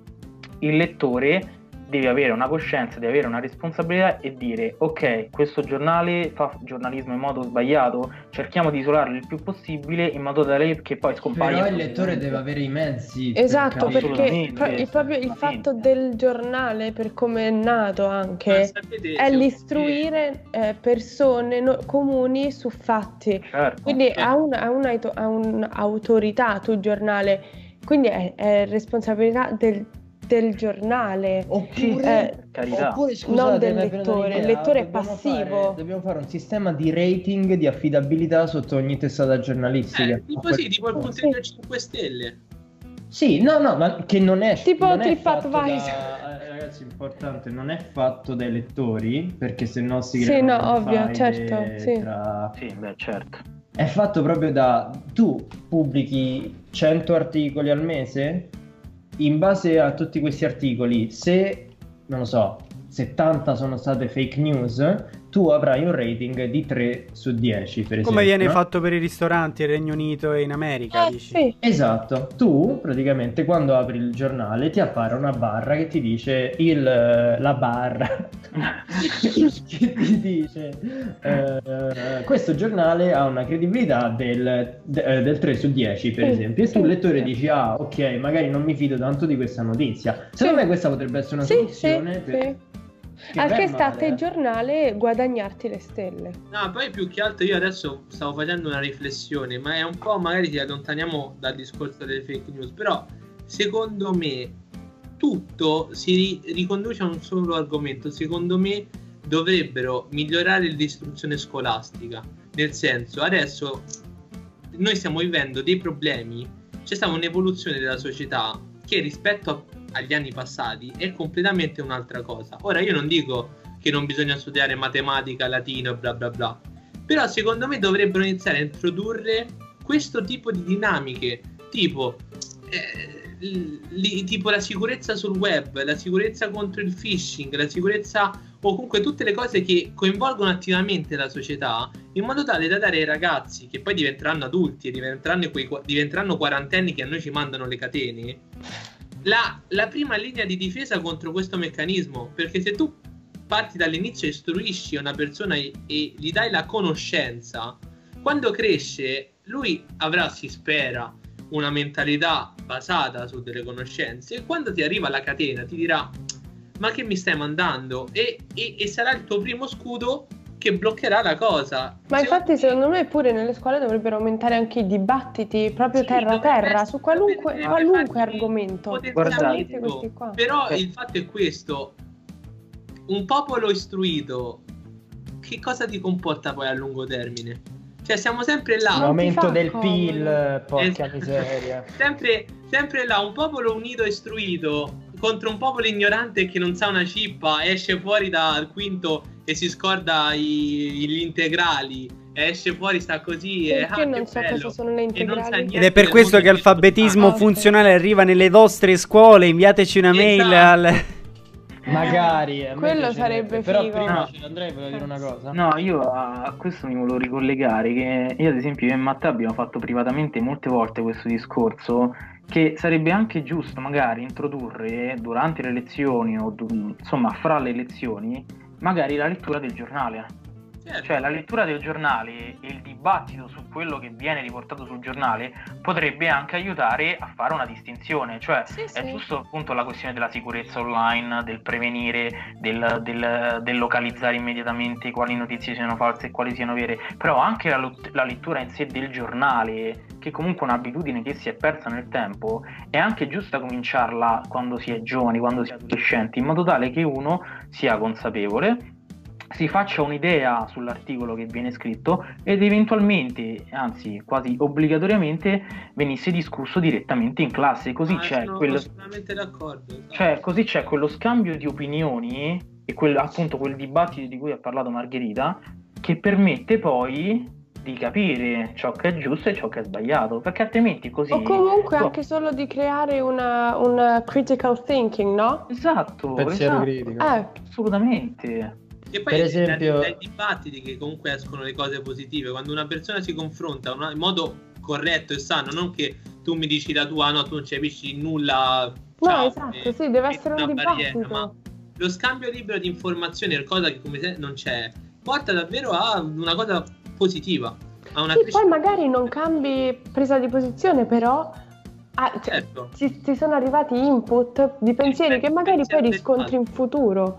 il lettore deve avere una coscienza, deve avere una responsabilità e dire ok, questo giornale fa giornalismo in modo sbagliato, cerchiamo di isolarlo il più possibile in modo tale che poi scompaia. Però il lettore deve avere i mezzi. Esatto, per perché pro- il, proprio il fatto del giornale, per come è nato anche, sapete, è l'istruire eh, persone no- comuni su fatti. Certo. Quindi ha, una- ha una- ha un'autorità tu giornale, quindi è, è responsabilità del, del giornale. Oppure, Eh, carità. oppure scusate, Non del lettore, il lettore è passivo. fare- dobbiamo fare un sistema di rating di affidabilità sotto ogni testata giornalistica. Eh, tipo sì, tipo il punteggio 5 stelle. Sì, no, no, ma che non è Tipo TripAdvisor. da- eh, ragazzi, importante, non è fatto dai lettori, perché se no si Sì, creano no, ovvio, certo, sì. tra- Sì, beh, certo. È fatto proprio da tu pubblichi 100 articoli al mese, in base a tutti questi articoli, se non lo so, 70 sono state fake news, tu avrai un rating di 3 su 10, per esempio. Come viene no? fatto per i ristoranti nel Regno Unito e in America, Eh, dici? sì. Esatto, tu praticamente quando apri il giornale ti appare una barra che ti dice il, la barra [laughs] che ti dice eh, questo giornale ha una credibilità del, de- eh, del 3 su 10 per Sì, esempio e tu sì. lettore dici ah ok magari non mi fido tanto di questa notizia secondo Sì. me questa potrebbe essere una Sì, soluzione sì, per... sì. che Al non che è sta a te giornale guadagnarti le stelle. No, poi più che altro io adesso stavo facendo una riflessione, ma è un po' magari ci allontaniamo dal discorso delle fake news, però secondo me tutto si ri- riconduce a un solo argomento. Secondo me dovrebbero migliorare l'istruzione scolastica, nel senso adesso noi stiamo vivendo dei problemi, c'è stata un'evoluzione della società che rispetto a- agli anni passati è completamente un'altra cosa. Ora io non dico che non bisogna studiare matematica, latino bla bla bla. Però secondo me dovrebbero iniziare a introdurre questo tipo di dinamiche, tipo, eh, li- tipo la sicurezza sul web, la sicurezza contro il phishing, la sicurezza o comunque tutte le cose che coinvolgono attivamente la società, in modo tale da dare ai ragazzi che poi diventeranno adulti e diventeranno, quei, diventeranno quarantenni che a noi ci mandano le catene, la, la prima linea di difesa contro questo meccanismo. Perché se tu parti dall'inizio e istruisci una persona e, e gli dai la conoscenza, quando cresce lui avrà, si spera, una mentalità basata su delle conoscenze e quando ti arriva la catena ti dirà ma che mi stai mandando e, e- e sarà il tuo primo scudo che bloccherà la cosa. Ma Secondo infatti me- secondo me pure nelle scuole dovrebbero aumentare anche i dibattiti proprio Sì, terra terra su qualunque, qualunque argomento. qua. Però Eh. il fatto è questo: un popolo istruito, che cosa ti comporta poi a lungo termine? Cioè, siamo sempre là. L'aumento del comodo. PIL, porca Esatto. miseria. [laughs] sempre, sempre là, un popolo unito e istruito contro un popolo ignorante che non sa una cippa, esce fuori dal quinto e si scorda i- gli integrali, esce fuori, sta così e ah, non che so bello. cosa sono le integrali? Ed è per questo che alfabetismo Ah, funzionale arriva nelle vostre scuole. Inviateci una mail Esatto. al. Magari. [laughs] Quello sarebbe Però figo. prima No. ce l'andrei, volevo dire una cosa. No, io a, a questo mi volevo ricollegare che io ad esempio io e Matteo abbiamo fatto privatamente molte volte questo discorso che sarebbe anche giusto magari introdurre durante le lezioni o insomma fra le lezioni magari la lettura del giornale. Certo. Cioè la lettura del giornale e il dibattito su quello che viene riportato sul giornale potrebbe anche aiutare a fare una distinzione, cioè Sì, è sì. giusto appunto la questione della sicurezza online, del prevenire, del, del- del localizzare immediatamente quali notizie siano false e quali siano vere, però anche la, la lettura in sé del giornale, che comunque è un'abitudine che si è persa nel tempo, è anche giusta cominciarla quando si è giovani, quando si è adolescenti, in modo tale che uno sia consapevole si faccia un'idea sull'articolo che viene scritto ed eventualmente, anzi quasi obbligatoriamente, venisse discusso direttamente in classe, così Ah, c'è sono quello, assolutamente d'accordo. esatto. cioè, così c'è quello scambio di opinioni e quel, appunto quel dibattito di cui ha parlato Margherita che permette poi di capire ciò che è giusto e ciò che è sbagliato, perché altrimenti così... O comunque tu- anche solo di creare una, una critical thinking, no? Esatto, Pensiero esatto, critico. Eh, assolutamente. E poi Per dai- esempio- dai, dibattiti che comunque escono le cose positive, quando una persona si confronta una- in modo corretto e sano, non che tu mi dici la tua, no, tu non ci capisci nulla, No, ciao, esatto, e- sì, deve essere un una barriera, dibattito. ma lo scambio libero di informazioni, cosa che come se non c'è, porta davvero a una cosa positiva, a una Sì, crescita. poi magari non cambi presa di posizione, però ah, cioè, Certo. ci, ci sono arrivati input di pensieri che magari poi riscontri in futuro.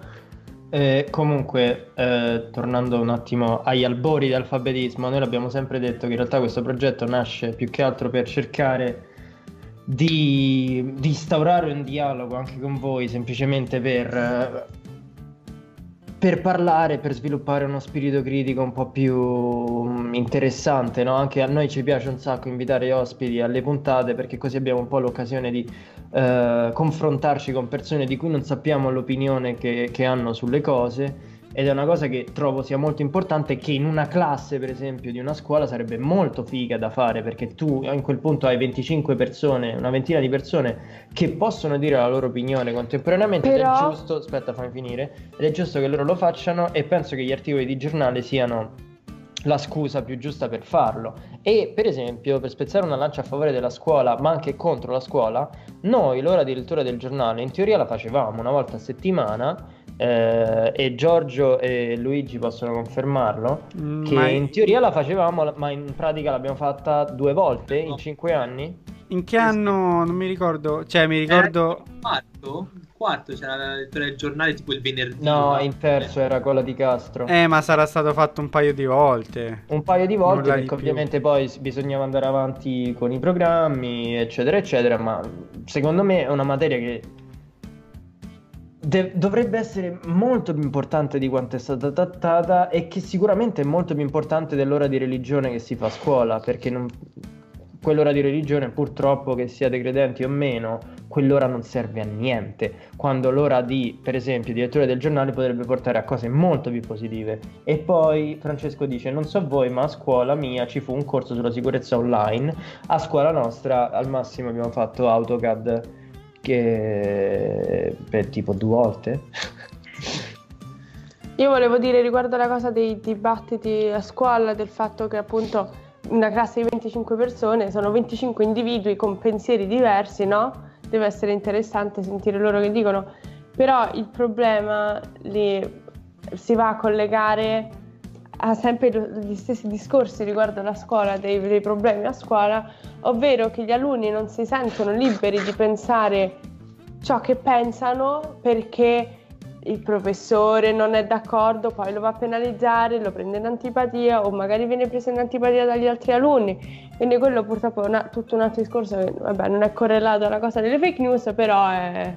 Eh, comunque, eh, tornando un attimo agli albori dell'alfabetismo, noi l'abbiamo sempre detto che in realtà questo progetto nasce più che altro per cercare di, di instaurare un dialogo anche con voi, semplicemente per, eh, per parlare, per sviluppare uno spirito critico un po' più mm, interessante, no? Anche a noi ci piace un sacco invitare ospiti alle puntate perché così abbiamo un po' l'occasione di eh, confrontarci con persone di cui non sappiamo l'opinione che, che hanno sulle cose ed è una cosa che trovo sia molto importante che in una classe per esempio di una scuola sarebbe molto figa da fare perché tu in quel punto hai 25 persone, una ventina di persone che possono dire la loro opinione contemporaneamente ed Però- è giusto, aspetta fammi finire, ed è giusto che loro lo facciano e penso che gli articoli di giornale siano la scusa più giusta per farlo. E per esempio, per spezzare una lancia a favore della scuola, ma anche contro la scuola, noi l'ora di lettura del giornale in teoria la facevamo una volta a settimana. Eh, e Giorgio e Luigi possono confermarlo Mm, che ma in teoria la facevamo ma in pratica l'abbiamo fatta due volte in cinque anni in che anno non mi ricordo, cioè mi ricordo Il quarto? Il quarto c'era la lettura del giornale tipo il venerdì. no in terzo era quella di Castro eh, ma sarà stato fatto un paio di volte. un paio di volte Nulla di perché più. ovviamente poi s- bisognava andare avanti con i programmi eccetera eccetera ma secondo me è una materia che de- dovrebbe essere molto più importante di quanto è stata trattata e che sicuramente è molto più importante dell'ora di religione che si fa a scuola perché non- quell'ora di religione purtroppo che siate credenti o meno quell'ora non serve a niente quando l'ora di per esempio di lettura del giornale potrebbe portare a cose molto più positive. E poi Francesco dice non so voi ma a scuola mia ci fu un corso sulla sicurezza online. A scuola nostra al massimo abbiamo fatto AutoCAD che per tipo due volte Io volevo dire riguardo alla cosa dei dibattiti a scuola, del fatto che appunto una classe di 25 persone sono 25 individui con pensieri diversi, no? Deve essere interessante sentire loro che dicono. Però il problema lì si va a collegare a sempre gli stessi discorsi riguardo alla scuola, dei, dei problemi a scuola, ovvero che gli alunni non si sentono liberi di pensare ciò che pensano perché il professore non è d'accordo, poi lo va a penalizzare, lo prende in antipatia o magari viene preso in antipatia dagli altri alunni. Quindi quello purtroppo è una- tutto un altro discorso che vabbè, non è correlato alla cosa delle fake news, però è...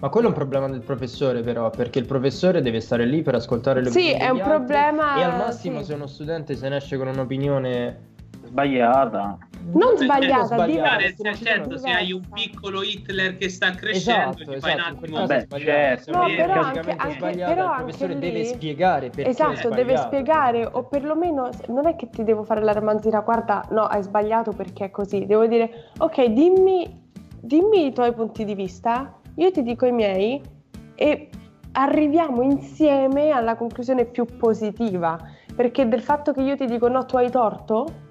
Ma quello è un problema del professore, però, perché il professore deve stare lì per ascoltare le Sì, opinioni è un problema, E al massimo, sì. se uno studente se ne esce con un'opinione Sbagliata. Non sbagliata, sbagliata, Certo, sì, certo, se hai un piccolo Hitler che sta crescendo, Esatto, ti fai un esatto, in quel attimo. Beh, certo. No, però praticamente anche- anche- sbagliato, però il anche professore lì- deve spiegare perché è Esatto, deve spiegare o perlomeno non è che ti devo fare la ramanzina, guarda, no, hai sbagliato perché è così. Devo dire, ok, dimmi, dimmi i tuoi punti di vista, io ti dico i miei e arriviamo insieme alla conclusione più positiva. Perché del fatto che io ti dico no, tu hai torto,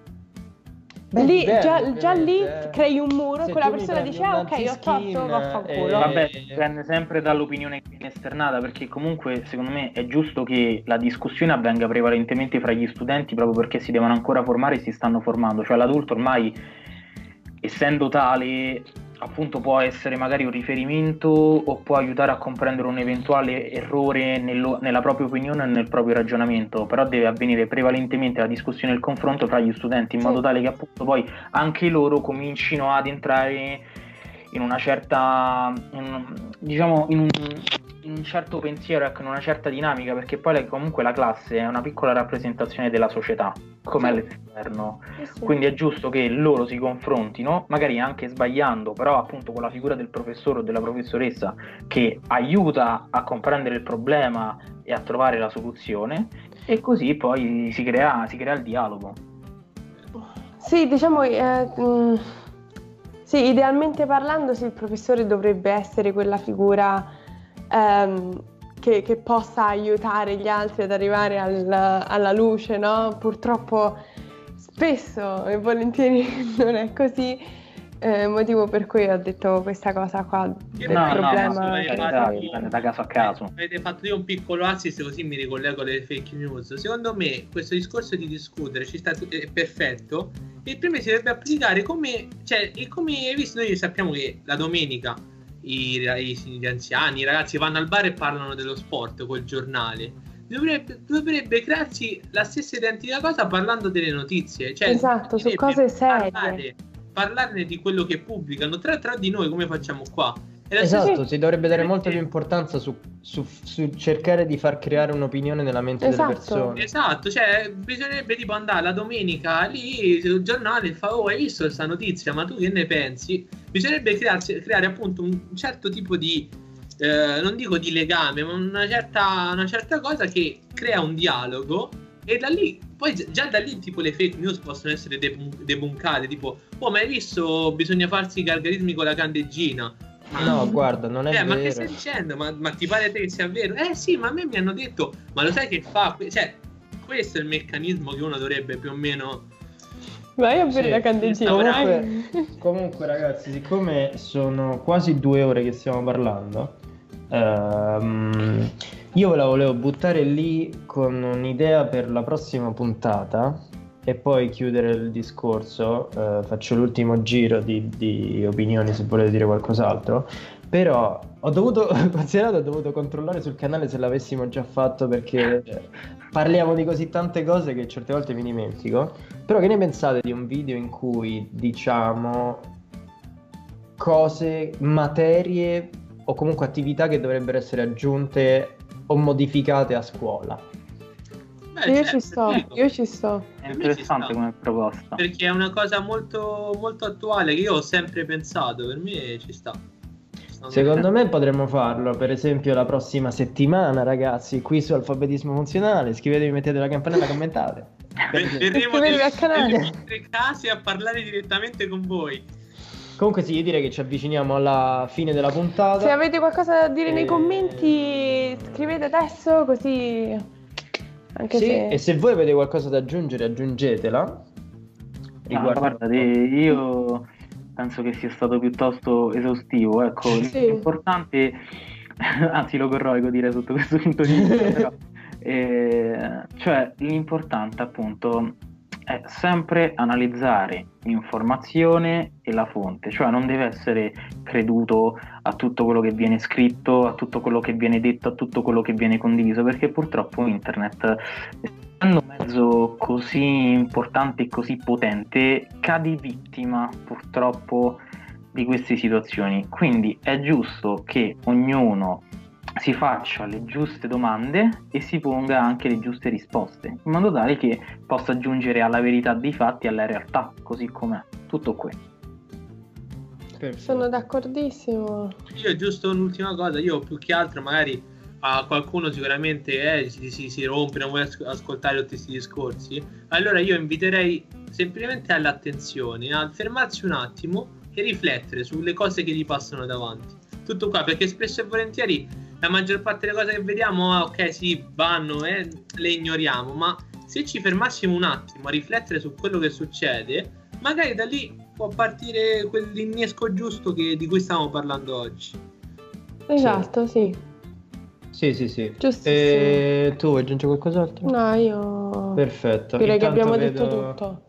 Beh, lì, dipende, già, già lì eh. crei un muro e quella persona dice, ah ok, ho torto, vaffanculo. eh, Vabbè, dipende sempre dall'opinione che viene esternata, perché comunque secondo me è giusto che la discussione avvenga prevalentemente fra gli studenti proprio perché si devono ancora formare e si stanno formando. Cioè l'adulto ormai, essendo tale, appunto può essere magari un riferimento o può aiutare a comprendere un eventuale errore nello- nella propria opinione e nel proprio ragionamento, però deve avvenire prevalentemente la discussione e il confronto fra gli studenti in modo tale che appunto poi anche loro comincino ad entrare in una certa in diciamo in un, un certo pensiero ecco, in una certa dinamica perché poi comunque la classe è una piccola rappresentazione della società come Sì. all'esterno Sì, sì. quindi è giusto che loro si confrontino magari anche sbagliando però appunto con la figura del professore o della professoressa che aiuta a comprendere il problema e a trovare la soluzione e così poi si crea, si crea il dialogo Sì, diciamo, eh, mh, sì, idealmente parlando, sì, il professore dovrebbe essere quella figura ehm, che, che possa aiutare gli altri ad arrivare al- alla luce, no? Purtroppo spesso e volentieri [laughs] non è così. eh, motivo per cui ho detto questa cosa qua del No, no, problema. carità, carità, sì. dipende da caso a caso. Avete fatto io un piccolo assist così mi ricollego alle fake news. Secondo me questo discorso di discutere ci sta è perfetto. Il primo si dovrebbe applicare come, cioè, e come hai visto noi sappiamo che la domenica i, i- gli anziani, i ragazzi vanno al bar e parlano dello sport col giornale. Dovrebbe, dovrebbe crearsi la stessa identica cosa parlando delle notizie. Cioè, Esatto, su cose serie. parlare- parlarne di quello che pubblicano tra, tra di noi come facciamo qua. Esatto, stessa- si dovrebbe dare molta più importanza su, su- su cercare di far creare un'opinione nella mente Esatto. delle persone. Esatto, cioè bisognerebbe tipo andare la domenica lì sul giornale e fa oh hai visto questa notizia ma tu che ne pensi? Bisognerebbe crearsi- creare appunto un certo tipo di, eh, non dico di legame, ma una certa, una certa cosa che crea un dialogo e da lì, poi gi- già da lì tipo le fake news possono essere debun- debunkate, tipo oh ma hai visto bisogna farsi i gargarismi con la candeggina? Ma- No, guarda, non è eh, ma che vero. stai dicendo? Ma, ma ti pare te che sia vero? Eh sì, ma a me mi hanno detto, ma lo sai che fa? Cioè, questo è il meccanismo che uno dovrebbe più o meno... Vai a bere Sì. la candeggina. Comunque, comunque, ragazzi, siccome sono quasi due ore che stiamo parlando, ehm, io ve la volevo buttare lì con un'idea per la prossima puntata e poi chiudere il discorso. eh, faccio l'ultimo giro di, di opinioni se volete dire qualcos'altro. Però ho dovuto, [laughs] considerato, ho dovuto controllare sul canale se l'avessimo già fatto perché parliamo di così tante cose che certe volte mi dimentico. Però che ne pensate di un video in cui diciamo cose, materie o comunque attività che dovrebbero essere aggiunte o modificate a scuola? Beh, Io certo, ci sto, dico, io ci sto. È me ci interessante come proposta. Perché è una cosa molto, molto attuale che io ho sempre pensato, per me ci sta. Ci sta. Secondo me potremmo farlo, per esempio, la prossima settimana, ragazzi, qui su Alfabetismo Funzionale. Iscrivetevi, mettete la campanella, commentate. [laughs] Ver- Verremo Iscrivetevi nelle al canale. nelle vostre case a parlare direttamente con voi. Comunque sì, io direi che ci avviciniamo alla fine della puntata. Se avete qualcosa da dire nei Eh, commenti, scrivete adesso così. Anche Sì, se. e se voi avete qualcosa da aggiungere, aggiungetela. Riguardo- guarda, te- io penso che sia stato piuttosto esaustivo. Ecco, Sì. l'importante, [laughs] anzi, logorroico dire sotto questo punto di vista, però, [laughs] eh, cioè l'importante appunto è sempre analizzare l'informazione e la fonte, cioè non deve essere creduto a tutto quello che viene scritto, a tutto quello che viene detto, a tutto quello che viene condiviso, perché purtroppo internet essendo un mezzo così importante e così potente, cadi vittima purtroppo di queste situazioni. Quindi è giusto che ognuno si faccia le giuste domande e si ponga anche le giuste risposte, in modo tale che possa giungere alla verità dei fatti e alla realtà, così com'è. Tutto qui. Perfetto. Sono d'accordissimo. Io giusto un'ultima cosa, io più che altro magari a qualcuno sicuramente eh, si, si- si rompe, non vuole as- ascoltare tutti questi discorsi, allora io inviterei semplicemente all'attenzione, a fermarsi un attimo e riflettere sulle cose che gli passano davanti. Tutto qua, perché spesso e volentieri la maggior parte delle cose che vediamo, ah, ok, sì, vanno, eh, le ignoriamo, ma se ci fermassimo un attimo a riflettere su quello che succede, magari da lì può partire quell'innesco giusto che- di cui stiamo parlando oggi. Esatto, sì. Sì, sì, sì. Giustissimo. E tu vuoi aggiungere qualcos'altro? No, io Perfetto. direi che Intanto abbiamo vedo- detto tutto.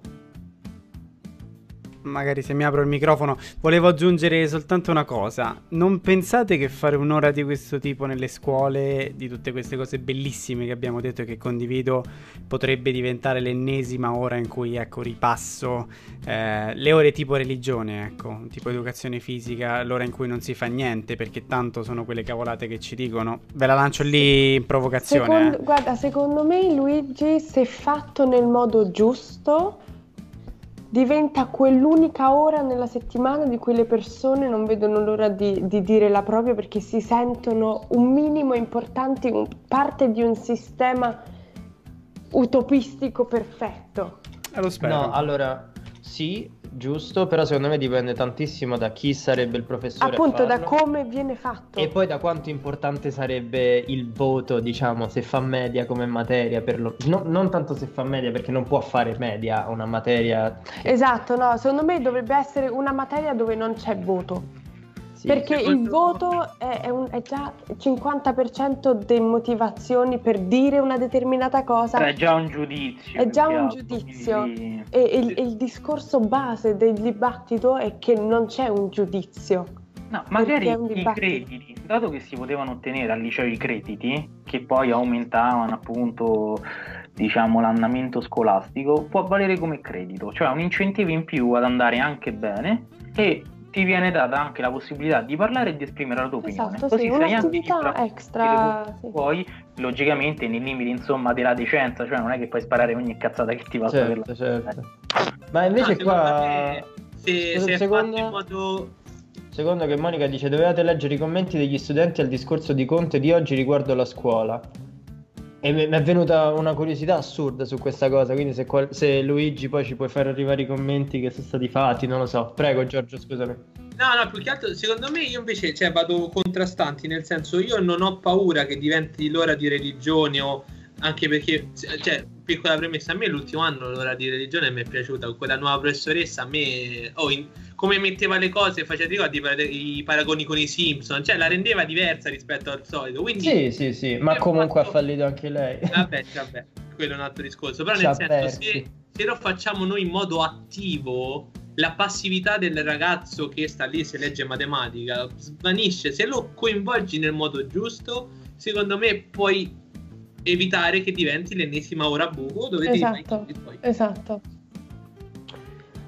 Magari se mi apro il microfono, volevo aggiungere soltanto una cosa. Non pensate che fare un'ora di questo tipo nelle scuole, di tutte queste cose bellissime che abbiamo detto e che condivido, potrebbe diventare l'ennesima ora in cui, ecco, ripasso eh, le ore tipo religione, ecco, tipo educazione fisica, l'ora in cui non si fa niente perché tanto sono quelle cavolate che ci dicono. Ve la lancio lì in provocazione. Secondo- eh. Guarda, secondo me Luigi, se fatto nel modo giusto, diventa quell'unica ora nella settimana di cui le persone non vedono l'ora di, di dire la propria perché si sentono un minimo importanti, un- parte di un sistema utopistico perfetto. Eh, lo spero. No, allora, sì, giusto, però secondo me dipende tantissimo da chi sarebbe il professore. Appunto, da come viene fatto. E poi da quanto importante sarebbe il voto, diciamo, se fa media come materia, per lo- no- non tanto se fa media, perché non può fare media una materia... Esatto, no, secondo me dovrebbe essere una materia dove non c'è voto. Sì, Perché il voto è, è un- è già il 50% delle motivazioni per dire una determinata cosa. È già un giudizio. È già un giudizio. quindi- E il, il discorso base del dibattito è che non c'è un giudizio. No, magari i crediti, dato che si potevano ottenere al liceo i crediti, che poi aumentavano appunto, diciamo, l'andamento scolastico, può valere come credito, cioè un incentivo in più ad andare anche bene e ti viene data anche la possibilità di parlare e di esprimere la tua opinione. Esatto, Così sì, sei anche libero extra. sì. Poi, logicamente, nei limiti insomma della decenza, cioè non è che puoi sparare ogni cazzata che ti passa per la Certo, certo. Ma invece No, qua... me, se, se è secondo. fatto in modo Secondo che Monica dice dovevate leggere i commenti degli studenti al discorso di Conte di oggi riguardo la scuola. E mi è venuta una curiosità assurda su questa cosa, quindi se, qual- se Luigi poi ci puoi far arrivare i commenti che sono stati fatti, non lo so. Prego Giorgio, scusami. No, no, più che altro, secondo me io invece cioè, vado contrastanti, nel senso io non ho paura che diventi l'ora di religione o anche perché, cioè, piccola premessa, a me l'ultimo anno l'ora di religione mi è piaciuta, quella nuova professoressa a me, oh, in- come metteva le cose, faceva ti ricordi i par- i paragoni con i Simpson, cioè la rendeva diversa rispetto al solito, quindi... Sì, sì, sì, ma comunque ha fatto- fallito anche lei. Vabbè, vabbè, quello è un altro discorso. Però Ci nel ha senso, se, se lo facciamo noi in modo attivo, la passività del ragazzo che sta lì se legge matematica svanisce. Se lo coinvolgi nel modo giusto, secondo me puoi evitare che diventi l'ennesima ora buco dove devi Esatto, poi. esatto.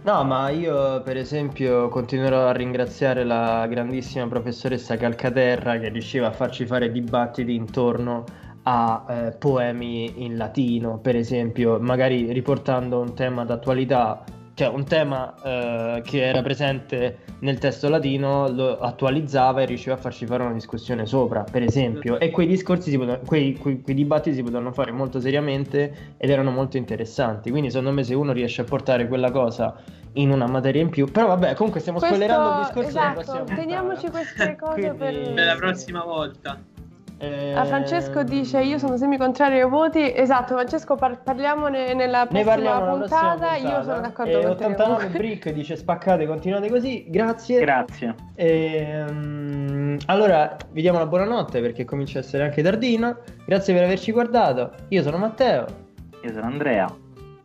No, ma io per esempio continuerò a ringraziare la grandissima professoressa Calcaterra che riusciva a farci fare dibattiti intorno a eh, poemi in latino, per esempio, magari riportando un tema d'attualità, cioè un tema eh, che era presente nel testo latino, lo attualizzava e riusciva a farci fare una discussione sopra, per esempio. E quei discorsi, si potevano- quei, quei- quei dibattiti si potevano fare molto seriamente ed erano molto interessanti. Quindi secondo me se uno riesce a portare quella cosa in una materia in più, però vabbè, comunque stiamo Questo- spoilerando il discorso della esatto, prossima teniamoci puntata. queste cose per- Per la prossima volta. Eh, Ah, Francesco dice io sono semi contrario ai voti. Esatto, Francesco par- parliamone nella Ne prossima, parliamo alla prossima puntata. puntata. Io sono d'accordo E con te. 89 comunque. Brick dice spaccate, continuate così. Grazie. Grazie. Ehm, allora, vi diamo la buonanotte perché comincia a essere anche tardino. Grazie per averci guardato. Io sono Matteo. Io sono Andrea.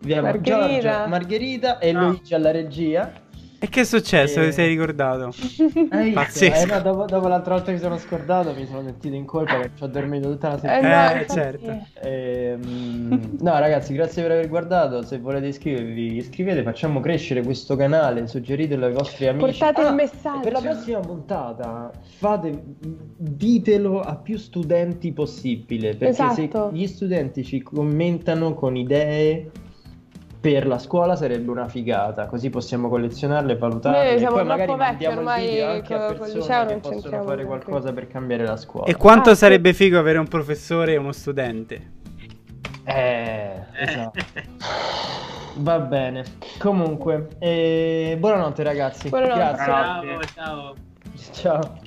Abbiamo Margherita. Giorgio, Margherita e Ciao. Luigi alla regia. E che è successo? Eh. Ti sei ricordato? Hai visto? Pazzesco. Eh, no, dopo, dopo l'altra volta mi sono scordato, mi sono sentito in colpa ci ho dormito tutta la Eh, settimana. no, Eh, infatti- certo. Ehm, no, ragazzi, grazie per aver guardato. Se volete iscrivervi, iscrivete, facciamo crescere questo canale. Suggeritelo ai vostri amici. Portate il Ah, messaggio. e Per la prossima puntata, fate, ditelo a più studenti possibile. Perché Esatto. se gli studenti ci commentano con idee. Per la scuola sarebbe una figata, così possiamo collezionarle, valutarle Noi e siamo poi magari troppo vecchi mandiamo il ormai, video anche a co- col persone che possono fare qualcosa per cambiare la scuola. E quanto Ah, sì. sarebbe figo avere un professore e uno studente? Eh, esatto. [laughs] Va bene. Comunque, eh, buonanotte ragazzi. Buonanotte. Grazie. Ciao, ciao. Ciao.